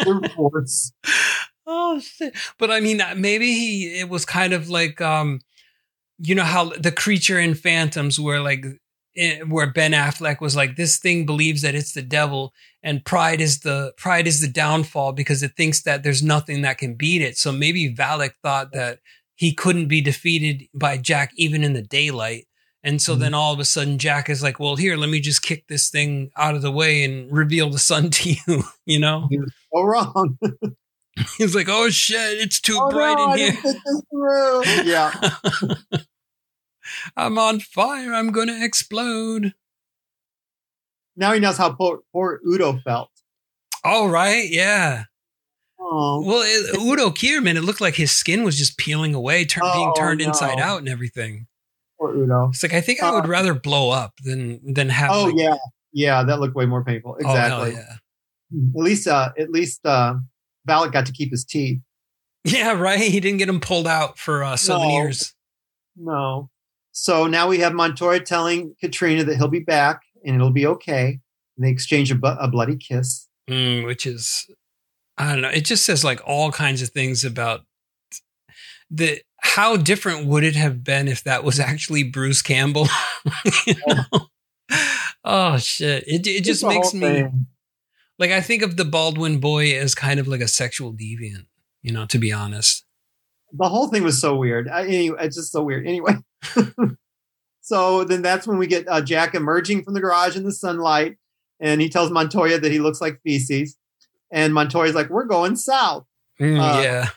loose boards. *laughs* oh shit! But I mean, maybe he it was kind of like um you know how the creature in Phantoms, where like eh, where Ben Affleck was like, this thing believes that it's the devil, and pride is the pride is the downfall because it thinks that there's nothing that can beat it. So maybe Valek thought that he couldn't be defeated by Jack even in the daylight. And so then all of a sudden Jack is like, well, here, let me just kick this thing out of the way and reveal the sun *laughs* to you, you know? Was so wrong. *laughs* *laughs* He's like, oh shit, it's too oh, bright no, I in didn't here. think this through. *laughs* Yeah. *laughs* I'm on fire. I'm going to explode. Now he knows how poor, poor Udo felt. All right. Yeah. Oh, Well, it, Udo Kier man, it looked like his skin was just peeling away, turn, being Oh, turned inside out and everything. poor Udo. It's like I think I would Uh, rather blow up than than have. Oh like- yeah, yeah. That looked way more painful. Oh, hell Exactly. yeah. At least, uh, at least, uh, Valek got to keep his teeth. Yeah, right. He didn't get him pulled out for uh, souvenirs. No. So now we have Montoya telling Katrina that he'll be back and it'll be okay. And they exchange a, bu- a bloody kiss. Mm, which is, I don't know. It just says like all kinds of things about the how different would it have been if that was actually Bruce Campbell? *laughs* *laughs* Oh shit! It it just makes me thing. Like I think of the Baldwin boy as kind of like a sexual deviant. You know, to be honest. The whole thing was so weird. I, anyway, it's just so weird. Anyway. *laughs* so then that's when we get uh, Jack emerging from the garage in the sunlight. And he tells Montoya that he looks like feces. And Montoya's like, we're going south. Mm, Uh, yeah.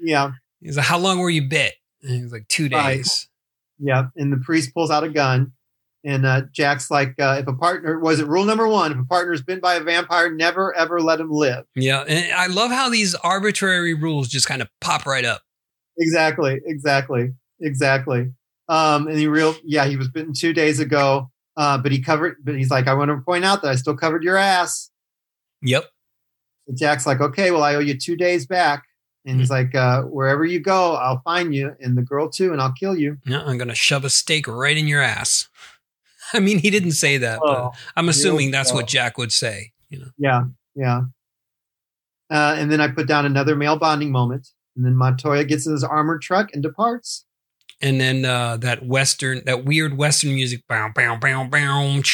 Yeah. He's like, "How long were you bit?" And he was like, two Right. days." Yeah, and the priest pulls out a gun, and uh, Jack's like, uh, "If a partner was it rule number one? If a partner is bitten by a vampire, never ever let him live." Yeah, and I love how these arbitrary rules just kind of pop right up. Exactly, exactly, exactly. Um, and he real, yeah, he was bitten two days ago, uh, but he covered. But he's like, "I want to point out that I still covered your ass." Yep. And Jack's like, "Okay, well, I owe you two days back." And he's like, uh, "Wherever you go, I'll find you, and the girl too, and I'll kill you." Yeah, I'm gonna shove a stake right in your ass. *laughs* I mean, he didn't say that, but Oh, I'm assuming that's what. Jack would say. You know. Yeah, yeah. Uh, and then I put down another male bonding moment. And then Montoya gets in his armored truck and departs. And then uh, that western, that weird western music, bow, bow, bow, bow. *laughs*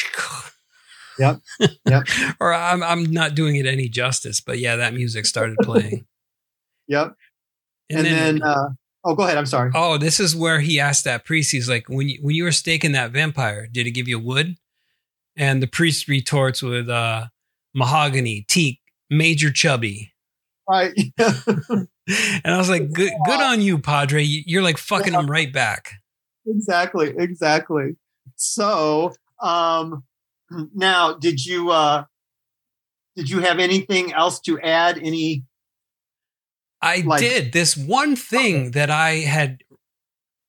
Yep. Yep. *laughs* or I'm I'm not doing it any justice, but yeah, that music started playing. Yep. And, then, uh, oh, go ahead. I'm sorry. Oh, this is where he asked that priest. He's like, when you, when you were staking that vampire, did it give you wood? And the priest retorts with uh, mahogany, teak, major chubby. Right. *laughs* And I was like, good, good on you, Padre. You- You're like fucking him right back. exactly. Exactly. So, um, now did you, uh, did you have anything else to add? Any, I Like- did this one thing that I had.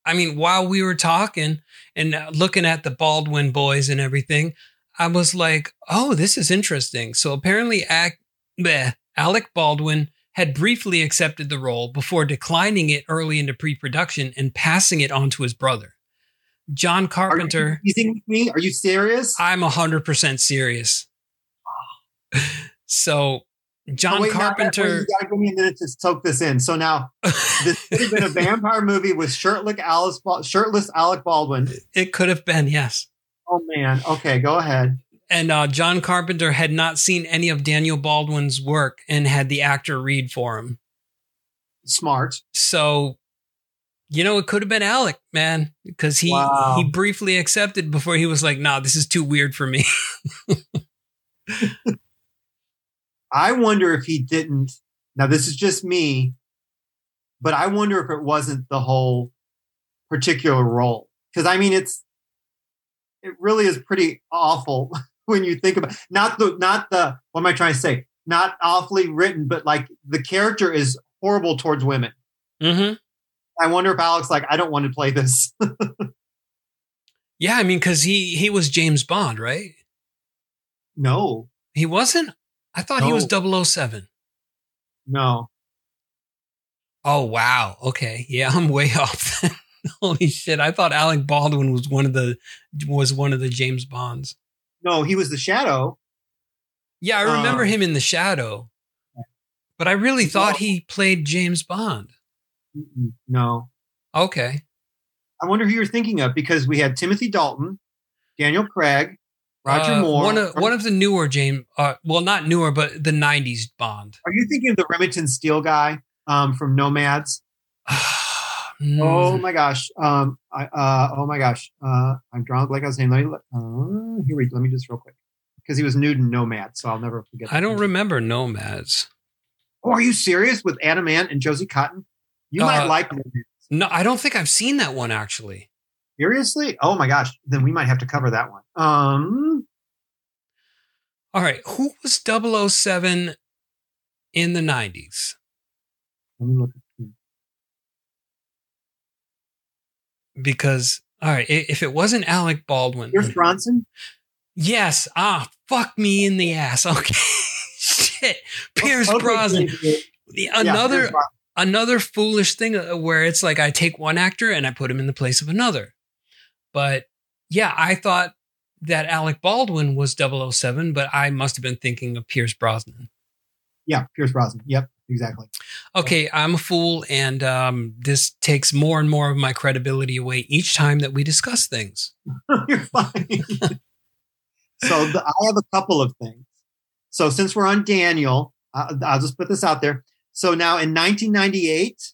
I mean, while we were talking and uh, looking at the Baldwin boys and everything, I was like, oh, this is interesting. So apparently, Ac- bleh, Alec Baldwin had briefly accepted the role before declining it early into pre production and passing it on to his brother. John are Carpenter. you teasing me? Are you serious? I'm 100% serious. *laughs* So, John Oh, wait, Carpenter. you gotta give me a minute to soak this in. So now this could have been a vampire movie with shirtless Alice, shirtless Alec Baldwin. it could have been, yes. Oh man. Okay, go ahead. And uh, John Carpenter had not seen any of Daniel Baldwin's work and had the actor read for him. Smart. So, you know, it could have been Alec, man, because he Wow. he briefly accepted before he was like, "Nah, this is too weird for me." *laughs* I wonder if he didn't. Now, this is just me, but I wonder if it wasn't the whole particular role. Because I mean, it's it really is pretty awful *laughs* when you think about not the not the what am I trying to say? Not awfully written, but like the character is horrible towards women. mm-hmm. I wonder if Alex like I don't want to play this. *laughs* Yeah, I mean, because he he was James Bond, right? no, He wasn't. I thought he was No. 007. no. Oh wow. Okay. Yeah, I'm way *laughs* off. Holy shit! I thought Alec Baldwin was one of the was one of the James Bonds. No, he was the shadow. Yeah, I remember Um, him in The Shadow, but I really thought he played James Bond. No. Okay. I wonder who you're thinking of because we had Timothy Dalton, Daniel Craig, Roger Uh, Moore. One of one of the newer James. Uh, well, not newer, but the '90s Bond. Are you thinking of the Remington Steele guy um, from Nomads? *sighs* Mm. Oh my gosh. Um, I, uh, oh my gosh. Uh, I'm drawing like I his name. Let me, uh, here we Let me just real quick because he was nude in Nomads, so I'll never forget. I don't movie. remember Nomads. Oh, are you serious with Adam Ant and Josie Cotton? You might Uh, like Nomads. No, I don't think I've seen that one actually. Seriously? Oh my gosh. Then we might have to cover that one. Um, All right, who was 007 in the 90s? let me look. At because all right, if it wasn't Alec Baldwin, Pierce Brosnan. yes, ah, fuck me in the ass. *laughs* Okay, shit, Pierce Okay, Brosnan. good, good. Yeah, another Pierce Brosnan. another foolish thing uh, where it's like I take one actor and I put him in the place of another. But yeah, I thought that Alec Baldwin was 007, but I must have been thinking of Pierce Brosnan. Yeah, Pierce Brosnan. Yep, exactly. Okay, I'm a fool, and um, this takes more and more of my credibility away each time that we discuss things. *laughs* You're fine. so the, I have a couple of things. So since we're on Daniel, uh, I'll just put this out there. So now in 1998,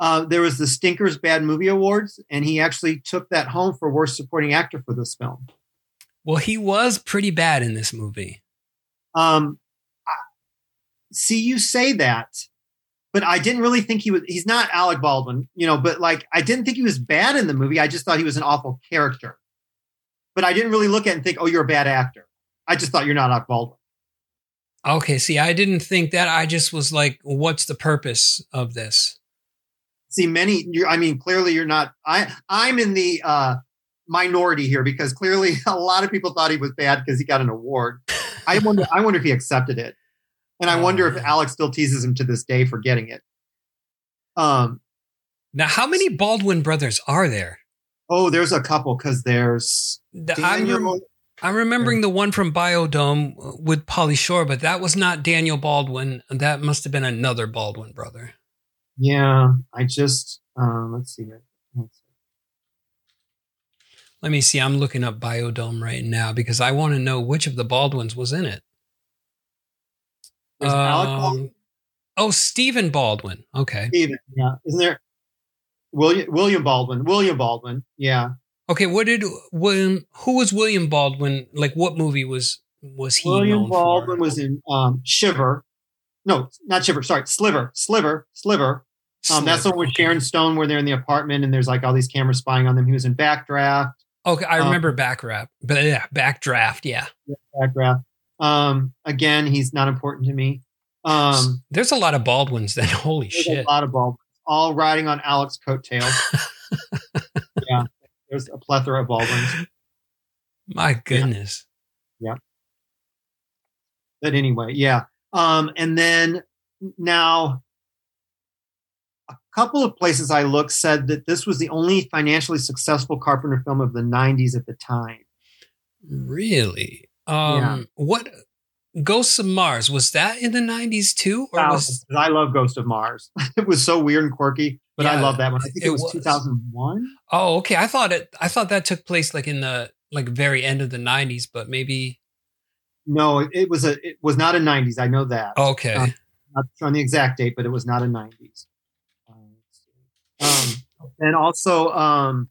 uh, there was the Stinkers Bad Movie Awards, and he actually took that home for Worst Supporting Actor for this film. Well, he was pretty bad in this movie. Um, see, you say that, but I didn't really think he was. He's not Alec Baldwin, you know. But like, I didn't think he was bad in the movie. I just thought he was an awful character. But I didn't really look at it and think, "Oh, you're a bad actor." I just thought you're not Alec Baldwin. Okay, see, I didn't think that. I just was like, what's the purpose of this? See, many. You're, I mean, clearly you're not. I I'm in the uh, minority here because clearly *laughs* a lot of people thought he was bad because he got an award. I wonder. I wonder if he accepted it, and I wonder if Oh. Alex still teases him to this day for getting it. Um. Now, how many Baldwin brothers are there? Oh, there's a couple because there's The- I'm, rem- I'm remembering the one from Biodome with Pauly Shore, but that was not Daniel Baldwin. That must have been another Baldwin brother. yeah, I just um, let's see here. Let me see. I'm looking up Biodome right now because I want to know which of the Baldwins was in it. There's Alec Um, Baldwin, oh, Stephen Baldwin. Okay. Stephen, yeah, isn't there? William William Baldwin. William Baldwin. Yeah, Okay. What did William? Who was William Baldwin? Like, what movie was was he? William Baldwin for? was in um, Shiver. No, not Shiver. Sorry, Sliver. Sliver. Sliver. Um, that's the one with Sharon Stone where they're in the apartment and there's like all these cameras spying on them. He was in Backdraft. Okay, I um, remember Backrap, but yeah, Backdraft. Yeah. Backdraft. Um, again, he's not important to me. Um, There's a lot of Baldwins. Then *laughs* holy shit. a lot of Baldwins, all riding on Alex coattails. *laughs* yeah, there's a plethora of Baldwins. My goodness. Yeah. But anyway, yeah. Um, and then now couple of places I looked said that this was the only financially successful Carpenter film of the 90s at the time. Really? Um Yeah. what Ghosts of Mars was that in the 90s too or was I love Ghost of Mars. *laughs* it was so weird and quirky, but I love that one. I think it, it was, was. 2001. Oh, okay. I thought it I thought that took place like in the like very end of the 90s, but maybe No, it, was a it was not a 90s. I know that. okay. Uh, not showing the exact date, but it was not a 90s. Um, and also um,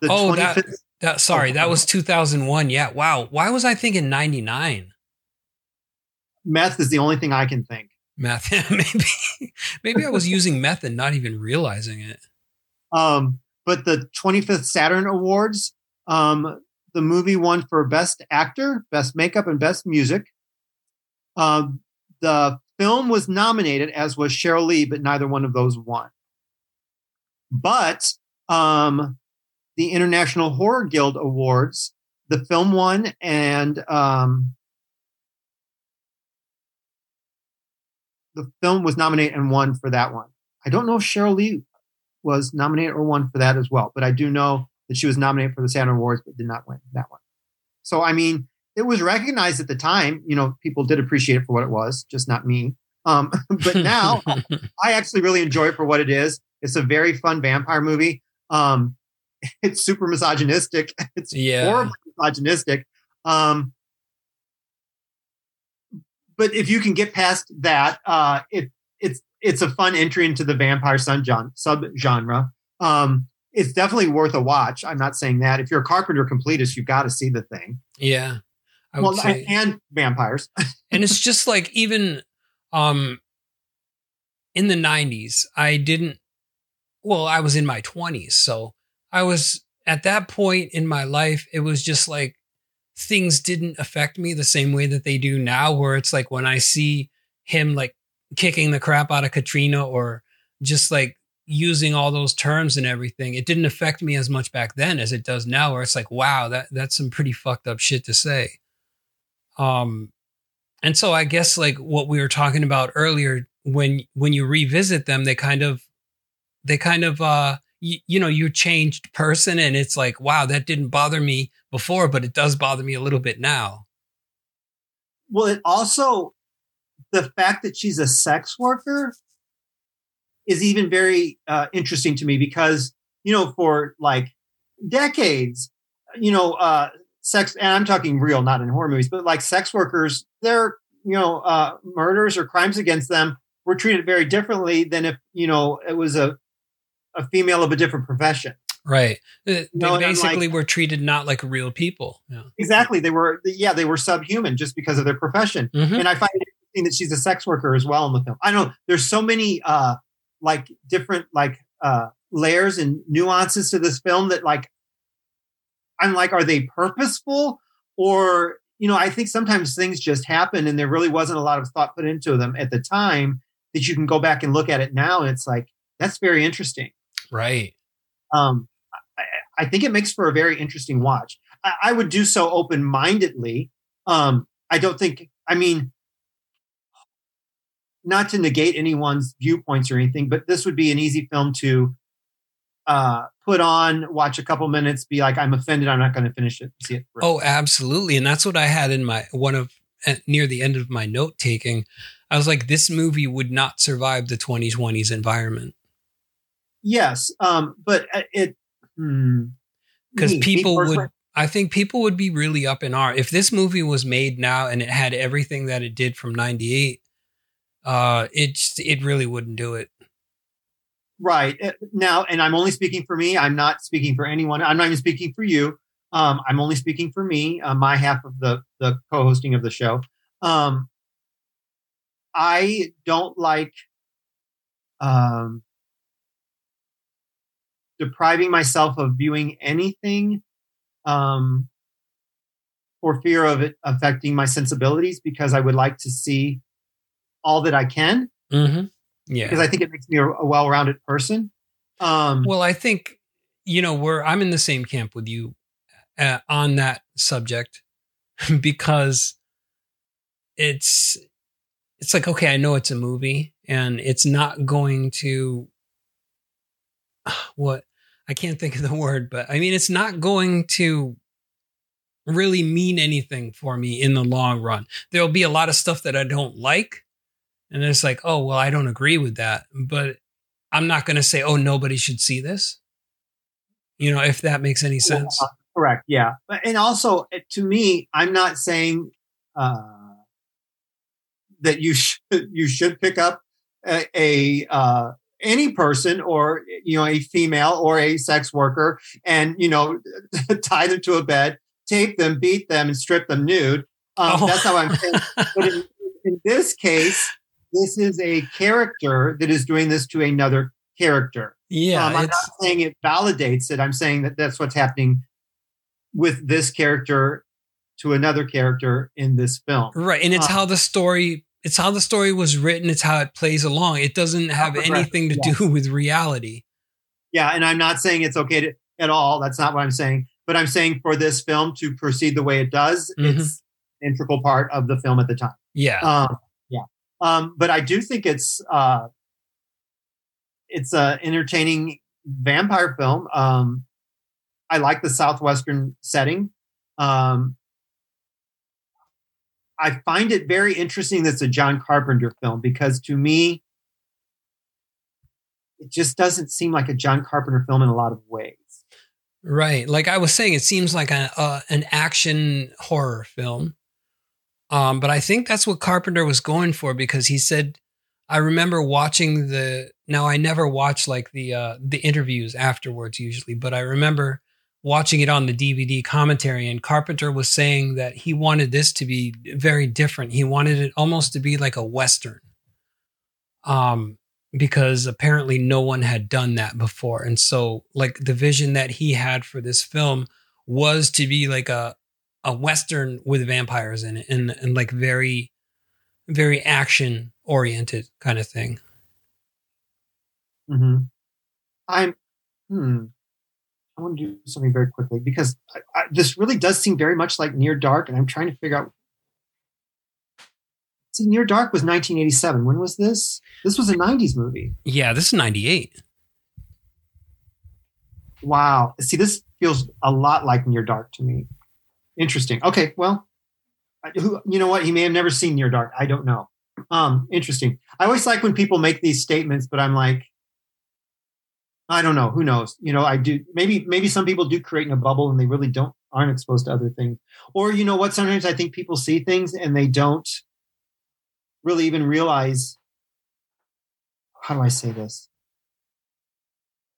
the Oh, 25th. that- that sorry, that was 2001. Yeah. Wow. Why was I thinking 99? meth is the only thing I can think. Meth. *laughs* maybe maybe I was using meth and not even realizing it. Um, but the 25th Saturn Awards, um, the movie won for Best Actor, Best Makeup, and Best Music. Um, the film was nominated, as was Sheryl Lee, but neither one of those won. But um, the International Horror Guild Awards, the film won, and um, the film was nominated and won for that one. I don't know if Sheryl Lee was nominated or won for that as well. But I do know that she was nominated for the Saturn Awards, but did not win that one. So I mean, it was recognized at the time. You know, people did appreciate it for what it was, just not me. Um, *laughs* but now *laughs* I actually really enjoy it for what it is. It's a very fun vampire movie. Um, *laughs* it's super misogynistic. *laughs* It's Yeah. horribly misogynistic. Um, but if you can get past that, uh, it it's it's a fun entry into the vampire sun sub genre. Um, it's definitely worth a watch. I'm not saying that. If you're a Carpenter completist, you've got to see the thing. Yeah. I would well, say. and vampires. *laughs* and it's just like even um in the 90s i didn't well i was in my 20s so i was at that point in my life it was just like things didn't affect me the same way that they do now where it's like when i see him like kicking the crap out of katrina or just like using all those terms and everything it didn't affect me as much back then as it does now where it's like wow that that's some pretty fucked up shit to say. Um and so i guess like what we were talking about earlier when when you revisit them they kind of they kind of uh you, know you changed person and it's like wow that didn't bother me before but it does bother me a little bit now. Well, it also the fact that she's a sex worker is even very uh, interesting to me because you know for like decades, you know, uh, sex and I'm talking real, not in horror movies, but like sex workers, their you know uh, murders or crimes against them were treated very differently than if you know it was a a female of a different profession. right they No, and basically like- were treated not like real people yeah Exactly, they were yeah they were subhuman just because of their profession. Mhm. and I find it interesting that she's a sex worker as well in the film. I don't know. There's so many uh like different like uh layers and nuances to this film that like I'm like, are they purposeful or you know? I think sometimes things just happen and there really wasn't a lot of thought put into them at the time that you can go back and look at it now and it's like that's very interesting. Right Um, I, I think it makes for a very interesting watch. I, I would do so open mindedly. Um, I don't think. I mean, not to negate anyone's viewpoints or anything, but this would be an easy film to uh, put on, watch a couple minutes, be like, "I'm offended. I'm not going to finish it." See it. Oh, absolutely. And that's what I had in my one of uh, near the end of my note taking. I was like, this movie would not survive the 2020s environment yes. Um, but uh, it hmm, because me people would. I think people would be really up in arms if this movie was made now and it had everything that it did from '98. Uh, it just- it really wouldn't do it. Right Uh, now, and I'm only speaking for me. I'm not speaking for anyone. I'm not even speaking for you. Um, I'm only speaking for me, uh, my half of the the co-hosting of the show. Um, I don't like um, depriving myself of viewing anything um, for fear of it affecting my sensibilities because I would like to see all that I can Mm-hmm. Yeah. because I think it makes me a, a well-rounded person. Um, Well, I think you know we're I'm in the same camp with you uh, on that subject *laughs* because it's it's like okay, I know it's a movie and it's not going to *sighs* what I can't think of the word, but I mean it's not going to really mean anything for me in the long run. There'll be a lot of stuff that I don't like and it's like, "Oh, well, I don't agree with that." But I'm not going to say, "Oh, nobody should see this." You know, if that makes any sense. Uh, correct. Yeah. But, and also uh, to me, I'm not saying, uh, that you should, *laughs* you should pick up a, a uh, any person or, you know, a female or a sex worker and, you know, *laughs* tie them to a bed, tape them, beat them and strip them nude. Um, Oh. That's how I'm saying. *laughs* But in, in this case, this is a character that is doing this to another character. Yeah, um, I'm not saying it validates it. I'm saying that that's what's happening with this character to another character in this film. right, and it's Uh, how the story. It's how the story was written. It's how it plays along. It doesn't have anything to yeah. do *laughs* with reality. Yeah, and I'm not saying it's okay to, at all. That's not what I'm saying. But I'm saying for this film to proceed the way it does, Mhm. it's an integral part of the film at the time. Yeah, Um, yeah. Um, but I do think it's uh, it's a entertaining vampire film. Um, I like the southwestern setting. Um, I find it very interesting that it's a John Carpenter film because to me, it just doesn't seem like a John Carpenter film in a lot of ways. Right. Like I was saying, it seems like a, a an action horror film. Um, but I think that's what Carpenter was going for because he said, I remember watching the. Now I never watch like the uh, the interviews afterwards usually, but I remember watching it on the DVD commentary, and Carpenter was saying that he wanted this to be very different. He wanted it almost to be like a western, um, because apparently no one had done that before, and so like the vision that he had for this film was to be like a a western with vampires in it, and and like very very action oriented kind of thing. hmm I'm. Hmm. I want to do something very quickly because I, I, this really does seem very much like Near Dark, and I'm trying to figure out. See, Near Dark was 1987. When was this? This was a 90s movie. Yeah, this is 98. Wow. See, this feels a lot like Near Dark to me. Interesting. Okay, well, who you know what? He may have never seen Near Dark. I don't know. Um, interesting. I always like when people make these statements, but I'm like, I don't know. Who knows? You know, I do. Maybe maybe some people do create in a bubble and they really don't aren't exposed to other things. Or you know what? Sometimes I think people see things and they don't really even realize. How do I say this?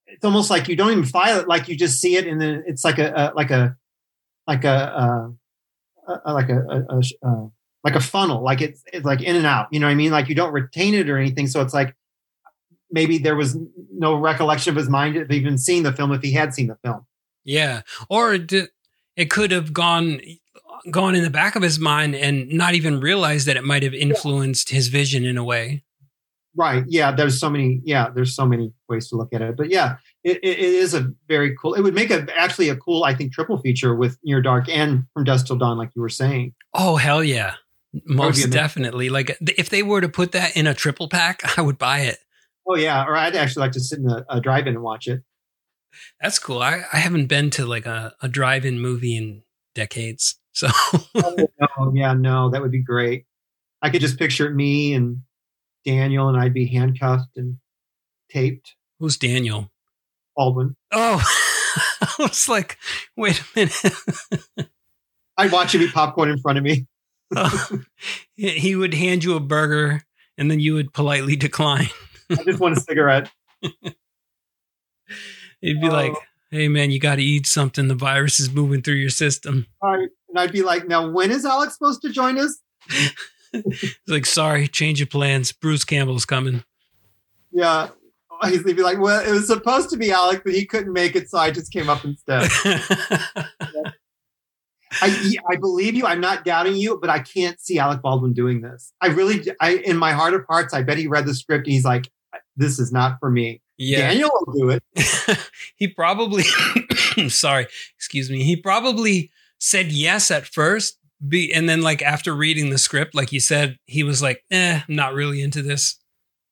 It's almost like you don't even file it. Like you just see it, and then it's like a, a like a like a, uh, a like a, a, like a funnel. Like it's, it's like in and out. You know what I mean? Like you don't retain it or anything. So it's like maybe there was no recollection of his mind of even seeing the film if he had seen the film. Yeah, or it, it could have gone gone in the back of his mind and not even realized that it might have influenced his vision in a way. Right. Yeah. There's so many. Yeah. There's so many ways to look at it. But yeah, it, it, it is a very cool. It would make a actually a cool, I think, triple feature with Near Dark and From Dusk Till Dawn, like you were saying. Oh hell yeah, most definitely. Like if they were to put that in a triple pack, *laughs* I would buy it. Oh yeah. Or I'd actually like to sit in a, a drive-in and watch it. That's cool. I, I haven't been to like a, a drive-in movie in decades. So *laughs* oh, no, yeah, no, that would be great. I could just picture me and Daniel, and I'd be handcuffed and taped. who's Daniel? Baldwin. Oh, *laughs* I was like, wait a minute. *laughs* I'd watch him eat popcorn in front of me. Oh, he he would hand you a burger and then you would politely decline. I just want a cigarette. *laughs* He'd be like, Oh. hey man, you got to eat something. The virus is moving through your system. Right. And I'd be like, now when is Alex supposed to join us? It's *laughs* like, sorry, change of plans. Bruce Campbell's coming. Yeah. He'd be like, well, it was supposed to be Alex, but he couldn't make it, so I just came up instead. *laughs* I, I believe you. I'm not doubting you, but I can't see Alec Baldwin doing this. I really, I in my heart of hearts, I bet he read the script and he's like, this is not for me. yeah. Daniel will do it. *laughs* he probably, *coughs* sorry, excuse me. He probably said yes at first. Be, and then like after reading the script, like you said, he was like, eh, I'm not really into this.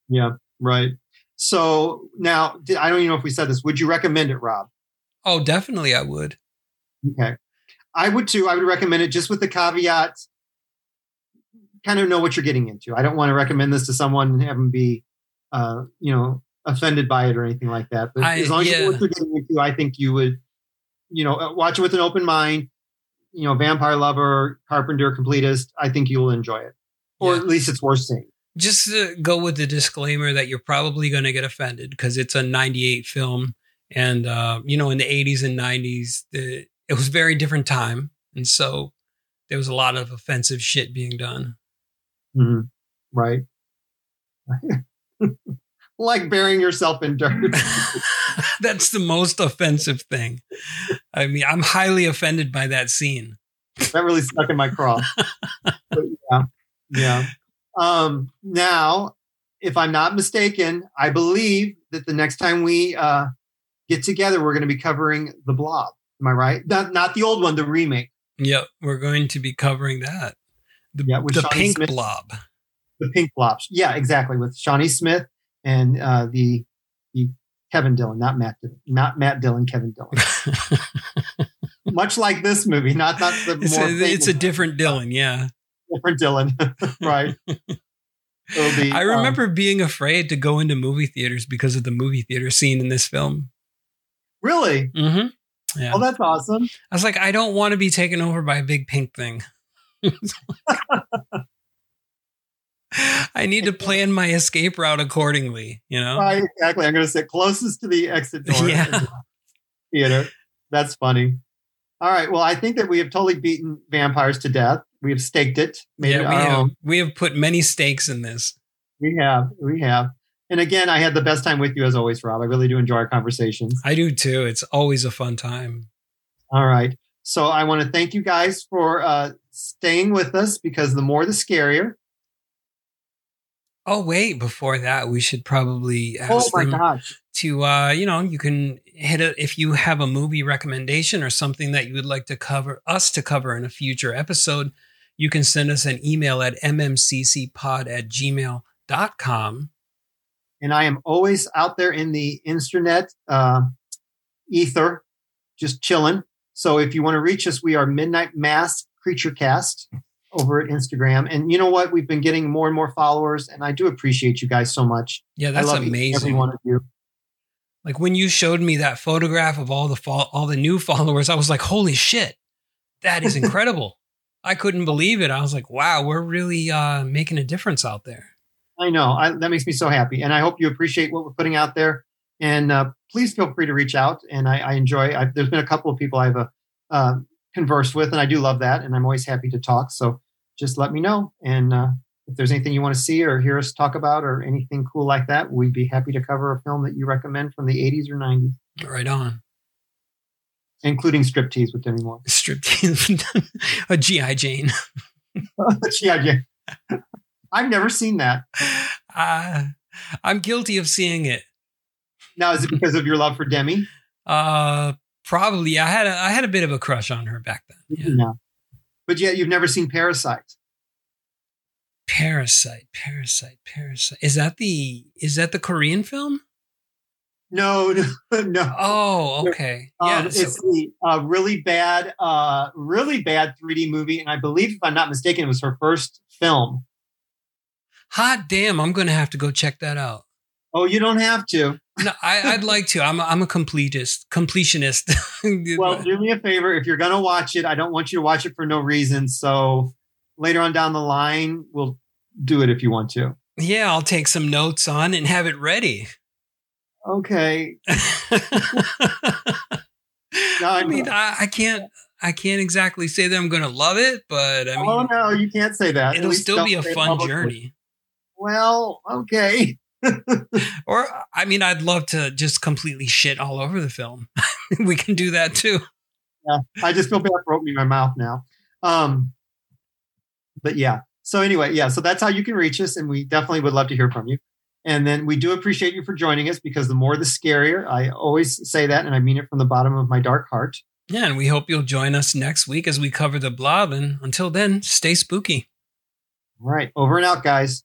Yeah. Right. So now, I don't even know if we said this. Would you recommend it, Rob? Oh, definitely I would. Okay. I would too. I would recommend it just with the caveat kind of know what you're getting into. I don't want to recommend this to someone and have them be, uh, you know, offended by it or anything like that. But I- as long as you know what you're getting into, I think you would, you know, uh, watch it with an open mind. You know, vampire lover, carpenter, completist. I think you will enjoy it, or Yeah. at least it's worth seeing. just to go with the disclaimer that you're probably going to get offended because it's a 98 film and uh, you know in the 80s and 90s the, it was a very different time and so there was a lot of offensive shit being done Mhm. Right. *laughs* *laughs* like burying yourself in dirt. *laughs* that's the most offensive thing i mean i'm highly offended by that scene that really stuck in my craw. *laughs* Yeah, yeah. Um, now, if I'm not mistaken, I believe that the next time we uh, get together, we're going to be covering the Blob. Am I right? Not not the old one, the remake, yep we're going to be covering that the, Yeah, the pink Smith. blob the Pink Blob. Yeah, exactly. With Shawnee Smith and uh, the the Kevin Dillon, not Matt, Dillon, not Matt Dillon, Kevin Dillon. *laughs* Much like this movie, not not the it's, more a, it's a different Dillon, yeah different Dillon, *laughs* right? *laughs* It'll be, I um, remember being afraid to go into movie theaters because of the movie theater scene in this film. really. Mm-hmm. Yeah. Oh, that's awesome. I was like, I don't want to be taken over by a big pink thing. *laughs* I need to plan my escape route accordingly, you know? Right, exactly. I'm going to sit closest to the exit door. Yeah. the Theater. That's funny. All right. Well, I think that we have totally beaten vampires to death. We have staked it. Made it yeah, we have, own. we have put many stakes in this. We have. We have. And again, I had the best time with you as always, Rob. I really do enjoy our conversations. I do too. It's always a fun time. All right. So I want to thank you guys for uh, staying with us because the more the scarier. Oh, wait, before that, we should probably Oh ask my them to, uh, you know, you can hit it if you have a movie recommendation or something that you would like to cover, us to cover in a future episode. You can send us an email at mmccpod at gmail.com. And I am always out there in the internet uh, ether, just chilling. So if you want to reach us, we are Midnight Mass Creature Cast over at Instagram. And you know what? We've been getting more and more followers, and I do appreciate you guys so much. Yeah, that's amazing. Every one of you. Like when you showed me that photograph of all the fol- all the new *laughs* followers, I was like, "Holy shit, that is *laughs* incredible!" I couldn't believe it. I was like, "Wow, we're really uh, making a difference out there." I know. I, that makes me so happy. And I hope you appreciate what we're putting out there. And uh, please feel free to reach out. And I, I enjoy, i there's been a couple of people I've uh, uh, conversed with, and I do love that. And I'm always happy to talk. So just let me know. And uh, if there's anything you want to see or hear us talk about or anything cool like that, we'd be happy to cover a film that you recommend from the 80s or 90s, Right on. including striptease with Demi Moore. Striptease, *laughs* a GI Jane. *laughs* G.I. Jane. I've never seen that. Uh, I'm guilty of seeing it. Now, is it because of your love for Demi? Uh, probably. I had a, I had a bit of a crush on her back then. Yeah. No. But yet you've never seen Parasite. Parasite, Parasite, Parasite. Is that the is that the Korean film? No, *laughs* no, no. Oh, okay. Um, Yeah. so- it's the uh, really bad, uh, really bad 3D movie, and I believe, if I'm not mistaken, it was her first film. hot damn! I'm gonna have to go check that out. Oh, you don't have to. No, I, I'd like to. I'm a, I'm a completist, completionist. *laughs* Well, do me a favor. If you're going to watch it, I don't want you to watch it for no reason. So later on down the line, we'll do it if you want to. yeah, I'll take some notes on and have it ready. Okay. *laughs* no, I mean, I, I can't. I can't exactly say that I'm going to love it, but I oh, mean, oh no, you can't say that. It'll still be a fun publicly. journey. Well, okay. *laughs* Or, I mean, I'd love to just completely shit all over the film. *laughs* we can do that too. Yeah, I just feel bad for opening my mouth now. Um, but yeah. So anyway, yeah. So that's how you can reach us, and we definitely would love to hear from you. And then we do appreciate you for joining us because the more the scarier. I always say that, and I mean it from the bottom of my dark heart. Yeah, and we hope you'll join us next week as we cover the blob. And until then, stay spooky. All right, over and out, guys.